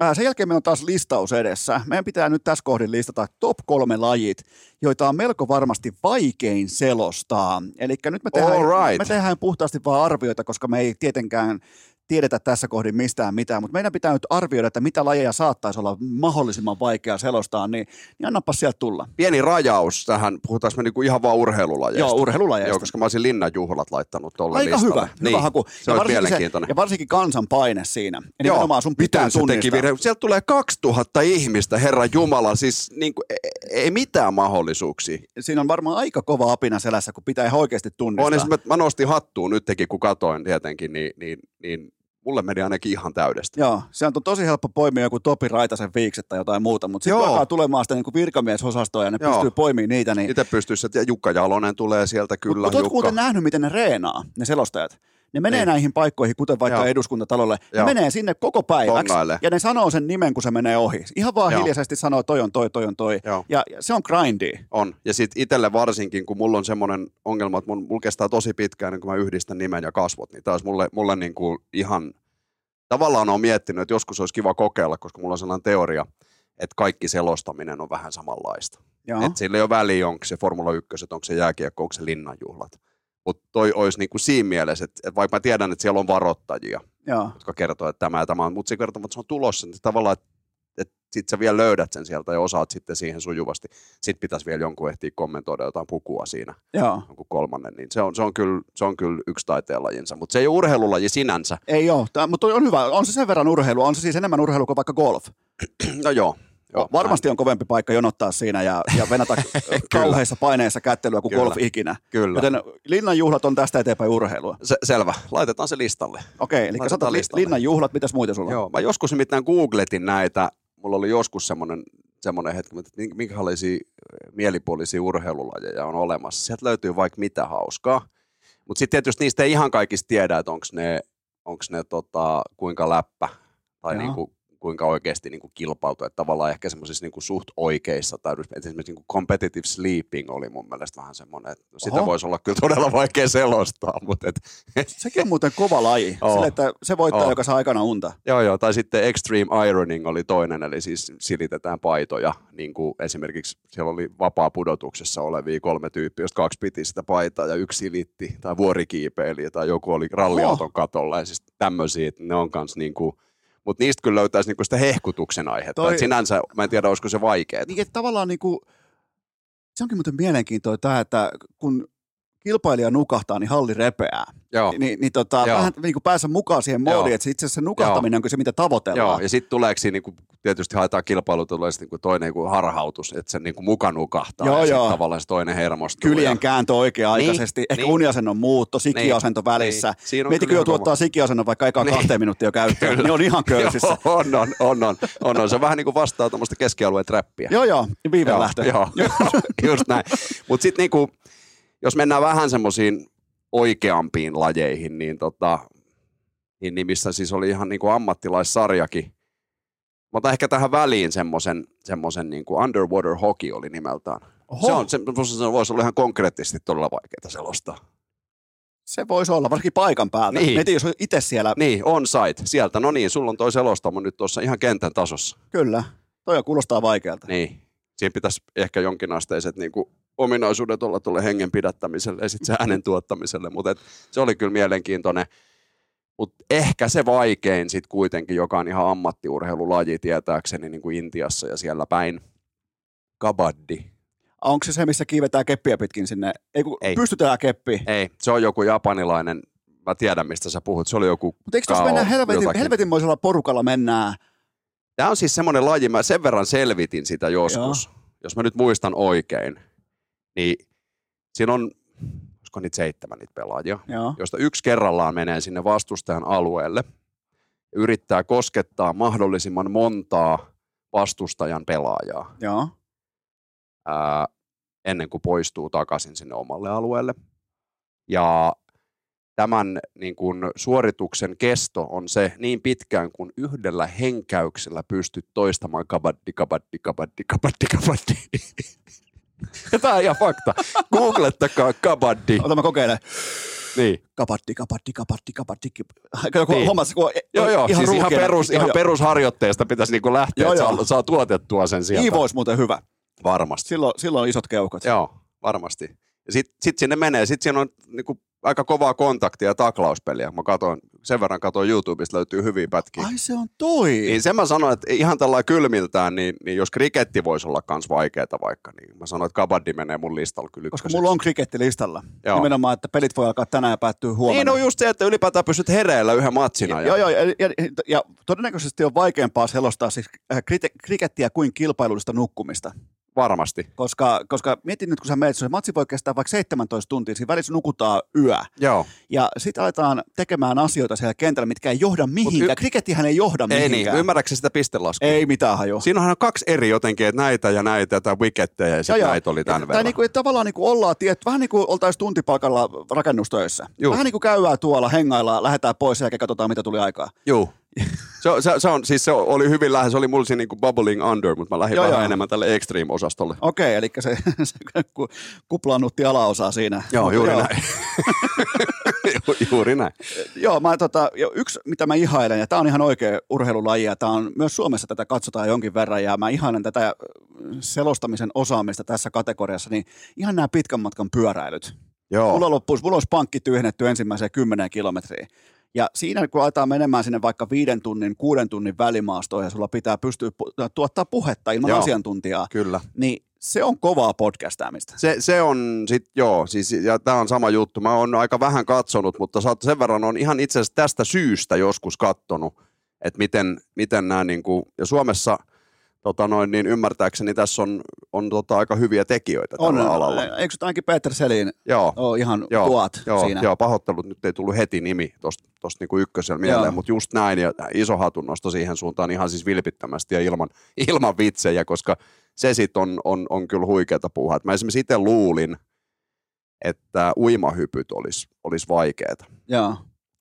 ää, sen jälkeen meillä on taas listaus edessä. Meidän pitää nyt tässä kohdin listata top kolme lajit, joita on melko varmasti vaikein selostaa. Eli nyt me tehdään, right. me tehdään puhtaasti vaan arvioita, koska me ei tietenkään tiedetä tässä kohdin mistään mitään, mutta meidän pitää nyt arvioida, että mitä lajeja saattaisi olla mahdollisimman vaikea selostaa, niin, niin annapa sieltä tulla. Pieni rajaus tähän, puhutaanko me niinku ihan vaan urheilulajeista? Joo, urheilulajeista. Joo, koska mä olisin linnanjuhlat laittanut tuolle Aika listalle. hyvä, hyvä haku. Se on varsinkin mielenkiintoinen. ja varsinkin kansan paine siinä. Ja Joo, nimenomaan sun pitää se teki virhe? Sieltä tulee 2000 ihmistä, herra Jumala, siis niin kuin, ei, ei mitään mahdollisuuksia. Siinä on varmaan aika kova apina selässä, kun pitää ihan oikeasti tunnistaa. On, esimerkiksi mä nostin hattuun nytkin, kun katoin tietenkin, niin, niin, niin mulle meni ainakin ihan täydestä. Joo, se on tosi helppo poimia joku Topi Raitasen viikset tai jotain muuta, mutta sitten alkaa tulemaan sitä niin virkamiesosastoa ja ne Joo. pystyy poimimaan niitä. Niin... Itse pystyisi, että Jukka Jalonen tulee sieltä kyllä. Mutta oletko Jukka. muuten nähnyt, miten ne reenaa, ne selostajat? Ne menee Niin. näihin paikkoihin, kuten vaikka Joo. eduskuntatalolle. Ne Joo. menee sinne koko päiväksi Bongailee. ja ne sanoo sen nimen, kun se menee ohi. Ihan vaan Joo. hiljaisesti sanoo, toi on toi, toi on toi. Joo. Ja, ja se on grindy. On. Ja sitten itselle varsinkin, kun mulla on semmoinen ongelma, että mun, mulla kestää tosi pitkään, niin kun mä yhdistän nimen ja kasvot, niin taas mulle, mulle niin kuin ihan, tavallaan on miettinyt, että joskus olisi kiva kokeilla, koska mulla on sellainen teoria, että kaikki selostaminen on vähän samanlaista. Joo. Että sillä ei ole väliä, onko se Formula 1, onko se jääkiekko, onko se linnanjuhlat. Mutta toi olisi niin kuin siinä mielessä, että, vaikka mä tiedän, että siellä on varoittajia, Joo. jotka kertoo, että tämä ja tämä on, mutta se kertoo, että se on tulossa, niin tavallaan, että, että sit sä vielä löydät sen sieltä ja osaat sitten siihen sujuvasti. Sitten pitäisi vielä jonkun ehtiä kommentoida jotain pukua siinä, Joo. jonkun kolmannen, niin se on, se on, kyllä, se on kyllä yksi taiteenlajinsa, mutta se ei ole urheilulaji sinänsä. Ei ole, mutta on hyvä. On se sen verran urheilu, on se siis enemmän urheilu kuin vaikka golf. No joo. Joo Varmasti on kovempi paikka jonottaa siinä ja, ja venata kauheissa paineissa kättelyä kuin Kyllä. golf ikinä. Kyllä. Joten linnan juhlat on tästä eteenpäin urheilua. Se, selvä. Laitetaan se listalle. Okei, eli Laitetaan listalle. linnan juhlat, mitäs muita sulla on? Joo, mä joskus nimittäin googletin näitä. Mulla oli joskus semmoinen, semmoinen hetki, että mink- minkälaisia mielipuolisia urheilulajeja on olemassa. Sieltä löytyy vaikka mitä hauskaa. Mutta sitten tietysti niistä ei ihan kaikista tiedä, että onko ne, onks ne tota, kuinka läppä tai Joo. niinku, kuinka oikeasti niinku kilpailu. Että tavallaan ehkä semmoisissa niinku suht oikeissa, tai esimerkiksi niinku competitive sleeping oli mun mielestä vähän semmoinen, että no sitä Oho. voisi olla kyllä todella vaikea selostaa, mutta et, Sekin on muuten kova laji. Oo. Sille, että se voittaa, Oo. joka saa aikana unta. Joo, joo, tai sitten extreme ironing oli toinen, eli siis silitetään paitoja, niin kuin esimerkiksi siellä oli vapaa pudotuksessa olevia kolme tyyppiä, joista kaksi piti sitä paitaa ja yksi silitti, tai vuorikiipeili, tai joku oli ralliauton katolla, ja siis tämmöisiä, että ne on kans niin kuin, mutta niistä kyllä löytäisi niinku sitä hehkutuksen aihetta, Toi- Toi... sinänsä mä en tiedä, olisiko se vaikeaa. Niin, että tavallaan niin kuin, se onkin muuten mielenkiintoista tämä, että kun kilpailija nukahtaa, niin halli repeää. Joo, Niin, niin tota, Joo. vähän niin kuin päässä mukaan siihen Joo. moodiin, että se itse asiassa se nukahtaminen on kyllä se, mitä tavoitellaan. Joo, ja sitten tuleeko siinä, niin tietysti haetaan kilpailu, tulee sit niinku toinen niin harhautus, että se niin muka nukahtaa, Joo, ja joo. tavallaan se toinen hermostuu. Kyljen ja- kääntö oikea-aikaisesti, Niin, ehkä niin. uniasennon muutto, sikiasento välissä. Niin. Siinä on Mieti, kyllä kun joutuu ihan ottaa sikiasennon vaikka ekaa Niin. kahteen minuuttia käyttöön, Kyllä. niin on ihan köysissä. Joo, on, on, on, on, on, on. Se on vähän niin kuin vastaa tuommoista keskialueen trappia. Joo, joo, viivelähtö. Joo, joo. just näin. Mutta sitten niinku, jos mennään vähän semmoisiin oikeampiin lajeihin, niin, tota, niin, niin missä siis oli ihan niinku ammattilaissarjakin. Mä otan ehkä tähän väliin semmoisen, semmoisen niinku underwater hockey oli nimeltään. Oho, Se, on, se, se voisi olla ihan konkreettisesti todella vaikeaa selostaa. se voisi olla, varsinkin paikan päältä. Niin. Mieti, jos on itse siellä, Niin, on site. Sieltä, no niin, sulla on toi selostamo nyt tuossa ihan kentän tasossa. kyllä, toi kuulostaa vaikealta. Niin. Siinä pitäisi ehkä jonkinasteiset niin kuin, ominaisuudet olla tuolle hengen pidättämiselle ja sitten se äänen tuottamiselle, mutta se oli kyllä mielenkiintoinen. Mutta ehkä se vaikein sitten kuitenkin, joka on ihan ammattiurheilulaji tietääkseni niin kuin Intiassa ja siellä päin, kabaddi. Onko se se, missä kiivetään keppiä pitkin sinne? Ei, kun Ei. pystytään keppi. Ei, se on joku japanilainen, mä tiedän mistä sä puhut, se oli joku Mutta eikö tuossa mennä helvetin, helvetinmoisella porukalla mennään? Tämä on siis semmoinen laji, mä sen verran selvitin sitä joskus, Joo. jos mä nyt muistan oikein, niin siinä on, olisiko niitä seitsemän niitä pelaajia, Joo. josta yksi kerrallaan menee sinne vastustajan alueelle ja yrittää koskettaa mahdollisimman montaa vastustajan pelaajaa Joo. ää, ennen kuin poistuu takaisin sinne omalle alueelle. Ja tämän niin kun, suorituksen kesto on se niin pitkään, kun yhdellä henkäyksellä pystyt toistamaan kabaddi, kabaddi, kabaddi, kabaddi, kabaddi. Ja Tämä on ihan fakta. Googlettakaa kabaddi. Ota mä kokeilen. Niin. Kapatti, kapatti, kapatti. Aika joku Niin. hommas, kun Joo, joo, ihan, siis ihan, perus, ihan joo. perusharjoitteesta pitäisi niinku lähteä, Joo, että joo. saa, saa tuotettua sen sieltä. Iivo olisi muuten hyvä. Varmasti. Silloin, silloin on isot keuhkot. Joo, varmasti. Ja sitten sit sinne menee. Sitten siinä on niinku aika kovaa kontaktia ja taklauspeliä. Mä katoin, sen verran katoin YouTubesta, löytyy hyviä pätkiä. Ai se on toi. Niin sen mä sanoin, että ihan tällä kylmiltään, niin, niin jos kriketti voisi olla kans vaikeeta vaikka, niin mä sanoin, että kabaddi menee mun listalla kyllä Koska mulla on kriketti listalla. Joo. Nimenomaan, että pelit voi alkaa tänään ja päättyy huomenna. Niin on just se, että ylipäätään pystyt hereillä yhden matsina. Joo, joo, ja, ja, ja, todennäköisesti on vaikeampaa selostaa siis äh, krikettiä kuin kilpailullista nukkumista. Varmasti. Koska, koska mietin nyt, kun sä menet, se matsi voi kestää vaikka 17 tuntia, siinä välissä nukutaan yö. Joo. Ja sitten aletaan tekemään asioita siellä kentällä, mitkä ei johda mihinkään. y- Krikettihän ei johda Ei niin, mihinkään. ymmärrätkö sä sitä pistelaskua? ei mitään hajua. Siinähän on kaksi eri jotenkin, että näitä ja näitä, tai wicketteja ja sitten näitä oli tämän verran. niinku, tavallaan niinku ollaan, tiet, vähän niin kuin oltaisiin tuntipalkalla rakennustöissä. Juu. Vähän niin kuin käydään tuolla, hengaillaan, lähdetään pois ja katsotaan, mitä tuli aikaa. Joo. Se, se, se, on, siis se oli hyvin lähellä, se oli mulla siinä niinku bubbling under, mutta mä lähdin Joo, vähän joo. enemmän tälle extreme-osastolle. Okei, eli se, se ku- kuplaannutti alaosaa siinä. Joo, Mutta juuri näin. Ju- juuri näin. Joo, mä, tota, jo, yksi mitä mä ihailen, ja tämä on ihan oikea urheilulaji, ja tää on, myös Suomessa tätä katsotaan jonkin verran, ja mä ihailen tätä selostamisen osaamista tässä kategoriassa, niin ihan nämä pitkän matkan pyöräilyt. Joo. Mulla loppuisi, mulla olisi pankki tyhjennetty ensimmäiseen kymmeneen kilometriin. Ja siinä, kun aletaan menemään sinne vaikka viiden tunnin, kuuden tunnin välimaastoon ja sulla pitää pystyä pu- tuottaa puhetta ilman Joo. asiantuntijaa, Kyllä. niin se on kovaa podcastaamista. Se, se on sit, joo, siis, ja tämä on sama juttu. Mä oon aika vähän katsonut, mutta sä oot- sen verran on ihan itse asiassa tästä syystä joskus kattonut, että miten, miten nämä, niinku, ja Suomessa tota noin, niin ymmärtääkseni tässä on, on tota, aika hyviä tekijöitä On, tällä alalla. eikö ainakin Peter Selin Joo, ole ihan joo, tuot joo, siinä? joo, pahoittelut, nyt ei tullut heti nimi tuosta tosta niinku ykkösellä mieleen, Joo. mutta just näin, ja iso hatunnosto siihen suuntaan ihan siis vilpittömästi ja ilman, ilman vitsejä, koska se sitten on, on, on kyllä huikeata puuhaa. Et Mä esimerkiksi itse luulin, että uimahypyt olisi olis vaikeeta. Joo.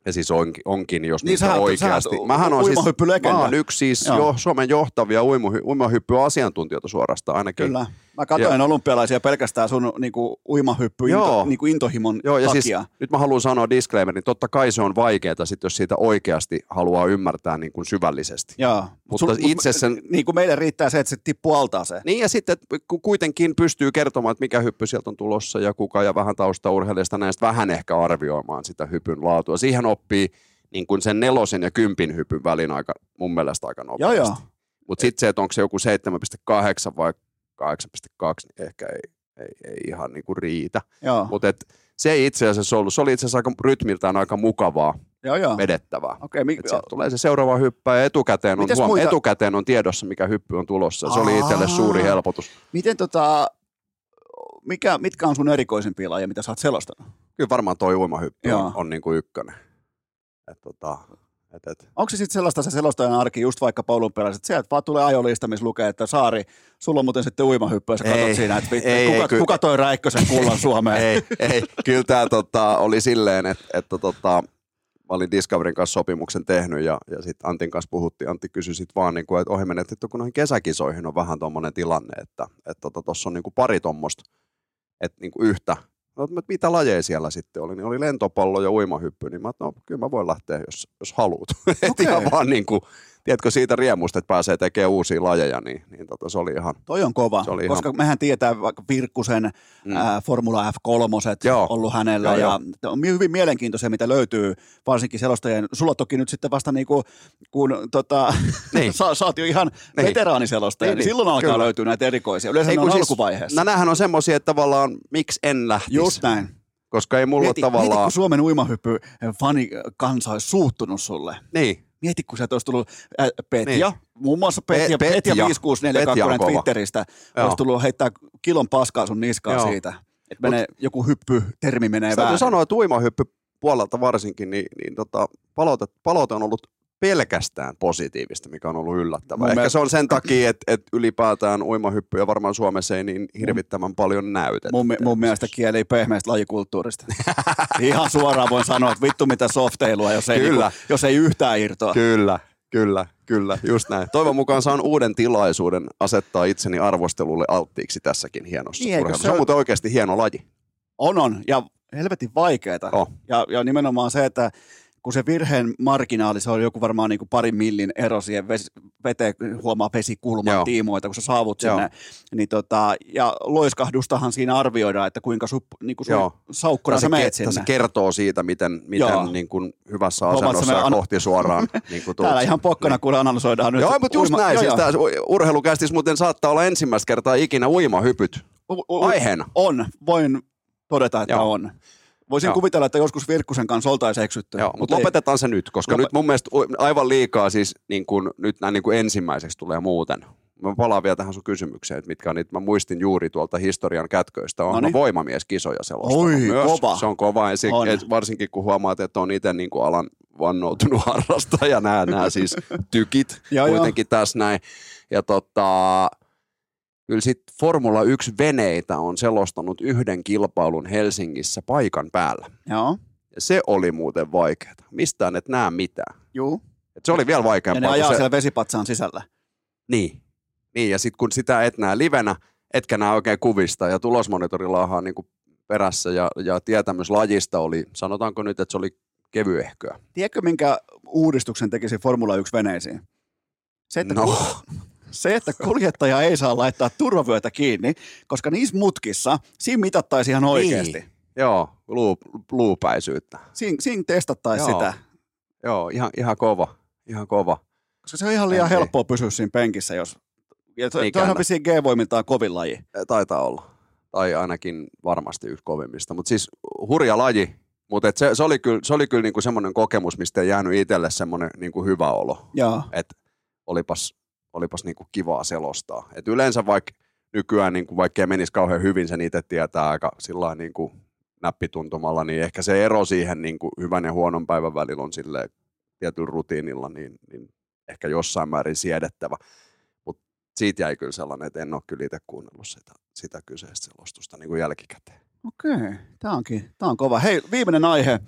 Ja siis onkin, onkin jos Niin sähän- oikeasti. sähän- Mähän on siis, mä oon yksi siis Joo. jo Suomen johtavia uimahy, uimahyppyasiantuntijoita suorastaan ainakin. Kyllä. Mä katsoin olympialaisia pelkästään sun niinku, uimahyppy into, Joo. niinku intohimon Joo, ja takia. siis nyt mä haluan sanoa disclaimerin, totta kai se on vaikeaa, sit jos siitä oikeasti haluaa ymmärtää niin kuin syvällisesti. Joo. Mutta itse sen- Niin kuin meille riittää se, että se tippuu altaaseen. Niin ja sitten että ku- kuitenkin pystyy kertomaan, että mikä hyppy sieltä on tulossa ja kuka ja vähän taustaurheilijasta näistä vähän ehkä arvioimaan sitä hypyn laatua. Siihen oppii niin kuin sen nelosen ja kympin hypyn välin aika, mun mielestä aika Joo, nopeasti. joo. Mutta sitten se, että onko se joku 7,8 vai 8,2, niin ehkä ei, ei, ei ihan niin kuin riitä. Mutta se ei itse asiassa ollut, se oli itse asiassa aika rytmiltään aika mukavaa joo, joo. vedettävää. Okei, mi- sieltä tulee se seuraava hyppä ja etukäteen on, Mites huom, muita- etukäteen on tiedossa, mikä hyppy on tulossa. Se oli itselle suuri helpotus. miten tota, mikä, mitkä on sun erikoisimpia lajeja, mitä sä oot selostanut? Kyllä varmaan toi uimahyppy Joo. on, on niin kuin ykkönen. Et tota, et, et. Onko se sitten sellaista se selostajan arki, just vaikka olympialaiset, että sieltä vaan tulee ajolista, missä lukee, että Saari, sulla on muuten sitten uimahyppy, ja sä katsot siinä, että vittu, ei, kuka, ei, kyllä- kuka toi Räikkösen kullan Suomeen? ei, ei, kyllä tämä tota, oli silleen, että, että tota, mä olin Discoverin kanssa sopimuksen tehnyt ja, ja sitten Antin kanssa puhuttiin. Antti kysyi sit vaan, niin kuin, että ohi menet, että kun noihin kesäkisoihin on vähän tuommoinen tilanne, että tuossa että, tota, on niin kuin pari tuommoista, että niin kuin yhtä. No, että mitä lajeja siellä sitten oli, niin oli lentopallo ja uimahyppy, niin mä että no kyllä mä voin lähteä, jos, jos haluat. Okay. Okei. ihan vaan niin kuin, tiedätkö siitä riemusta, että pääsee tekemään uusia lajeja, niin, niin tota, se oli ihan, Toi on kova, Se oli ihan- koska mehän tietää vaikka Virkkusen Mm. ää, Formula F3 Joo. ollut hänellä Joo, ja on hyvin mielenkiintoisia, mitä löytyy varsinkin selostajien. Sulla toki nyt sitten vasta niinku, kun tota, Niin. sä, sä oot jo ihan Niin. veteraaniselostaja, Niin, niin, niin, silloin alkaa kyllä. löytyä näitä erikoisia. Yleensä ne kun on alkuvaiheessa. No näähän on semmoisia, että tavallaan miksi en lähtisi. Just näin. Koska ei mulla Mieti, tavallaan... mieti, kun Suomen uimahyppy fani kansa olisi suuttunut sulle. Niin, Mieti, kun sieltä olisi tullut äh, Petja, Niin. muun muassa Petja, Pe- Petja, Petja. 5642 Petja on kova. Twitteristä, Joo. olisi tullut heittää kilon paskaa sun niskaan Joo. siitä. Että menee, joku hyppy, termi menee täytyy väärin. sanoa, että uimahyppy puolelta varsinkin, niin, niin tota, palaute, palaute on ollut pelkästään positiivista, mikä on ollut yllättävää. Mun Ehkä se on sen takia, että, että ylipäätään uimahyppyjä varmaan Suomessa ei niin hirvittävän paljon näytetä. Mun, mun mielestä kieli pehmeästä lajikulttuurista. Ihan suoraan voin sanoa, että vittu mitä softeilua, jos ei, Kyllä. niinku, jos ei yhtään irtoa. Kyllä, kyllä, kyllä, just näin. Toivon mukaan saan uuden tilaisuuden asettaa itseni arvostelulle alttiiksi tässäkin hienossa Niin, urheilussa. se on muuten oikeasti hieno laji. On, on. Ja helvetin vaikeeta. Oh. Ja, ja nimenomaan se, että kun se virheen marginaali, se on joku varmaan niin kuin parin millin ero siihen ves, veteen, huomaa vesikulman Joo. tiimoilta, kun sä saavut Joo. sinne. Niin tota, ja loiskahdustahan siinä arvioidaan, että kuinka su, niin kuin Joo. sun saukkuna sä meet ke- sinne. tässä kertoo siitä, miten, miten Joo. niin kuin hyvässä asennossa ja an- kohti suoraan. niin kuin Täällä ihan pokkana, kun analysoidaan nyt. Joo, mutta just uima- näin. Joo, Siis joo. urheilukästis muuten saattaa olla ensimmäistä kertaa ikinä uimahypyt U- u- aiheena. On, voin todeta, että Joo. on. Voisin Joo. kuvitella, että joskus Virkkusen kanssa oltaisiin eksytty. Joo, mutta ei. lopetetaan se nyt, koska Lopet- nyt mun mielestä aivan liikaa siis niin kuin, nyt näin niin kuin ensimmäiseksi tulee muuten. Mä palaan vielä tähän sun kysymykseen, että mitkä on niitä, mä muistin juuri tuolta historian kätköistä, on Noniin. voimamieskisoja selostanut Oi, myös. kova. Se on kova, si- On. et varsinkin kun huomaat, että on itse niin kuin alan vannoutunut harrastaja, nämä, nämä siis tykit kuitenkin tässä näin. Ja tota, kyllä sitten Formula 1 veneitä on selostanut yhden kilpailun Helsingissä paikan päällä. Joo, Ja se oli muuten vaikeaa. Mistään et näe mitään. juu. Et se oli vielä Ja ne vaikeampaa. ajaa se... siellä vesipatsaan sisällä. Niin. niin. Ja sitten kun sitä et näe livenä, etkä näe oikein kuvista ja tulosmonitori laahaa niin perässä ja, ja tietämys lajista oli, sanotaanko nyt, että se oli kevyehköä. Tiedätkö, minkä uudistuksen tekisi Formula 1 veneisiin? Se, että, No. Se, että kuljettaja ei saa laittaa turvavyötä kiinni, koska niissä mutkissa siinä mitattaisiin ihan oikeasti. Niin. Joo, luu, luupäisyyttä. Siin, siinä testattaisiin sitä, Joo, ihan, ihan kova, ihan kova. koska se on ihan liian ei. helppoa pysyä siinä penkissä, jos... Ja Eikä se on vissiin G-voimiltaan kovin laji. Taitaa olla. Tai ainakin varmasti yksi kovimmista. Mutta siis hurja laji. Mutta se, se, oli kyllä, se oli kyllä niinku semmoinen kokemus, mistä ei jäänyt itselle semmoinen niinku hyvä olo. Että olipas, olipas niinku kivaa selostaa. Et yleensä vaikka nykyään, niinku, vaikka ei menisi kauhean hyvin, sen itse tietää aika sillä niinku näppituntumalla, niin ehkä se ero siihen niinku hyvän ja huonon päivän välillä on sille tietyllä rutiinilla, niin, niin ehkä jossain määrin siedettävä. Mutta siitä jäi kyllä sellainen, että en ole kyllä itse kuunnellut sitä, sitä kyseistä selostusta niin kuin jälkikäteen. Okei, tämä onkin, tämä on kova. Hei, viimeinen aihe.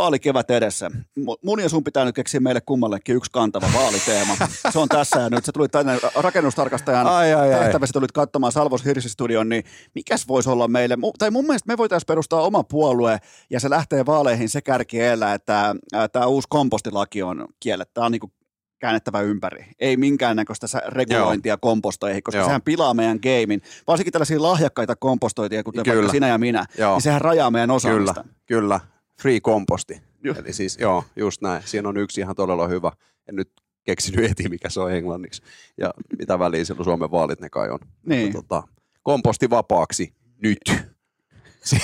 Vaalikevät edessä. Mu- Mun ja sun pitää nyt keksiä meille kummallekin yksi kantava vaaliteema. Se on tässä ja nyt. Se tuli tänne rakennustarkastajan Ai, ai, ai. tehtävässä, tulit katsomaan Salvos Hirsistudion, niin mikäs voisi olla meille? Tai mun mielestä me voitaisiin perustaa oma puolue ja se lähtee vaaleihin se kärki edellä, että tämä uusi kompostilaki on kielletty. Tämä on niinku käännettävä ympäri. Ei minkäännäköistä regulointia kompostoihin, koska Joo. sehän pilaa meidän gamein. Varsinkin tällaisia lahjakkaita kompostoitia, kuten Kyllä. vaikka sinä ja minä, Joo. niin sehän rajaa meidän osaamista. Kyllä, kyllä. Free komposti. Ju- Eli siis, joo, just näin. Siinä on yksi ihan todella hyvä. En nyt keksinyt heti, mikä se on englanniksi. Ja mitä väliä silloin Suomen vaalit ne kai on. Niin. Mutta, tota, komposti vapaaksi nyt. Si-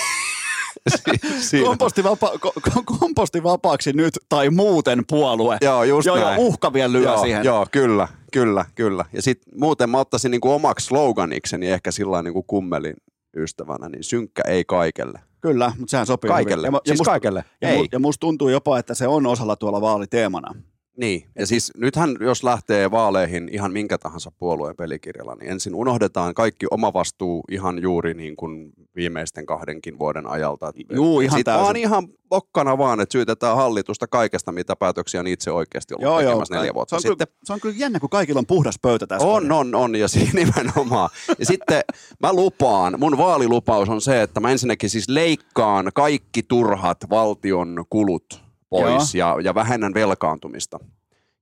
si-. Komposti, vapa- ko- ko- komposti vapaaksi nyt tai muuten puolue. Joo, just Joo, ja näin. uhka vielä lyö joo, siihen. Joo, kyllä, kyllä, kyllä. Ja sitten muuten mä ottaisin niinku omaksi sloganikseni ehkä sillä niinku kummelin ystävänä, niin synkkä ei kaikelle. Kyllä, mutta sehän sopii Kaikelle, hyvin. Ja, siis musta, kaikelle. Ja, ei. ja musta tuntuu jopa, että se on osalla tuolla vaaliteemana. Niin, ja siis nythän jos lähtee vaaleihin ihan minkä tahansa puolueen pelikirjalla, niin ensin unohdetaan kaikki oma vastuu ihan juuri niin kuin viimeisten kahdenkin vuoden ajalta. Juu, ihan Sit täysin. vaan ihan pokkana vaan, että syytetään hallitusta kaikesta, mitä päätöksiä on itse oikeasti ollut tekemässä neljä vuotta se on, sitten. Kyllä, se on kyllä jännä, kun kaikilla on puhdas pöytä tässä. On, on, on, ja siinä nimenomaan. Ja sitten mä lupaan, mun vaalilupaus on se, että mä ensinnäkin siis leikkaan kaikki turhat valtion kulut pois ja, ja vähennän velkaantumista.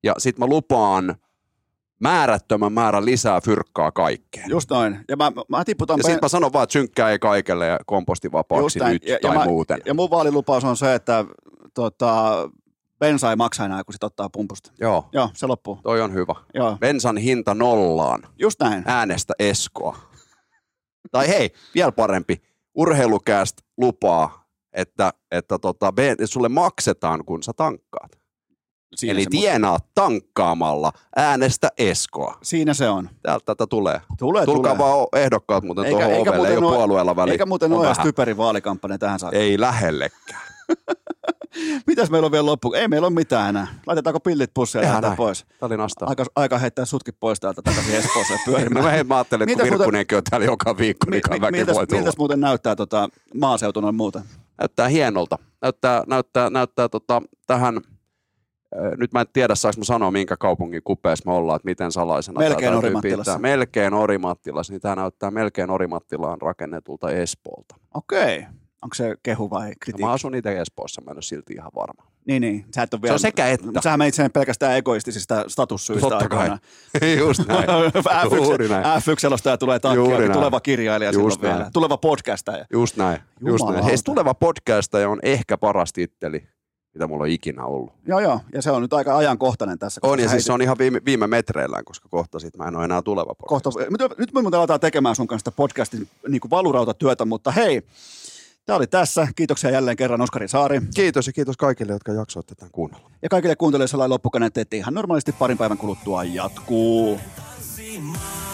Ja sitten mä lupaan määrättömän määrän lisää fyrkkaa kaikkeen. Just noin. Ja mä, mä tiputan... Ja sitten mä sanon vaan, että synkkää ei kaikelle ja kompostivapaaksi näin. nyt ja, tai ja mä, muuten. Ja mun vaalilupaus on se, että tota, bensa ei maksa enää, kun sit ottaa pumpusta. Joo, Joo, se loppuu. toi on hyvä. Joo, Bensan hinta nollaan. just näin. äänestä Eskoa. tai hei, vielä parempi, urheilukääst lupaa, että, että tota, sulle maksetaan, kun sä tankkaat. Siinä Eli se, tienaat tankkaamalla, äänestä Eskoa. Siinä se on. Täältä tätä tulee. Tulee, Tulkaa tulee. vaan ehdokkaat muuten Eikä- tuohon eikä ovelle, ei ole puolueella väliä. Eikä muuten ole typerin vaalikampanja tähän saakka. Ei lähellekään. Mitäs meillä on vielä loppu? Ei meillä ole mitään enää. Laitetaanko pillit pussiin ja pois? Tämä. Aika, aika heittää sutkin pois täältä takaisin Espooseen pyörimään. Mä, mä ajattelin, että Mitäs kun muuten- Virkkunenkin on täällä joka viikko, niin Mi- mi- tulla. miltäs muuten näyttää tota maaseutu noin muuten? Näyttää hienolta. Näyttää, näyttää, näyttää tota, tähän, nyt mä en tiedä saanko mä sanoa minkä kaupungin kupeessa me ollaan, että miten salaisena Melkein Orimattilassa. pitää. Melkein Orimattilassa, niin tämä näyttää melkein Orimattilaan rakennetulta Espoolta. Okei. Onko se kehu vai No, kritiikki? mä asun itse Espoossa, mä en ole silti ihan varma. Niin, niin. Sä et ole Se vielä... on sekä että. Sähän menit sen pelkästään egoistisista statussyistä Totta kai. aikoinaan. Just näin. Juuri näin. F1-selostaja tulee Juuri tankkiin, näin. tuleva kirjailija Just silloin vielä. näin. Tuleva podcastaja. Just näin. Just näin. Jumalauta. Hei, tuleva podcastaja on ehkä paras titteli, mitä mulla on ikinä ollut. Joo, joo. Ja se on nyt aika ajankohtainen tässä. koska On, ja siis se on ihan viime, viime metreillään, koska kohta sit mä en ole enää tuleva podcast. kohta, nyt, nyt me muuten aletaan tekemään sun kanssa sitä podcastin niin kuin valurautatyötä, mutta hei, tämä oli tässä. Kiitoksia jälleen kerran Oskari Saari. Kiitos ja kiitos kaikille, jotka jaksoitte tämän kuunnella. Ja kaikille kuuntelijoille sellainen loppukaneetti, että ihan normaalisti parin päivän kuluttua jatkuu. cha